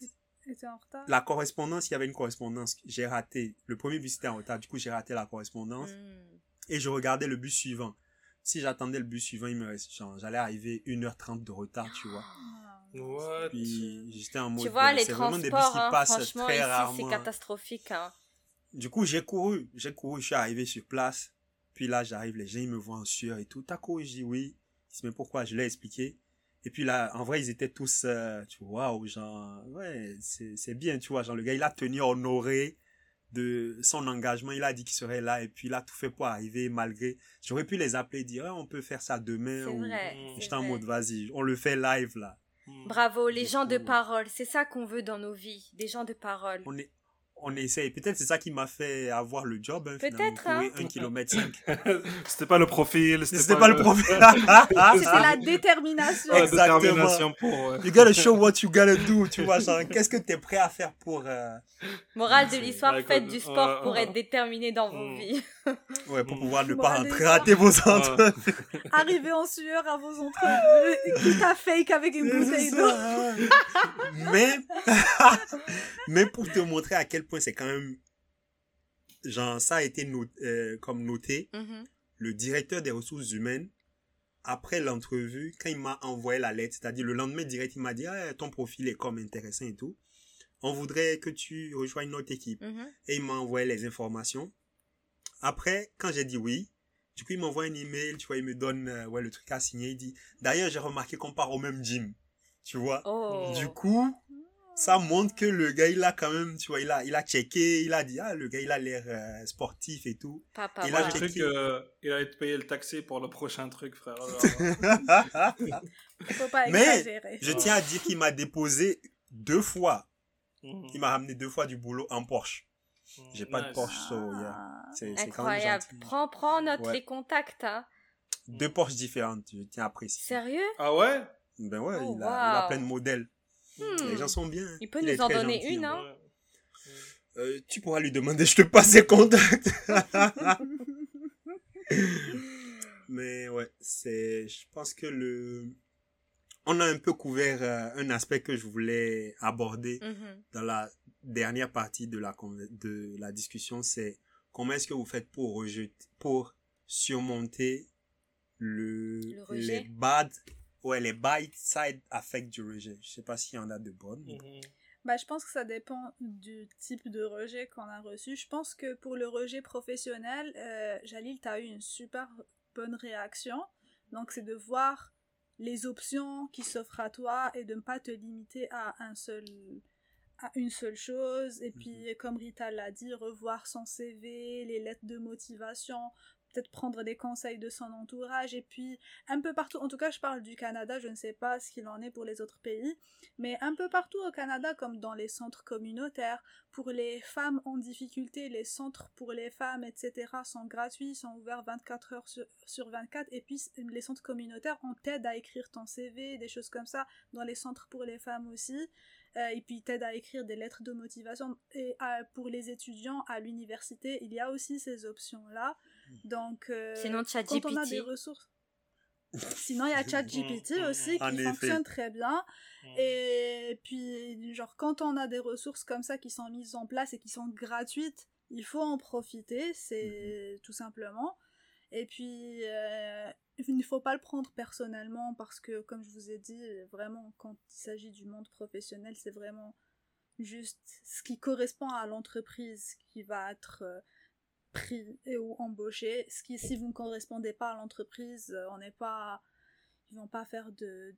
la correspondance, il y avait une correspondance. J'ai raté. Le premier bus était en retard. Du coup, j'ai raté la correspondance. Hmm. Et je regardais le bus suivant. Si j'attendais le bus suivant, il me reste, j'allais arriver 1h30 de retard, tu vois. Ah. What? Puis j'étais en mode. Tu vois, les c'est vraiment des bus transports, qui hein, passent franchement, très ici, rarement. c'est catastrophique. Hein. Du coup, j'ai couru, j'ai couru, je suis arrivé sur place. Puis là, j'arrive, les gens, ils me voient en sueur et tout. T'as couru, je dis oui. Ils disent, mais pourquoi? Je l'ai expliqué. Et puis là, en vrai, ils étaient tous, euh, tu vois, genre, ouais, c'est, c'est bien, tu vois, genre, le gars, il a tenu à honorer de son engagement, il a dit qu'il serait là, et puis il a tout fait pour arriver, malgré, j'aurais pu les appeler et dire, on peut faire ça demain, ou, j'étais en mode, vas-y, on le fait live, là. Hmm. Bravo, les gens de parole. C'est ça qu'on veut dans nos vies. Des gens de parole. On est, on essaye. Peut-être c'est ça qui m'a fait avoir le job, hein, Peut-être, hein. courir un kilomètre cinq. C'était pas le profil, C'était pas le profil. C'était la détermination. Ouais, Exactement. détermination pour. ouais. You gotta show what you gotta do, tu vois, genre, qu'est-ce que t'es prêt à faire pour, euh, Morale de l'histoire, Ouais, faites écoute, du sport ouais, pour ouais. être déterminé dans vos Mm. vies. ouais, pour pouvoir ne pas rater vos Ouais. entrevues. Arriver en sueur à vos entrevues, quitte à fake avec une bouteille d'eau. mais, mais pour te montrer à quel point c'est quand même, genre, ça a été not- euh, comme noté, Mhm. le directeur des ressources humaines, après l'entrevue, quand il m'a envoyé la lettre, c'est-à-dire le lendemain direct, il m'a dit, ah, ton profil est comme intéressant et tout. On voudrait que tu rejoignes notre équipe. Mhm. et il m'a envoyé les informations. Après, quand j'ai dit oui, du coup, il m'envoie un email, tu vois, il me donne euh, ouais, le truc à signer. Il dit, d'ailleurs, j'ai remarqué qu'on part au même gym, tu vois? Oh. Du coup, ça montre que le gars, il a quand même, tu vois, il a, il a checké, il a dit, ah, le gars, il a l'air euh, sportif et tout. Papa, Et Moi, là, voilà. j'ai j'ai cru checké. qu'il allait te payer le taxi pour le prochain truc, frère. Il faut pas Mais-. Je tiens à dire qu'il m'a déposé deux fois. Il m'a ramené deux fois du boulot en Porsche. J'ai pas de. Porsche, so, yeah. Ah. C'est c'est quand même Incroyable. Prends, prends note Ouais. les contacts. Hein. Deux Porsches différentes, je tiens à préciser. Sérieux? Ah ouais? Ben ouais, Oh, il, a, il a wow. plein de modèles. Hmm. Les gens sont bien. Il peut nous en donner gentil, une, hein. hein. Euh, tu pourras lui demander, je te passe ses contacts. Mais ouais, c'est, je pense que le, on a un peu couvert euh, un aspect que je voulais aborder Mhm. dans la dernière partie de la, de la discussion, c'est comment est-ce que vous faites pour rejeter, pour surmonter le, Le rejet. les bad, ouais, les bad side effects du rejet. Je sais pas s'il y en a de bonnes. Mhm. Bah, je pense que ça dépend du type de rejet qu'on a reçu. Je pense que pour le rejet professionnel, euh, Jalil, tu as eu une super bonne réaction. Donc, c'est de voir les options qui s'offrent à toi et de ne pas te limiter à un seul à une seule chose et puis comme Rita l'a dit revoir son CV les lettres de motivation peut-être prendre des conseils de son entourage et puis un peu partout en tout cas je parle du Canada je ne sais pas ce qu'il en est pour les autres pays mais un peu partout au Canada, comme dans les centres communautaires, pour les femmes en difficulté, les centres pour les femmes, etc., sont gratuits, sont ouverts 24 heures sur, sur 24. Et puis, les centres communautaires, on t'aide à écrire ton CV, des choses comme ça, dans les centres pour les femmes aussi. Euh, et puis, t'aide à écrire des lettres de motivation. Et euh, pour les étudiants à l'université, il y a aussi ces options-là. Donc, euh, Sinon, quand on a ChatGPT. des ressources. Sinon, il y a ChatGPT Mm, aussi en qui effet. fonctionne très bien. Et puis, genre, quand on a des ressources comme ça qui sont mises en place et qui sont gratuites, il faut en profiter, c'est tout simplement. Et puis, euh, il ne faut pas le prendre personnellement parce que, comme je vous ai dit, vraiment, quand il s'agit du monde professionnel, c'est vraiment juste ce qui correspond à l'entreprise qui va être euh, pris et ou embauché. Ce qui, si vous ne correspondez pas à l'entreprise, euh, on n'est pas, ils vont pas faire de,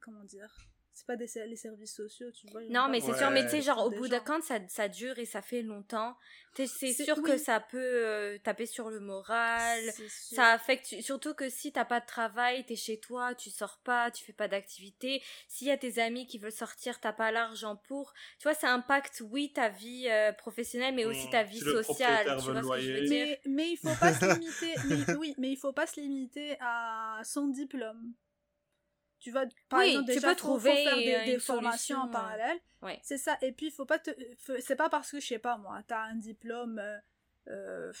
comment dire, c'est pas des ser- les services sociaux, tu vois. Non, mais c'est Ouais. sûr, mais tu sais, genre, au bout d'un compte, ça, ça dure et ça fait longtemps. Tu sais, C'est sûr que ça peut euh, taper sur le moral. C'est sûr. Ça affecte, surtout que si t'as pas de travail, t'es chez toi, tu sors pas, tu fais pas d'activité. S'il y a tes amis qui veulent sortir, t'as pas l'argent pour. Tu vois, ça impacte, oui, ta vie euh, professionnelle, mais aussi Mm. ta vie Si sociale. Tu vois ce que je veux dire? Mais, mais il faut pas se limiter. mais, oui, mais il faut pas se limiter à son diplôme. Tu vas, par Oui, exemple, tu déjà, peux faut- faut trouver, faire des, euh, des formations en euh, parallèle. ouais. C'est ça. Et puis, faut pas te. C'est pas parce que, je sais pas moi, t'as un diplôme euh, euh,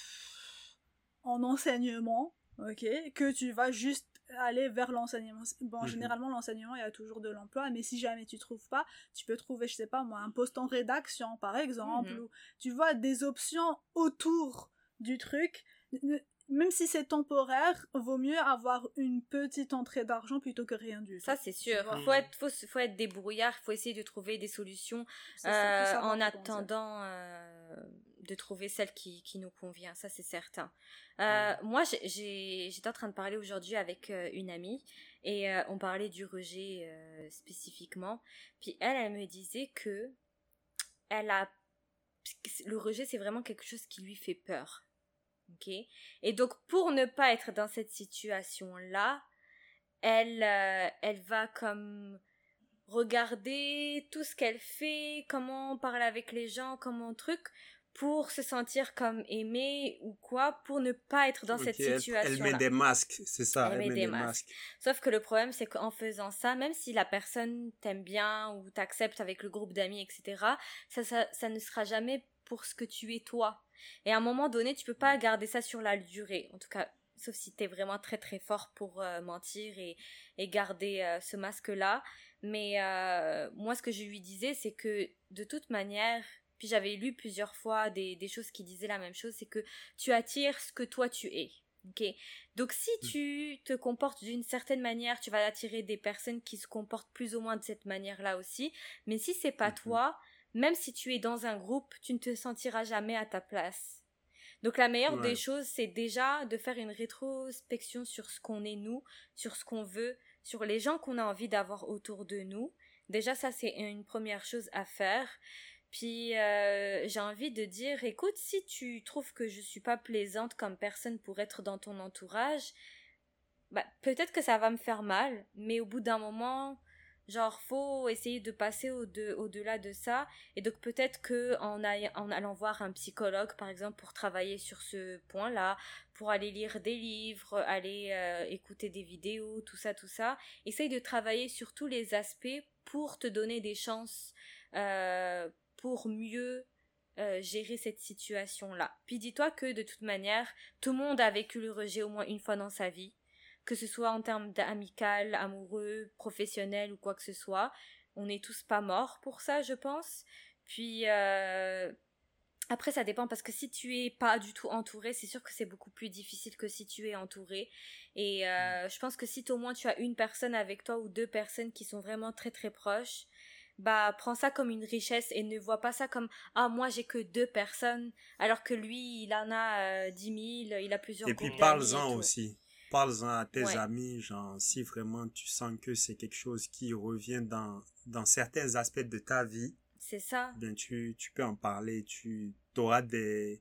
en enseignement, ok, que tu vas juste aller vers l'enseignement. Bon, Mhm. généralement, l'enseignement, il y a toujours de l'emploi, mais si jamais tu trouves pas, tu peux trouver, je sais pas moi, un poste en rédaction, par exemple, Mhm. ou tu vois des options autour du truc. Même si c'est temporaire, vaut mieux avoir une petite entrée d'argent plutôt que rien du tout. Ça, c'est sûr. faut être, faut, faut être débrouillard, il faut essayer de trouver des solutions euh, en attendant euh, de trouver celle qui, qui nous convient. Ça, c'est certain. Euh, Moi, j'étais en train de parler aujourd'hui avec euh, une amie et euh, on parlait du rejet euh, spécifiquement. Puis elle, elle me disait que elle a le rejet, c'est vraiment quelque chose qui lui fait peur. Ok. Et donc, pour ne pas être dans cette situation-là, elle, euh, elle va comme regarder tout ce qu'elle fait, comment parler avec les gens, comment truc, pour se sentir comme aimée ou quoi, pour ne pas être dans cette Ok, elle-. Elle, met des masques, c'est ça. Elle Elle, met met des des masques. masques. Sauf que le problème, c'est qu'en faisant ça, même si la personne t'aime bien ou t'accepte avec le groupe d'amis, etc., ça, ça, ça ne sera jamais pour ce que tu es toi. Et à un moment donné, tu peux pas garder ça sur la durée. En tout cas, sauf si t'es vraiment très très fort pour euh, mentir et, et garder euh, ce masque-là. Mais euh, moi, ce que je lui disais, c'est que de toute manière, puis j'avais lu plusieurs fois des, des choses qui disaient la même chose, c'est que tu attires ce que toi tu es. Ok? Donc si tu te comportes d'une certaine manière, tu vas attirer des personnes qui se comportent plus ou moins de cette manière-là aussi. Mais si c'est pas Mhm. toi, même si tu es dans un groupe, tu ne te sentiras jamais à ta place. Donc la meilleure Ouais. des choses, c'est déjà de faire une rétrospection sur ce qu'on est nous, sur ce qu'on veut, sur les gens qu'on a envie d'avoir autour de nous. Déjà ça c'est une première chose à faire. Puis euh, j'ai envie de dire, écoute, si tu trouves que je suis pas plaisante comme personne pour être dans ton entourage, bah, peut-être que ça va me faire mal, mais au bout d'un moment, genre faut essayer de passer au de, au-delà de ça, et donc peut-être que en, en allant voir un psychologue par exemple pour travailler sur ce point-là, pour aller lire des livres, aller euh, écouter des vidéos, tout ça, tout ça, essaye de travailler sur tous les aspects pour te donner des chances euh, pour mieux euh, gérer cette situation-là. Puis dis-toi que de toute manière, tout le monde a vécu le rejet au moins une fois dans sa vie, que ce soit en termes d'amical, amoureux, professionnel ou quoi que ce soit. On n'est tous pas morts pour ça, je pense. Puis euh, après, ça dépend parce que si tu es pas du tout entouré, c'est sûr que c'est beaucoup plus difficile que si tu es entouré. Et euh, je pense que si au moins tu as une personne avec toi ou deux personnes qui sont vraiment très très proches, bah prends ça comme une richesse et ne vois pas ça comme ah moi j'ai que deux personnes alors que lui il en a euh, dix mille, il a plusieurs Et puis parle-en aussi. Parle-en à tes Ouais. amis, genre, si vraiment tu sens que c'est quelque chose qui revient dans, dans certains aspects de ta vie, C'est ça. bien tu, tu peux en parler, tu auras des,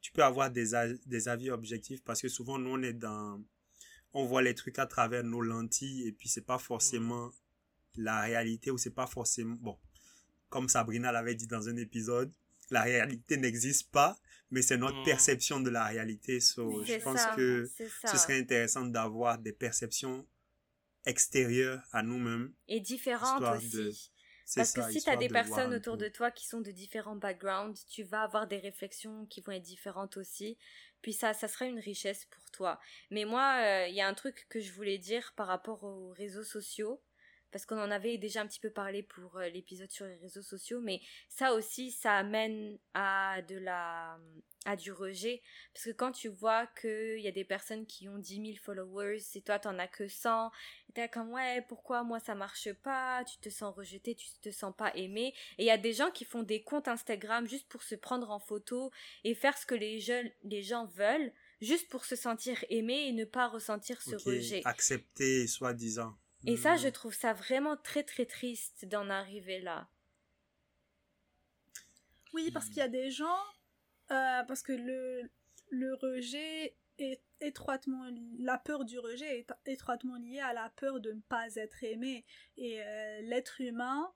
tu peux avoir des avis objectifs parce que souvent nous on est dans, on voit les trucs à travers nos lentilles et puis c'est pas forcément la réalité ou c'est pas forcément, bon, comme Sabrina l'avait dit dans un épisode, la réalité n'existe pas, mais c'est notre Mm. perception de la réalité. So, je pense ça, que ce serait intéressant d'avoir des perceptions extérieures à nous-mêmes. Et différentes aussi. de- Parce que si tu as des de personnes autour peu. de toi qui sont de différents backgrounds, tu vas avoir des réflexions qui vont être différentes aussi. Puis ça, ça serait une richesse pour toi. Mais moi, euh, il y a un truc que je voulais dire par rapport aux réseaux sociaux. Parce qu'on en avait déjà un petit peu parlé pour euh, l'épisode sur les réseaux sociaux, mais ça aussi, ça amène à de la, à du rejet. Parce que quand tu vois qu'il y a des personnes qui ont 10 000 followers et toi t'en as que 100, et t'es comme ouais, pourquoi moi ça marche pas, tu te sens rejeté, tu te sens pas aimé. Et il y a des gens qui font des comptes Instagram juste pour se prendre en photo et faire ce que les jeunes, les gens veulent, juste pour se sentir aimé et ne pas ressentir ce rejet. Accepter, soi-disant. Et ça, Hmm. je trouve ça vraiment très très triste d'en arriver là. Oui, parce qu'il y a des gens, euh, parce que le, le rejet est étroitement, la peur du rejet est étroitement liée à la peur de ne pas être aimé. Et euh, l'être humain,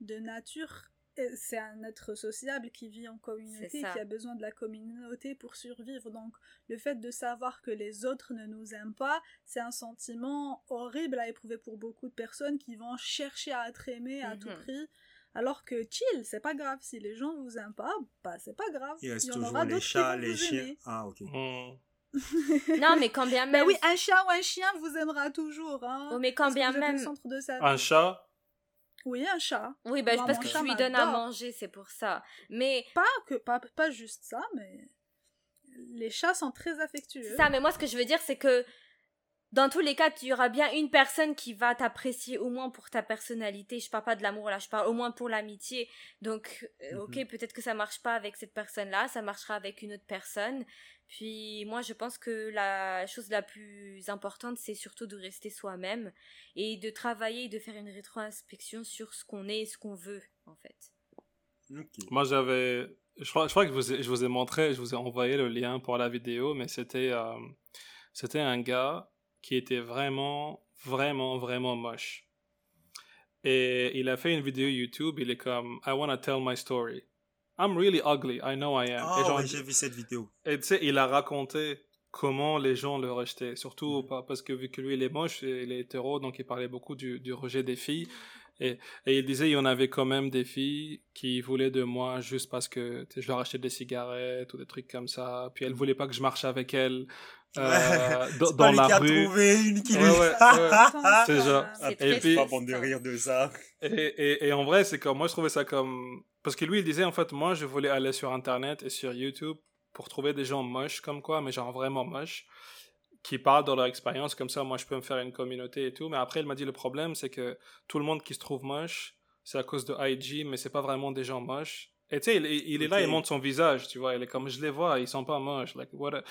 de nature, c'est un être sociable qui vit en communauté, qui a besoin de la communauté pour survivre. Donc, le fait de savoir que les autres ne nous aiment pas, c'est un sentiment horrible à éprouver pour beaucoup de personnes qui vont chercher à être aimées à tout Mhm. prix. Alors que chill, c'est pas grave. Si les gens vous aiment pas, bah c'est pas grave. Il reste y en toujours aura les d'autres qui chats, vont les vous chiens. aimer. Ah, ok. Hmm. non, mais quand bien Ben même. oui, un chat ou un chien vous aimera toujours. Hein, Oh, mais quand bien même. le centre de sa Un chat Oui, un chat. Oui, bah, Moi, parce que chat tu lui donnes à manger, c'est pour ça. Mais Pas que pas, pas juste ça, mais les chats sont très affectueux. Ça, mais moi, ce que je veux dire, c'est que dans tous les cas, il y aura bien une personne qui va t'apprécier au moins pour ta personnalité. Je parle pas de l'amour là, je parle au moins pour l'amitié. Donc, euh, ok, Mhm. peut-être que ça marche pas avec cette personne-là, ça marchera avec une autre personne. Puis moi, je pense que la chose la plus importante, c'est surtout de rester soi-même et de travailler et de faire une rétroinspection sur ce qu'on est et ce qu'on veut, en fait. Ok. Moi, j'avais. Je crois, je crois que je vous, ai, je vous ai montré, je vous ai envoyé le lien pour la vidéo, mais c'était euh, c'était un gars qui était vraiment, vraiment, vraiment moche. Et il a fait une vidéo YouTube, il est comme I want to tell my story. I'm really ugly, I know I am. Ah, genre, ouais, j'ai vu cette vidéo. et tu sais, il a raconté comment les gens le rejetaient. Surtout parce que vu que lui, il est moche, il est hétéro, donc il parlait beaucoup du, du rejet des filles. Et, et il disait, il y en avait quand même des filles qui voulaient de moi juste parce que je leur achetais des cigarettes ou des trucs comme ça. Puis elles voulaient pas que je marche avec elles euh, dans, dans lui la qui a rue. trouvé une qui Ouais, lui. ouais, ouais. C'est genre- Et puis- pas bon de rire de ça. Et, et, et en vrai, c'est comme moi, je trouvais ça comme. Parce que lui, il disait, en fait, moi, je voulais aller sur Internet et sur YouTube pour trouver des gens moches comme quoi, mais genre vraiment moches, qui parlent de leur expérience. Comme ça, moi, je peux me faire une communauté et tout. Mais après, il m'a dit, le problème, c'est que tout le monde qui se trouve moche, c'est à cause de IG, mais c'est pas vraiment des gens moches. Et tu sais, il, il est là, il montre son visage, tu vois. Il est comme, je les vois, ils sont pas moches. Like, what a-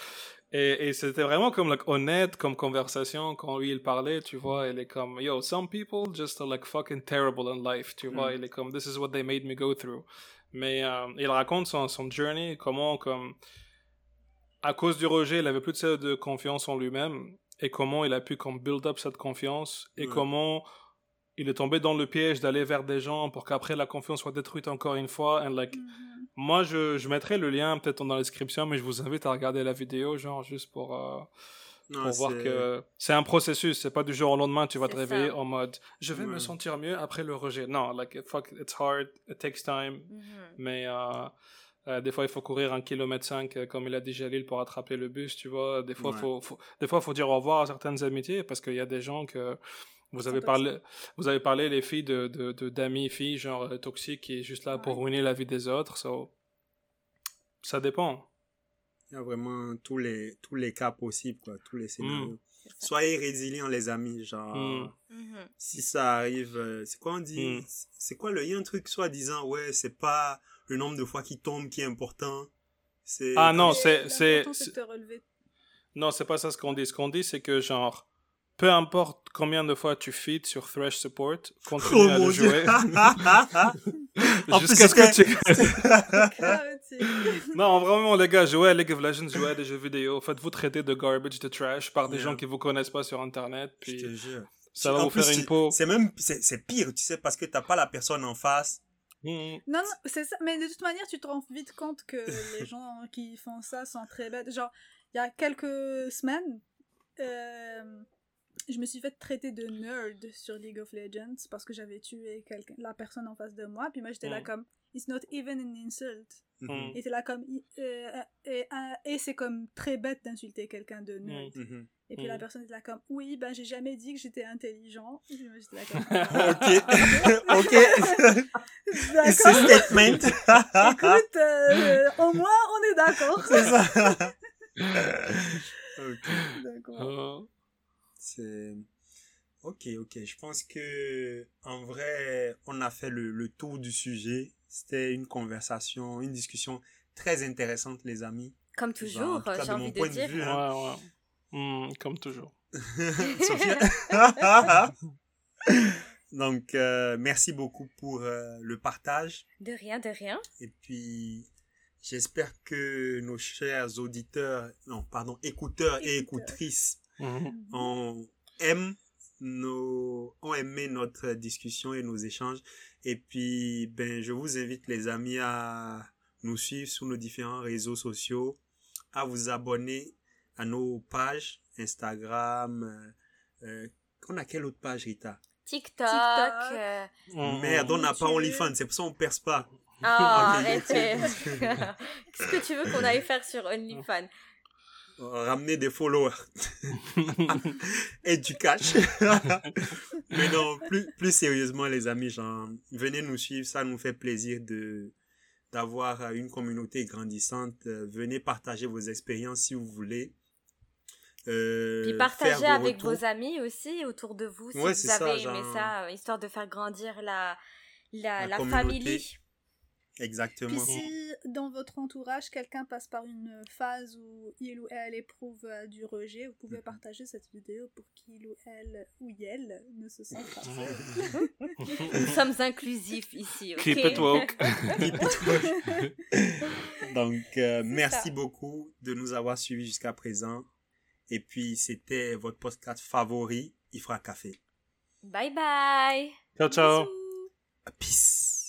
Et, et c'était vraiment comme like, honnête comme conversation quand lui il parlait, tu vois. Il est comme, yo, some people just are like fucking terrible in life, tu vois. Mm. Il est comme, this is what they made me go through. Mais euh, il raconte son, son journey, comment, comme, à cause du rejet, il avait plus de, de confiance en lui-même et comment il a pu comme build up cette confiance et Ouais. comment il est tombé dans le piège d'aller vers des gens pour qu'après la confiance soit détruite encore une fois. And like, Mhm. Moi, je, je mettrai le lien peut-être dans la description, mais je vous invite à regarder la vidéo, genre juste pour, euh, Non, pour voir que c'est un processus. C'est pas du jour au lendemain, tu vas te réveiller ça. en mode je vais me sentir mieux après le rejet. Non, like fuck, it's hard, it takes time, Mhm. mais euh, euh, des fois il faut courir un kilomètre cinq, euh, comme il a dit Jalil, pour attraper le bus, tu vois. Des fois, Ouais. faut, faut, des fois, faut dire au revoir à certaines amitiés parce qu'il y a des gens que vous avez parlé, vous avez parlé les filles de, de, de- d'amis filles genre euh, toxiques qui est juste là pour ruiner la vie des autres. So, ça dépend. Il y a vraiment tous les, tous les cas possibles, quoi, tous les scénarios. Mm. C'est ça. Soyez résilients, les amis. Genre, Mm. Mhm. si ça arrive, euh, c'est quoi on dit Mm. C'est quoi le. Il y a un truc soi-disant, ouais, c'est pas le nombre de fois qu'il tombe qui est important. C'est. Ah non, c'est- c'est- c'est- relever. Non, c'est pas ça ce qu'on dit. Ce qu'on dit, c'est que genre, peu importe combien de fois tu feeds sur Thresh Support, continue Oh à mon le jouer En plus, jusqu'à ce que tu. Non, vraiment, les gars, jouez à League of Legends, jouez à des jeux vidéo, faites-vous traiter de garbage, de trash par des Yeah. gens qui vous connaissent pas sur Internet, Je puis te jure. ça va En vous plus, faire une peau. C'est même, c'est c'est pire, tu sais, parce que t'as pas la personne en face. Mm. Non, non, c'est ça. Mais de toute manière, tu te rends vite compte que les gens qui font ça sont très bêtes. Genre, il y a quelques semaines, euh, je me suis fait traiter de nerd sur League of Legends parce que j'avais tué quelqu'un, la personne en face de moi. Puis moi, j'étais là Mm. comme, it's not even an insult. Mhm. Et c'est là comme, euh, et, euh, et c'est comme très bête d'insulter quelqu'un de nerd. Mm. Mhm. Et puis la Mm. personne était là comme, oui, ben j'ai jamais dit que j'étais intelligent. Et puis moi, j'étais là comme, Ok, ok. C'est d'accord. statement. Écoute, euh, au moins on est d'accord. C'est ça. Ok. D'accord. Euh, C'est. Ok, ok. Je pense que, en vrai, on a fait le, le tour du sujet. C'était une conversation, une discussion très intéressante, les amis. Comme toujours, j'ai envie de point de dire. vue, ouais, hein. ouais. Mm, comme toujours. Sophia. Donc, euh, merci beaucoup pour euh, le partage. De rien, de rien. Et puis, j'espère que nos chers auditeurs, non, pardon, écouteurs et Écouteurs. écoutrices Mhm. ont, aiment nos, ont aimé notre discussion et nos échanges. Et puis, ben, je vous invite, les amis, à nous suivre sur nos différents réseaux sociaux, à vous abonner à nos pages Instagram. euh, euh, on a quelle autre page, Rita? TikTok. TikTok. euh, Mhm. Merde, on n'a pas. OnlyFans, c'est pour ça qu'on perce pas. Oh, arrêtez. Qu'est-ce que tu veux qu'on aille faire sur OnlyFans? Ramener des followers. et du cash. Mais non, plus, plus sérieusement, les amis, genre, venez nous suivre, ça nous fait plaisir de d'avoir euh, une communauté grandissante. Euh, venez partager vos expériences si vous voulez. Euh, Puis partagez vos avec retours. vos amis aussi autour de vous si Ouais, vous c'est ça, avez aimé genre- ça, histoire de faire grandir la, la, La la communauté. famille. Exactement. Puis si dans votre entourage, quelqu'un passe par une phase où il ou elle éprouve euh, du rejet, vous pouvez Mhm. partager cette vidéo pour qu'il ou elle ou elle ne se sente pas Mhm. seul. Nous sommes inclusifs ici, ok? Keep it woke. Donc, euh, merci ça. beaucoup de nous avoir suivis jusqu'à présent. Et puis, c'était votre podcast favori, Ifra Café. Bye bye ciao, ciao. Bisous. Peace.